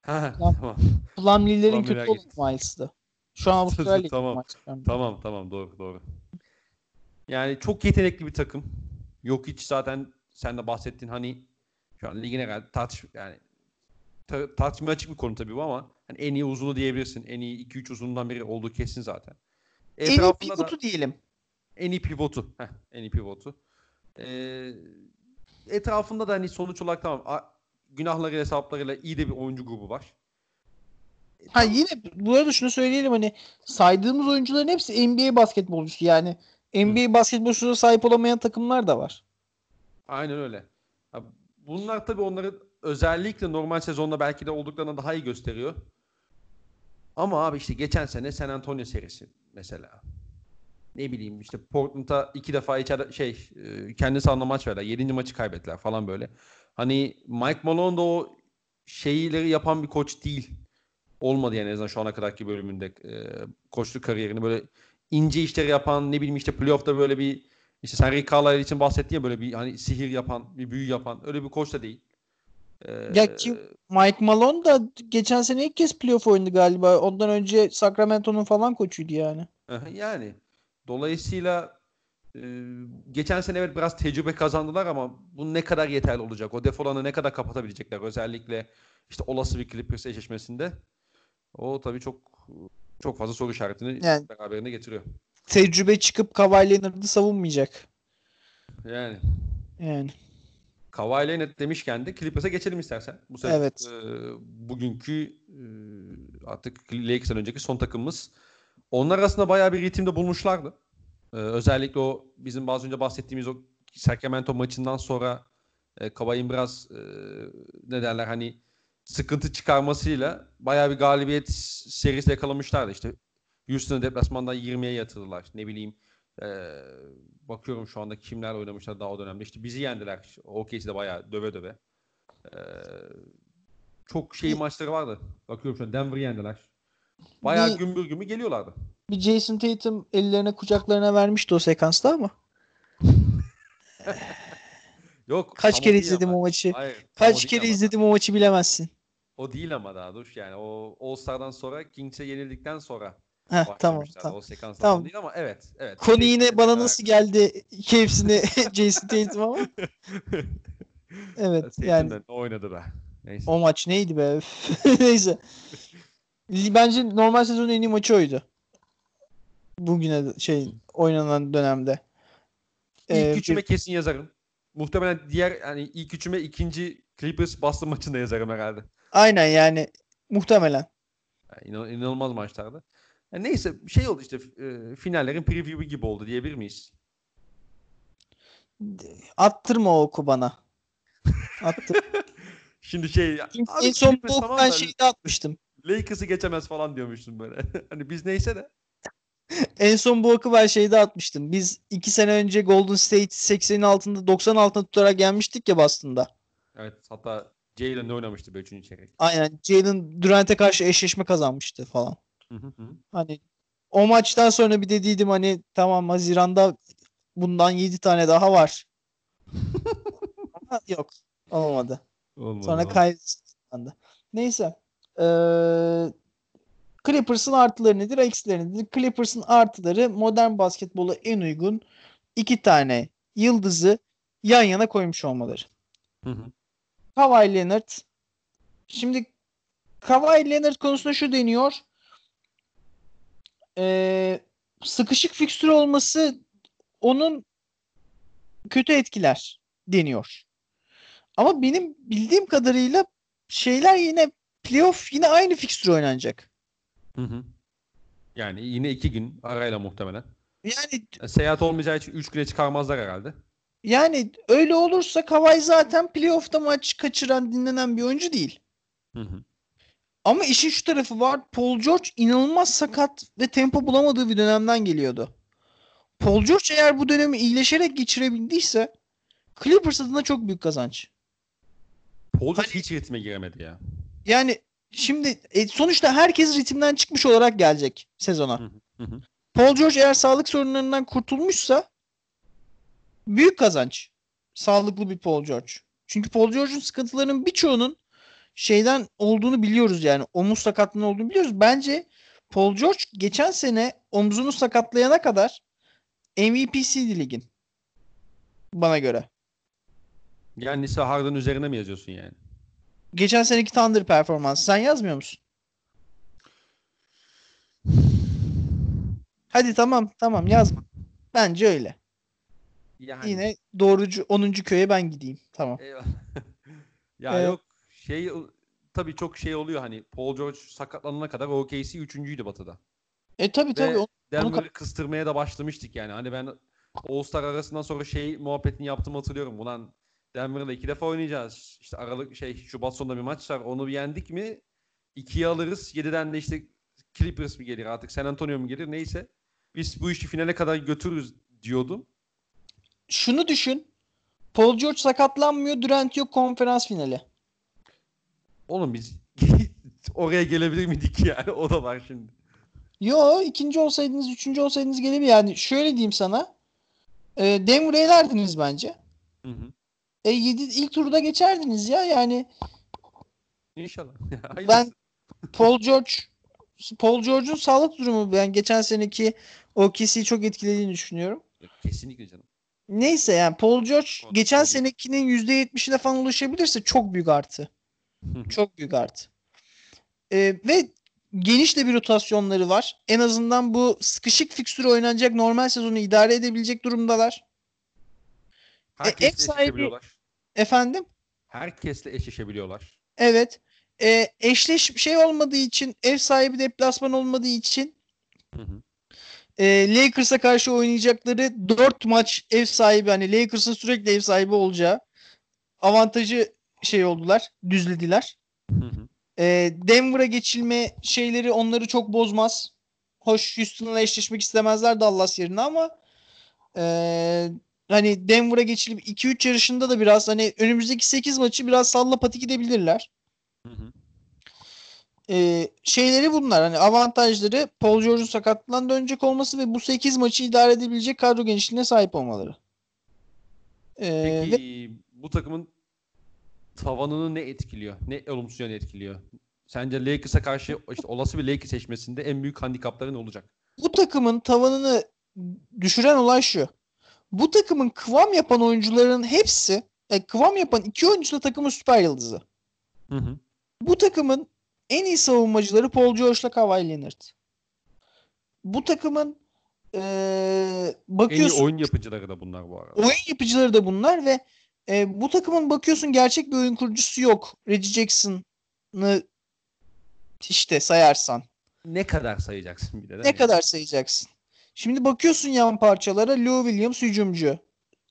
Ha, Tamam. Plumlee'lerin Plumlee'ler kötü olan Miles'tı. Şu an Avustralya Tamam. Tamam tamam doğru doğru. Yani çok yetenekli bir takım. Yok hiç zaten sen de bahsettin hani şu an ligin herhalde tartış yani ta- tartışmaya açık bir konu tabii bu ama hani en iyi uzunu diyebilirsin. En iyi 2-3 uzundan biri olduğu kesin zaten. En iyi Etrafında da pivotu diyelim. en iyi pivotu. Heh, en iyi pivotu. Ee, etrafında da hani sonuç olarak tamam a- günahları hesaplarıyla iyi de bir oyuncu grubu var. Ha yine bu arada şunu söyleyelim hani saydığımız oyuncuların hepsi NBA basketbolcusu yani NBA basketbolcusuna sahip olamayan takımlar da var. Aynen öyle. Bunlar tabii onları özellikle normal sezonda belki de olduklarını daha iyi gösteriyor. Ama abi işte geçen sene San Antonio serisi mesela. Ne bileyim işte Portland'a iki defa içeride şey e, kendi sahanda maç verdiler. Yedinci maçı kaybettiler falan böyle. Hani Mike Malone da o şeyleri yapan bir koç değil. Olmadı yani en azından şu ana kadarki bölümünde e, koçluk kariyerini böyle ince işleri yapan ne bileyim işte playoff'ta böyle bir işte sen Rick Carlisle için bahsettin ya böyle bir hani sihir yapan, bir büyü yapan öyle bir koç da değil. Ee, Ya kim- Mike Malone da geçen sene ilk kez playoff oynadı galiba. Ondan önce Sacramento'nun falan koçuydu yani. Yani dolayısıyla e, geçen sene evet biraz tecrübe kazandılar ama bu ne kadar yeterli olacak? O defolarını ne kadar kapatabilecekler? Özellikle işte olası bir Clippers eşleşmesinde. O tabii çok çok fazla soru işaretini Yani- beraberinde getiriyor. Tecrübe çıkıp Kawhi Leonard'ı savunmayacak. Yani Yani. Kawhi Leonard demişken de Clippers'a geçelim istersen. Bu sefer Evet. e, bugünkü e, artık Lakers'tan önceki son takımımız. Onlar arasında bayağı bir ritimde bulmuşlardı. E, özellikle o bizim bazı önce bahsettiğimiz o Sacramento maçından sonra e, Kawhi'nin biraz e, ne derler hani sıkıntı çıkarmasıyla bayağı bir galibiyet serisi yakalamışlardı. İşte Houston'ı deplasmanda 20'ye yatırdılar. Ne bileyim e, bakıyorum şu anda kimler oynamışlar daha o dönemde. İşte bizi yendiler. OKC'de bayağı döve döve. E, çok şey maçları vardı. Bakıyorum şu an Denver'ı yendiler. Bayağı Bir- gümbür gümbür geliyorlardı. Bir Jason Tatum ellerine kucaklarına vermişti o sekansta ama. Yok. Kaç kere izledim ama. o maçı. Hayır, Kaç kere ama. izledim o maçı bilemezsin. O değil ama daha dur yani o All Star'dan sonra Kings'e yenildikten sonra Heh, tamam tamam. O sekans Tamam. değil ama evet. evet. Konu Şey, yine bana nasıl geldi hepsini Jason Tatum ama. Evet yani oynadı be. Neyse. o maç neydi be? Neyse. Bence normal sezonun en iyi maçı oydu. Bugüne şey oynanan dönemde. İlk Ee, üçüme kesin yazarım. Muhtemelen diğer yani ilk üçüme ikinci Clippers Boston maçında yazarım herhalde. Aynen yani muhtemelen. Yani inan- inanılmaz maçlardı. Yani neyse şey oldu işte e, finallerin preview'u gibi oldu diyebilir miyiz? Attırma o oku bana. Attır. Şimdi şey en abi son bu tamam ben şeyde atmıştım. Lakers'ı geçemez falan diyormuşsun böyle. hani biz neyse de. En son bu oku ben şeyde atmıştım. Biz iki sene önce Golden State 80'in altında 90 altında tutarak gelmiştik ya Boston'da. Evet hatta Jalen'le oynamıştı böyle üçüncü çeyrek. Aynen. Jalen Durant'e karşı eşleşme kazanmıştı falan. Hı hı hı. Hani o maçtan sonra bir dediydim hani tamam Haziran'da bundan 7 tane daha var. Ama yok. Olmadı. Olmadı, Sonra kaydı. Neyse. Ee, Clippers'ın artıları nedir? Eksileri nedir? Clippers'ın artıları modern basketbola en uygun iki tane yıldızı yan yana koymuş olmaları. Hı hı. Kawhi Leonard. Şimdi Kawhi Leonard konusunda şu deniyor. Ee, sıkışık fikstür olması onun kötü etkiler deniyor. Ama benim bildiğim kadarıyla şeyler yine playoff yine aynı fikstür oynanacak. Hı hı. Yani yine iki gün arayla muhtemelen. Yani Yani seyahat olmayacağı için üç güne çıkarmazlar herhalde. yani öyle olursa Kawhi zaten playoff'ta maç kaçıran dinlenen bir oyuncu değil. Hı hı. Ama işin şu tarafı var. Paul George inanılmaz sakat ve tempo bulamadığı bir dönemden geliyordu. Paul George eğer bu dönemi iyileşerek geçirebildiyse Clippers adına çok büyük kazanç. Paul George Hani- hiç ritme giremedi ya. Yani şimdi e, sonuçta herkes ritimden çıkmış olarak gelecek sezona. Hı hı. Paul George eğer sağlık sorunlarından kurtulmuşsa büyük kazanç. Sağlıklı bir Paul George. Çünkü Paul George'un sıkıntılarının birçoğunun şeyden olduğunu biliyoruz yani. Omuz sakatlığının olduğunu biliyoruz. Bence Paul George geçen sene omzunu sakatlayana kadar MVP'siydi ligin. Bana göre. Yani Nisa Harden üzerine mi yazıyorsun yani? Geçen seneki Thunder performansı. Sen yazmıyor musun? Hadi tamam tamam yazma. Bence öyle. Yani, Yine doğrucu 10. köye ben gideyim. Tamam. Ya Ee, yok şey tabii çok şey oluyor hani Paul George sakatlanana kadar OKC üçüncüydü batıda. E tabii tabii. Ve o- Denver'ı kıstırmaya da başlamıştık yani. Hani ben All-Star arasından sonra şey muhabbetini yaptığımı hatırlıyorum. Ulan Denver'da iki defa oynayacağız. İşte Aralık şey Şubat sonunda bir maç var. Onu bir yendik mi ikiye alırız. Yediden de işte Clippers mi gelir artık San Antonio mu gelir neyse. Biz bu işi finale kadar götürürüz diyordum. Şunu düşün. Paul George sakatlanmıyor. Durant yok konferans finali. Oğlum biz oraya gelebilir miydik yani? O da var şimdi. Yo ikinci olsaydınız, üçüncü olsaydınız gelebilir. Yani şöyle diyeyim sana. E, Denver'ı elerdiniz bence. Hı hı. E, yedi, ilk turda geçerdiniz ya. Yani İnşallah. ben. Paul George Paul George'un sağlık durumu ben geçen seneki OKC'yi çok etkilediğini düşünüyorum. Kesinlikle canım. Neyse yani Paul George Paul geçen George. senekinin %70'ine falan ulaşabilirse çok büyük artı. Çok büyük artı. Ee, ve geniş de bir rotasyonları var. En azından bu sıkışık fikstürü oynanacak normal sezonu idare edebilecek durumdalar. Herkesle ev sahibi-. Efendim? Herkesle eşleşebiliyorlar. Evet. Ee, eşleş şey olmadığı için ev sahibi deplasman olmadığı için Hı hı. e, Lakers'a karşı oynayacakları 4 maç ev sahibi hani Lakers'ın sürekli ev sahibi olacağı avantajı şey oldular, düzlediler. Hı hı. E, Denver'a geçilme şeyleri onları çok bozmaz. Hoş Houston'la eşleşmek istemezler Dallas yerine ama e, hani Denver'a geçilip 2-3 yarışında da biraz hani önümüzdeki 8 maçı biraz salla pati gidebilirler. Hı hı. E, şeyleri bunlar hani avantajları Paul George'un sakatlığından dönecek olması ve bu 8 maçı idare edebilecek kadro genişliğine sahip olmaları. E, ve Peki bu takımın tavanını ne etkiliyor? Ne olumsuz yönde etkiliyor? sence Lakers'a karşı işte olası bir Lakers seçmesinde en büyük handikapları ne olacak? Bu takımın tavanını düşüren olay şu. Bu takımın kıvam yapan oyuncuların hepsi e, kıvam yapan iki oyuncu da takımın süper yıldızı. Hı hı. Bu takımın en iyi savunmacıları Paul George'la Kawhi Leonard. Bu takımın e, En iyi bakıyorsun oyun yapıcıları da bunlar bu arada. oyun yapıcıları da bunlar ve e, bu takımın bakıyorsun gerçek bir oyun kurucusu yok. Reggie Jackson'ı işte sayarsan. Ne kadar sayacaksın bir de Ne mi? kadar sayacaksın? Şimdi bakıyorsun yan parçalara Lou Williams hücumcu.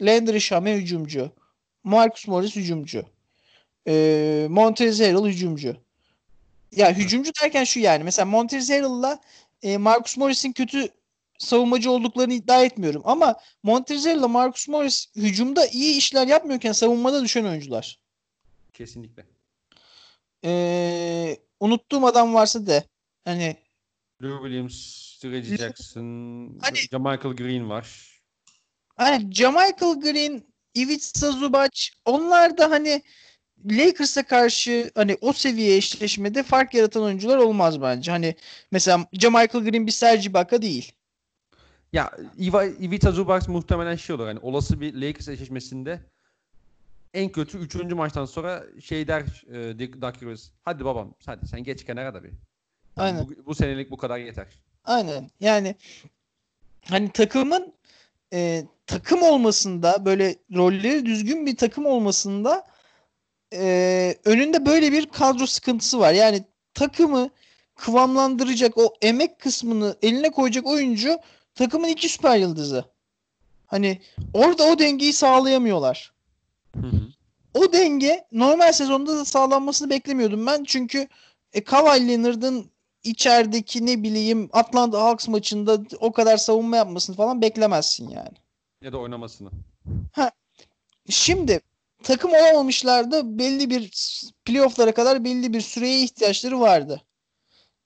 Landry Shamet hücumcu. Marcus Morris hücumcu. Ee, Montrezl Harrell hücumcu. Ya hücumcu derken şu yani. Mesela Montrezl Harrell'la e, Marcus Morris'in kötü savunmacı olduklarını iddia etmiyorum. Ama Montrezl Harrell'la Marcus Morris hücumda iyi işler yapmıyorken savunmada düşen oyuncular. Kesinlikle. Ee, unuttuğum adam varsa de hani Lou Williams, Reggie Jackson, Hani- Michael Green var. Hani Jamichael Green, Ivica Zubac onlar da hani Lakers'a karşı hani o seviye eşleşmede fark yaratan oyuncular olmaz bence. Hani mesela Jamichael Green bir Serge Ibaka değil. Ya Iva, Ivica Zubac muhtemelen şey olur. Hani olası bir Lakers eşleşmesinde en kötü 3. maçtan sonra şey der e, Doug Rivers. Hadi babam hadi sen geç kenara da bir. Aynen. Bu, bu senelik bu kadar yeter. Aynen. Yani hani takımın e, takım olmasında böyle rolleri düzgün bir takım olmasında e, önünde böyle bir kadro sıkıntısı var. Yani takımı kıvamlandıracak o emek kısmını eline koyacak oyuncu takımın iki süper yıldızı. Hani orada o dengeyi sağlayamıyorlar. Hı hı. O denge normal sezonda da sağlanmasını beklemiyordum ben. Çünkü e, Kawhi Leonard'ın içerideki ne bileyim Atlanta Hawks maçında o kadar savunma yapmasını falan beklemezsin yani. Ya da oynamasını. Şimdi takım olamamışlardı. Belli bir playoff'lara kadar belli bir süreye ihtiyaçları vardı.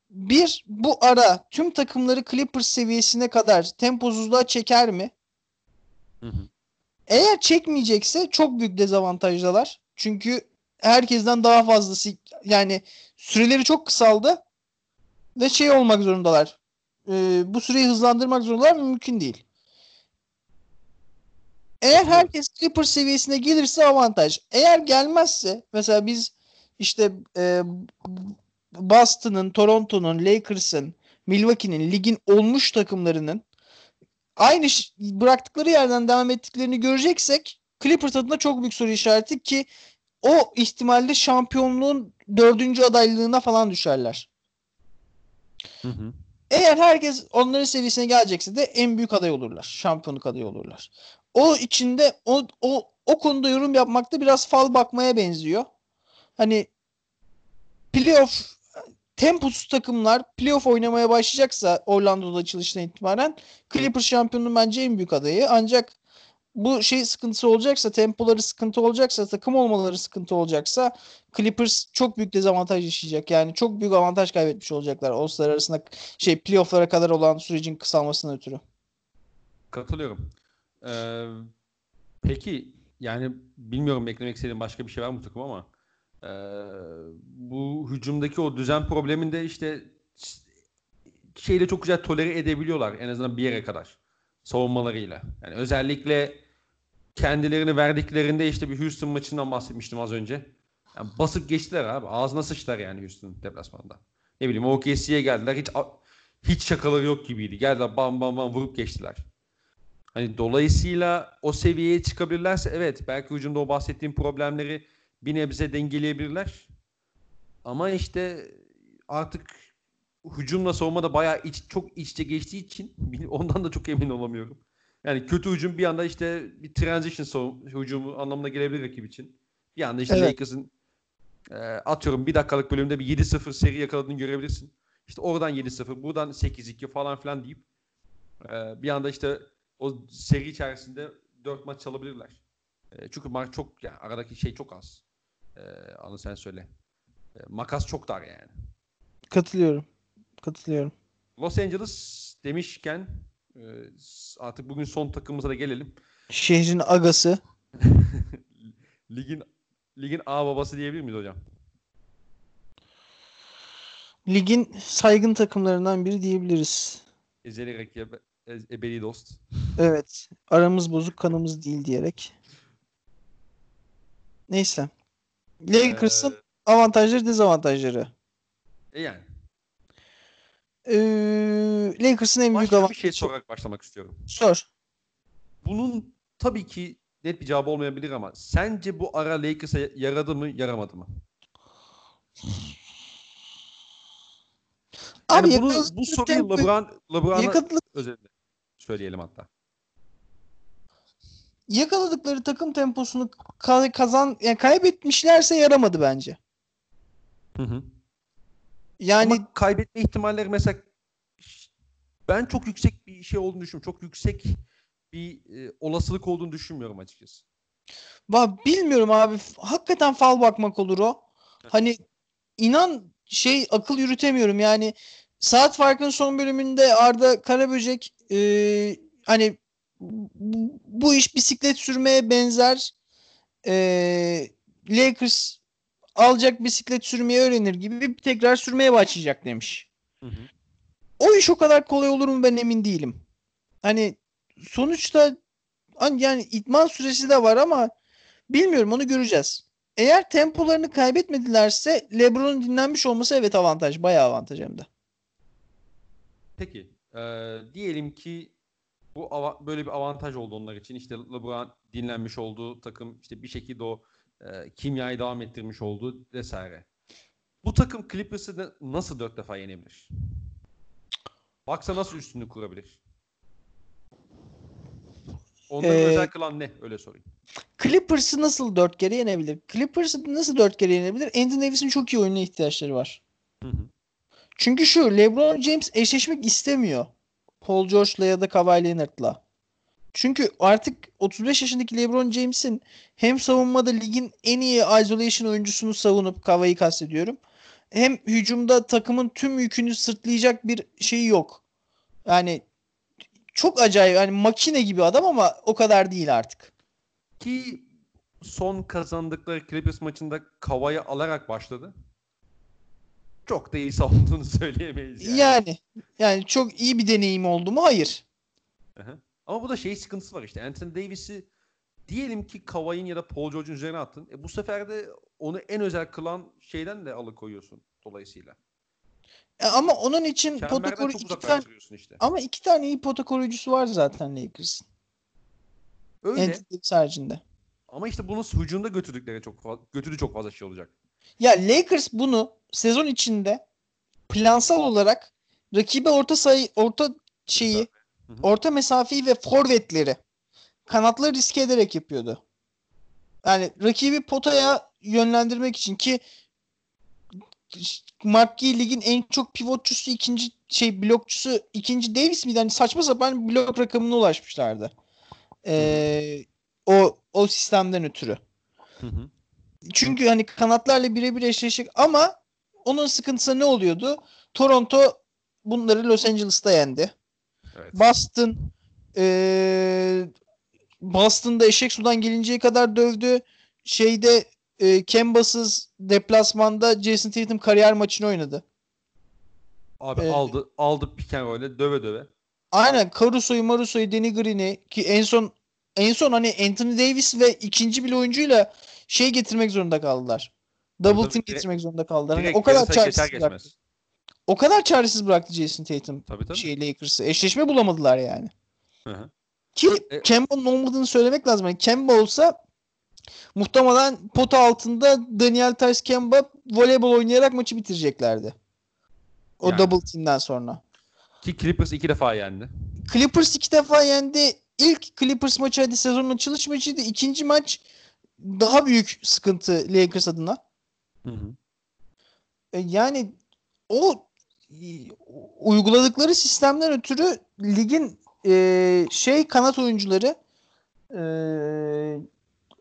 Bir, bu ara tüm takımları Clippers seviyesine kadar temposuzluğa çeker mi? Hı hı. Eğer çekmeyecekse çok büyük dezavantajdalar. Çünkü herkesten daha fazlası yani süreleri çok kısaldı ve şey olmak zorundalar. Ee, bu süreyi hızlandırmak zorundalar mümkün değil. Eğer herkes Clipper seviyesine gelirse avantaj. Eğer gelmezse mesela biz işte e, Boston'ın, Toronto'nun, Lakers'ın, Milwaukee'nin ligin olmuş takımlarının aynı bıraktıkları yerden devam ettiklerini göreceksek Clippers adına çok büyük soru işareti ki o ihtimalle şampiyonluğun dördüncü adaylığına falan düşerler. Hı hı. Eğer herkes onların seviyesine gelecekse de en büyük aday olurlar. Şampiyonluk adayı olurlar. O içinde o, o, o konuda yorum yapmakta biraz fal bakmaya benziyor. Hani playoff temposuz takımlar playoff oynamaya başlayacaksa Orlando'da açılıştan itibaren Clippers şampiyonluğun bence en büyük adayı. Ancak bu şey sıkıntısı olacaksa, tempoları sıkıntı olacaksa, takım olmaları sıkıntı olacaksa Clippers çok büyük dezavantaj yaşayacak. Yani çok büyük avantaj kaybetmiş olacaklar All-Star arasında şey playoff'lara kadar olan sürecin kısalmasına ötürü. Katılıyorum. Ee, peki yani bilmiyorum eklemek istediğim başka bir şey var mı takım ama ee, bu hücumdaki o düzen probleminde işte şeyle çok güzel tolere edebiliyorlar en azından bir yere kadar savunmalarıyla. Yani özellikle kendilerini verdiklerinde işte bir Houston maçından bahsetmiştim az önce. Yani basıp geçtiler abi. Ağzına sıçtılar yani Houston deplasmanda. Ne bileyim OKC'ye geldiler. Hiç hiç şakaları yok gibiydi. Geldiler bam bam bam vurup geçtiler. Hani dolayısıyla o seviyeye çıkabilirlerse evet belki hücumda o bahsettiğim problemleri bir nebze dengeleyebilirler. Ama işte artık hücumla savunma da bayağı iç, çok içte geçtiği için ondan da çok emin olamıyorum. Yani kötü hücum bir anda işte bir transition savun- hücumu anlamına gelebilir rakip için. Bir anda işte Evet. Lakers'ın e, atıyorum bir dakikalık bölümde bir 7-0 seri yakaladığını görebilirsin. İşte oradan 7-0, buradan 8-2 falan filan deyip e, bir anda işte o seri içerisinde 4 maç çalabilirler. E, çünkü maç çok yani aradaki şey çok az. E, anı sen söyle. E, makas çok dar yani. Katılıyorum. Katılıyorum. Los Angeles demişken e, artık bugün son takımımıza da gelelim. Şehrin agası. ligin ligin A babası diyebilir miyiz hocam? ligin saygın takımlarından biri diyebiliriz. Ezeli rakip, ebedi dost. Evet. Aramız bozuk kanımız değil diyerek. Neyse. Lakers'ın Ee, avantajları dezavantajları. e yani. Ee, Lakers'ın en büyük Başka bir avantajı. şey sorarak başlamak istiyorum. Sor. Bunun tabii ki net bir cevabı olmayabilir ama sence bu ara Lakers'a yaradı mı, yaramadı mı? Abi Yani bunu, yakaladıkları bu soruyu LeBron, LeBron'a özelinde söyleyelim hatta. yakaladıkları takım temposunu ka- kazan yani kaybetmişlerse yaramadı bence. Hı hı. Yani Ama kaybetme ihtimalleri mesela ben çok yüksek bir şey olduğunu düşünmüyorum. Çok yüksek bir e, olasılık olduğunu düşünmüyorum açıkçası. Va bilmiyorum abi. Hakikaten fal bakmak olur o. Hani inan şey akıl yürütemiyorum. Yani saat farkının son bölümünde Arda Karaböcek e, hani bu, bu iş bisiklet sürmeye benzer. E, Lakers alacak bisiklet sürmeyi öğrenir gibi tekrar sürmeye başlayacak demiş. Hı hı. O iş o kadar kolay olur mu ben emin değilim. Hani sonuçta yani idman süresi de var ama bilmiyorum onu göreceğiz. Eğer tempolarını kaybetmedilerse LeBron'un dinlenmiş olması evet avantaj. Bayağı avantaj hem de. Peki. e, diyelim ki bu böyle bir avantaj oldu onlar için. İşte LeBron dinlenmiş olduğu takım işte bir şekilde o e, kimyayı devam ettirmiş oldu vesaire. Bu takım Clippers'ı nasıl dört defa yenebilir? Baksa nasıl üstünlük kurabilir? Onları Ee, özel kılan ne? Öyle sorayım. Clippers'ı nasıl dört kere yenebilir? Clippers'ı nasıl dört kere yenebilir? Anthony Davis'in çok iyi oyununa ihtiyaçları var. Hı hı. Çünkü şu LeBron James eşleşmek istemiyor. Paul George'la ya da Kawhi Leonard'la. Çünkü artık 35 yaşındaki LeBron James'in hem savunmada ligin en iyi isolation oyuncusunu savunup Kawhi'yi kastediyorum. Hem hücumda takımın tüm yükünü sırtlayacak bir şeyi yok. Yani çok acayip yani makine gibi adam ama o kadar değil artık. Ki son kazandıkları Clippers maçında Kava'yı alarak başladı. Çok da iyi savunduğunu söyleyemeyiz yani. Yani yani çok iyi bir deneyim oldu mu? Hayır. Hı hı. Ama bu da şey sıkıntısı var işte. Anthony Davis'i diyelim ki Kawhi'nin ya da Paul George'un üzerine attın. E bu sefer de onu en özel kılan şeyden de alıkoyuyorsun dolayısıyla. E ama onun için pota koru iki tane işte. ama iki tane iyi pota koruyucusu var zaten Lakers'ın. Öyle. Anthony Davis haricinde. Ama işte bunu hücumda götürdükleri çok fazla, götürdüğü çok fazla şey olacak. Ya Lakers bunu sezon içinde plansal olarak rakibe orta sayı orta şeyi Hı hı. orta mesafeyi ve forvetleri kanatları riske ederek yapıyordu. Yani rakibi potaya yönlendirmek için ki Mark ligin en çok pivotçusu ikinci şey blokçusu ikinci Davis miydi? Hani saçma sapan blok rakamına ulaşmışlardı. Ee, o o sistemden ötürü. Hı hı. Çünkü hani kanatlarla birebir eşleşecek ama onun sıkıntısı ne oluyordu? Toronto bunları Los Angeles'ta yendi. Evet. Boston eee Boston'da eşek sudan gelinceye kadar dövdü. Şeyde e, Kemba'sız deplasmanda Jason Tatum kariyer maçını oynadı. Abi Ee, aldı aldı pick and roll'e döve döve. Aynen Caruso'yu, Maruso'yu, Danny Green'i ki en son en son hani Anthony Davis ve ikinci bir oyuncuyla şey getirmek zorunda kaldılar. Double team getirmek zorunda kaldılar. Hani o kadar yarısa çaresiz geçer bıraktı. geçmez. O kadar çaresiz bıraktı Jason Tatum Tabii tabii. şey Lakers'ı. Eşleşme bulamadılar yani. Hı hı. Ki E- Kemba'nın olmadığını söylemek lazım. Yani Kemba olsa muhtemelen pota altında Daniel Tice Kemba voleybol oynayarak maçı bitireceklerdi. O Yani. double team'den sonra. Ki Clippers iki defa yendi. Clippers iki defa yendi. İlk Clippers maçı hadi sezonun açılış maçıydı. İkinci maç daha büyük sıkıntı Lakers adına. Hı hı. E, Yani o uyguladıkları sistemden ötürü ligin e, şey kanat oyuncuları e,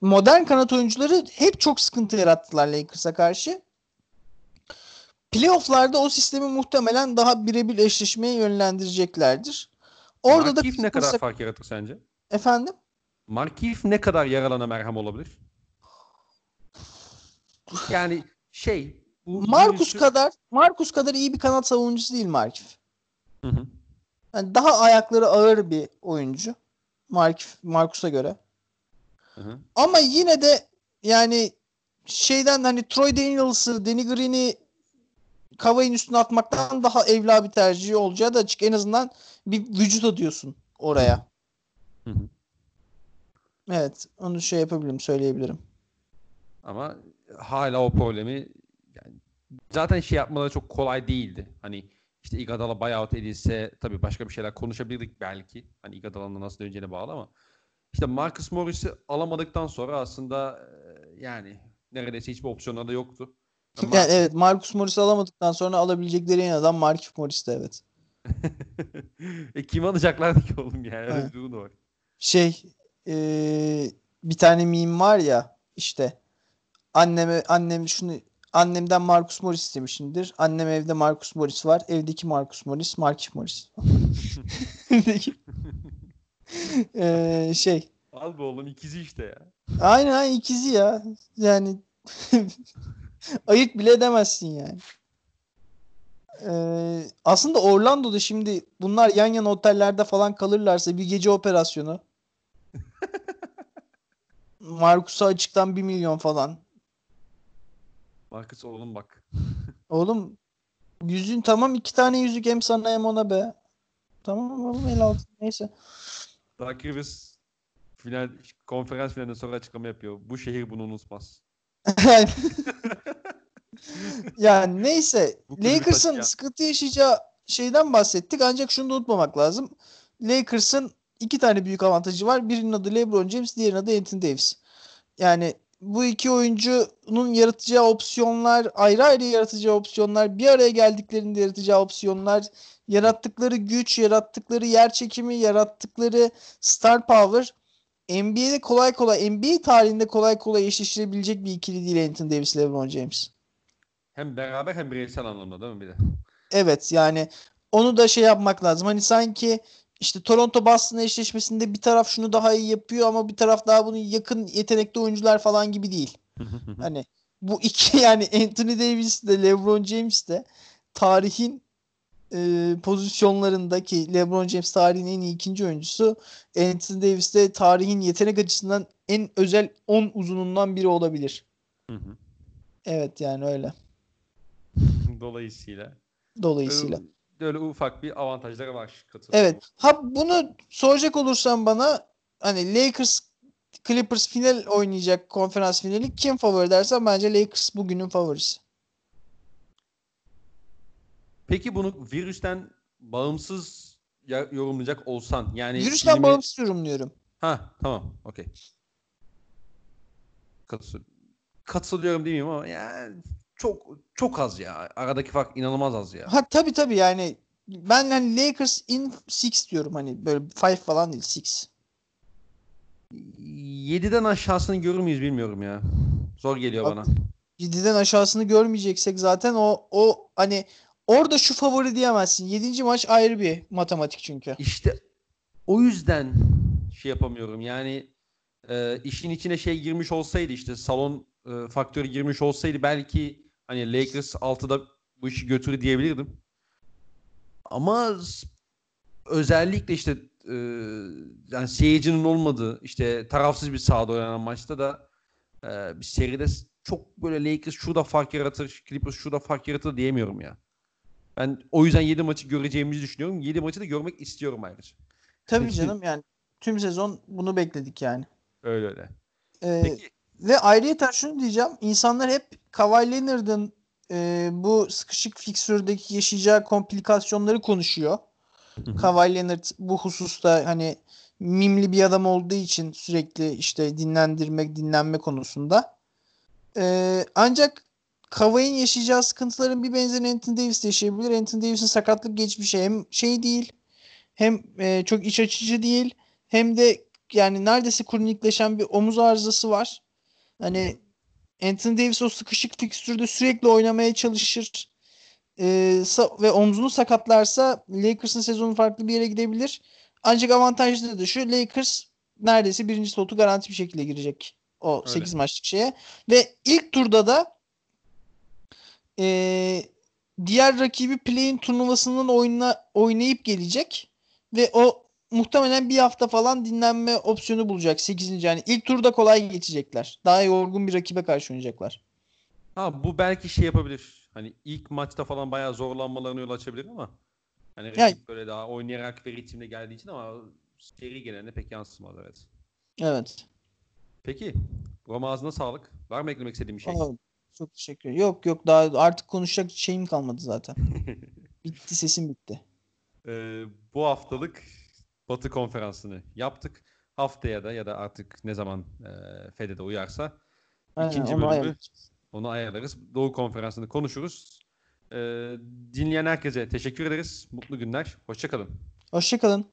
modern kanat oyuncuları hep çok sıkıntı yarattılar Lakers'a karşı. Playoff'larda o sistemi muhtemelen daha birebir eşleşmeye yönlendireceklerdir. Orada da Markieff ne kadar fark yaratır sence? efendim Markieff ne kadar yaralana merhem olabilir? Yani şey virüsü- kadar Marcus kadar iyi bir kanat savunucusu değil Markif. Hı hı. Yani daha ayakları ağır bir oyuncu. Markif Marcus'a göre. Hı hı. Ama yine de yani şeyden hani Troy Daniels'ı, Danny Green'i Kavay'ın üstüne atmaktan daha evla bir tercih olacağı da açık. En azından bir vücut atıyorsun oraya. Hı hı. Evet. Onu şey yapabilirim, söyleyebilirim. Ama hala o problemi zaten şey yapmaları çok kolay değildi. Hani işte Iguodala buyout edilse tabii başka bir şeyler konuşabilirdik belki. Hani Iguodala'nın da nasıl döneceğine bağlı ama işte Marcus Morris'i alamadıktan sonra aslında e, yani neredeyse hiçbir opsiyonları da yoktu. Ama Yani evet Marcus Morris'i alamadıktan sonra alabilecekleri en adam Markif Morris'ti evet. e, kim alacaklardı ki oğlum yani öyle bir durum var. Şey eee, bir tane meme var ya işte anneme annem şunu annemden Marcus Morris istemişimdir. Annem evde Marcus Morris var. Evdeki Marcus Morris, Markif Morris. Evdeki- Eee, şey Al be oğlum ikizi işte ya. aynen aynen ikizi ya. Yani ayırt bile edemezsin yani. Eee, aslında Orlando'da şimdi bunlar yan yana otellerde falan kalırlarsa bir gece operasyonu. Marcus'a açıktan 1 milyon falan. Marcus oğlum bak. Oğlum yüzün tamam iki tane yüzük hem sana hem ona be. Tamam oğlum el altı neyse. Dark Rivers final konferans finalinden sonra açıklama yapıyor. Bu şehir bunu unutmaz. Yani- neyse Lakers'ın taşıyan- sıkıntı yaşayacağı şeyden bahsettik ancak şunu da unutmamak lazım. Lakers'ın iki tane büyük avantajı var. Birinin adı LeBron James, diğerinin adı Anthony Davis. Yani bu iki oyuncunun yaratacağı opsiyonlar, ayrı ayrı yaratacağı opsiyonlar, bir araya geldiklerinde yaratacağı opsiyonlar, yarattıkları güç, yarattıkları yer çekimi, yarattıkları star power NBA'de kolay kolay, NBA tarihinde kolay kolay eşleştirebilecek bir ikili değil Anthony Davis, LeBron James. Hem beraber hem bireysel anlamda değil mi bir de? Evet yani onu da şey yapmak lazım. Hani sanki işte Toronto Boston eşleşmesinde bir taraf şunu daha iyi yapıyor ama bir taraf daha bunun yakın yetenekli oyuncular falan gibi değil. Hani bu iki yani Anthony Davis de LeBron James de tarihin e, pozisyonlarındaki LeBron James tarihin en iyi ikinci oyuncusu. Anthony Davis de tarihin yetenek açısından en özel 10 uzunundan biri olabilir. Hı hı. Evet yani öyle. Dolayısıyla. Dolayısıyla. Öyle, öyle ufak bir avantajları var. Evet. Ha bunu soracak olursan bana hani Lakers Clippers final oynayacak konferans finali kim favori dersen bence Lakers bugünün favorisi. Peki bunu virüsten bağımsız ya- yorumlayacak olsan yani Virüsten filmi- bağımsız yorumluyorum. Ha tamam okey. Katıl katılıyorum demeyeyim ama yani çok çok az ya. Aradaki fark inanılmaz az ya. Ha tabii tabii yani ben hani Lakers in 6 diyorum hani böyle 5 falan değil 6. 7'den aşağısını görür müyüz bilmiyorum ya. Zor geliyor Bak- bana. 7'den aşağısını görmeyeceksek zaten o o hani orada şu favori diyemezsin. 7. maç ayrı bir matematik çünkü. İşte o yüzden şey yapamıyorum. Yani e, işin içine şey girmiş olsaydı işte salon e, faktörü girmiş olsaydı belki hani Lakers 6'da bu işi götürü diyebilirdim. Ama özellikle işte e, yani seyircinin olmadığı işte tarafsız bir sahada oynanan maçta da e, bir seride çok böyle Lakers şurada fark yaratır, Clippers şurada fark yaratır diyemiyorum ya. Ben o yüzden 7 maçı göreceğimizi düşünüyorum. 7 maçı da görmek istiyorum ayrıca. Tabii canım yani tüm sezon bunu bekledik yani. Öyle öyle. Ee, Peki Ve ayrıyeten şunu diyeceğim. İnsanlar hep Kawhi Leonard'ın e, bu sıkışık fiksürdeki yaşayacağı komplikasyonları konuşuyor. Kawhi Leonard bu hususta hani mimli bir adam olduğu için sürekli işte dinlendirmek, dinlenme konusunda. Ee, ancak Kawhi'nin yaşayacağı sıkıntıların bir benzerini Anthony Davis de yaşayabilir. Anthony Davis'in sakatlık geçmişi hem şey değil hem e, çok iç açıcı değil hem de yani neredeyse kronikleşen bir omuz arızası var. Hani Anthony Davis o sıkışık fikstürde sürekli oynamaya çalışır. Sa- ve omzunu sakatlarsa Lakers'ın sezonu farklı bir yere gidebilir. Ancak avantajlı da şu Lakers neredeyse birinci slotu garanti bir şekilde girecek o Öyle. 8 maçlık şeye. Ve ilk turda da e, diğer rakibi play-in turnuvasının oyna, oynayıp gelecek ve o muhtemelen bir hafta falan dinlenme opsiyonu bulacak 8. yani ilk turda kolay geçecekler. Daha yorgun bir rakibe karşı oynayacaklar. Ha bu belki şey yapabilir. Hani ilk maçta falan bayağı zorlanmalarına yol açabilir ama hani Yani- böyle daha oynayarak ve ritimle geldiği için ama seri gelene pek yansımaz evet. Evet. Peki. Roma ağzına sağlık. Var mı eklemek istediğin bir şey? Aa, çok teşekkür ederim. Yok yok daha artık konuşacak şeyim kalmadı zaten. Bitti sesim bitti. Ee, bu haftalık Batı konferansını yaptık. Haftaya da ya da artık ne zaman e, FED'de uyarsa Aynen, ikinci onu bölümü ayarlayacağız. onu ayarlarız. Doğu konferansını konuşuruz. Ee, dinleyen herkese teşekkür ederiz. Mutlu günler. Hoşçakalın. Hoşçakalın.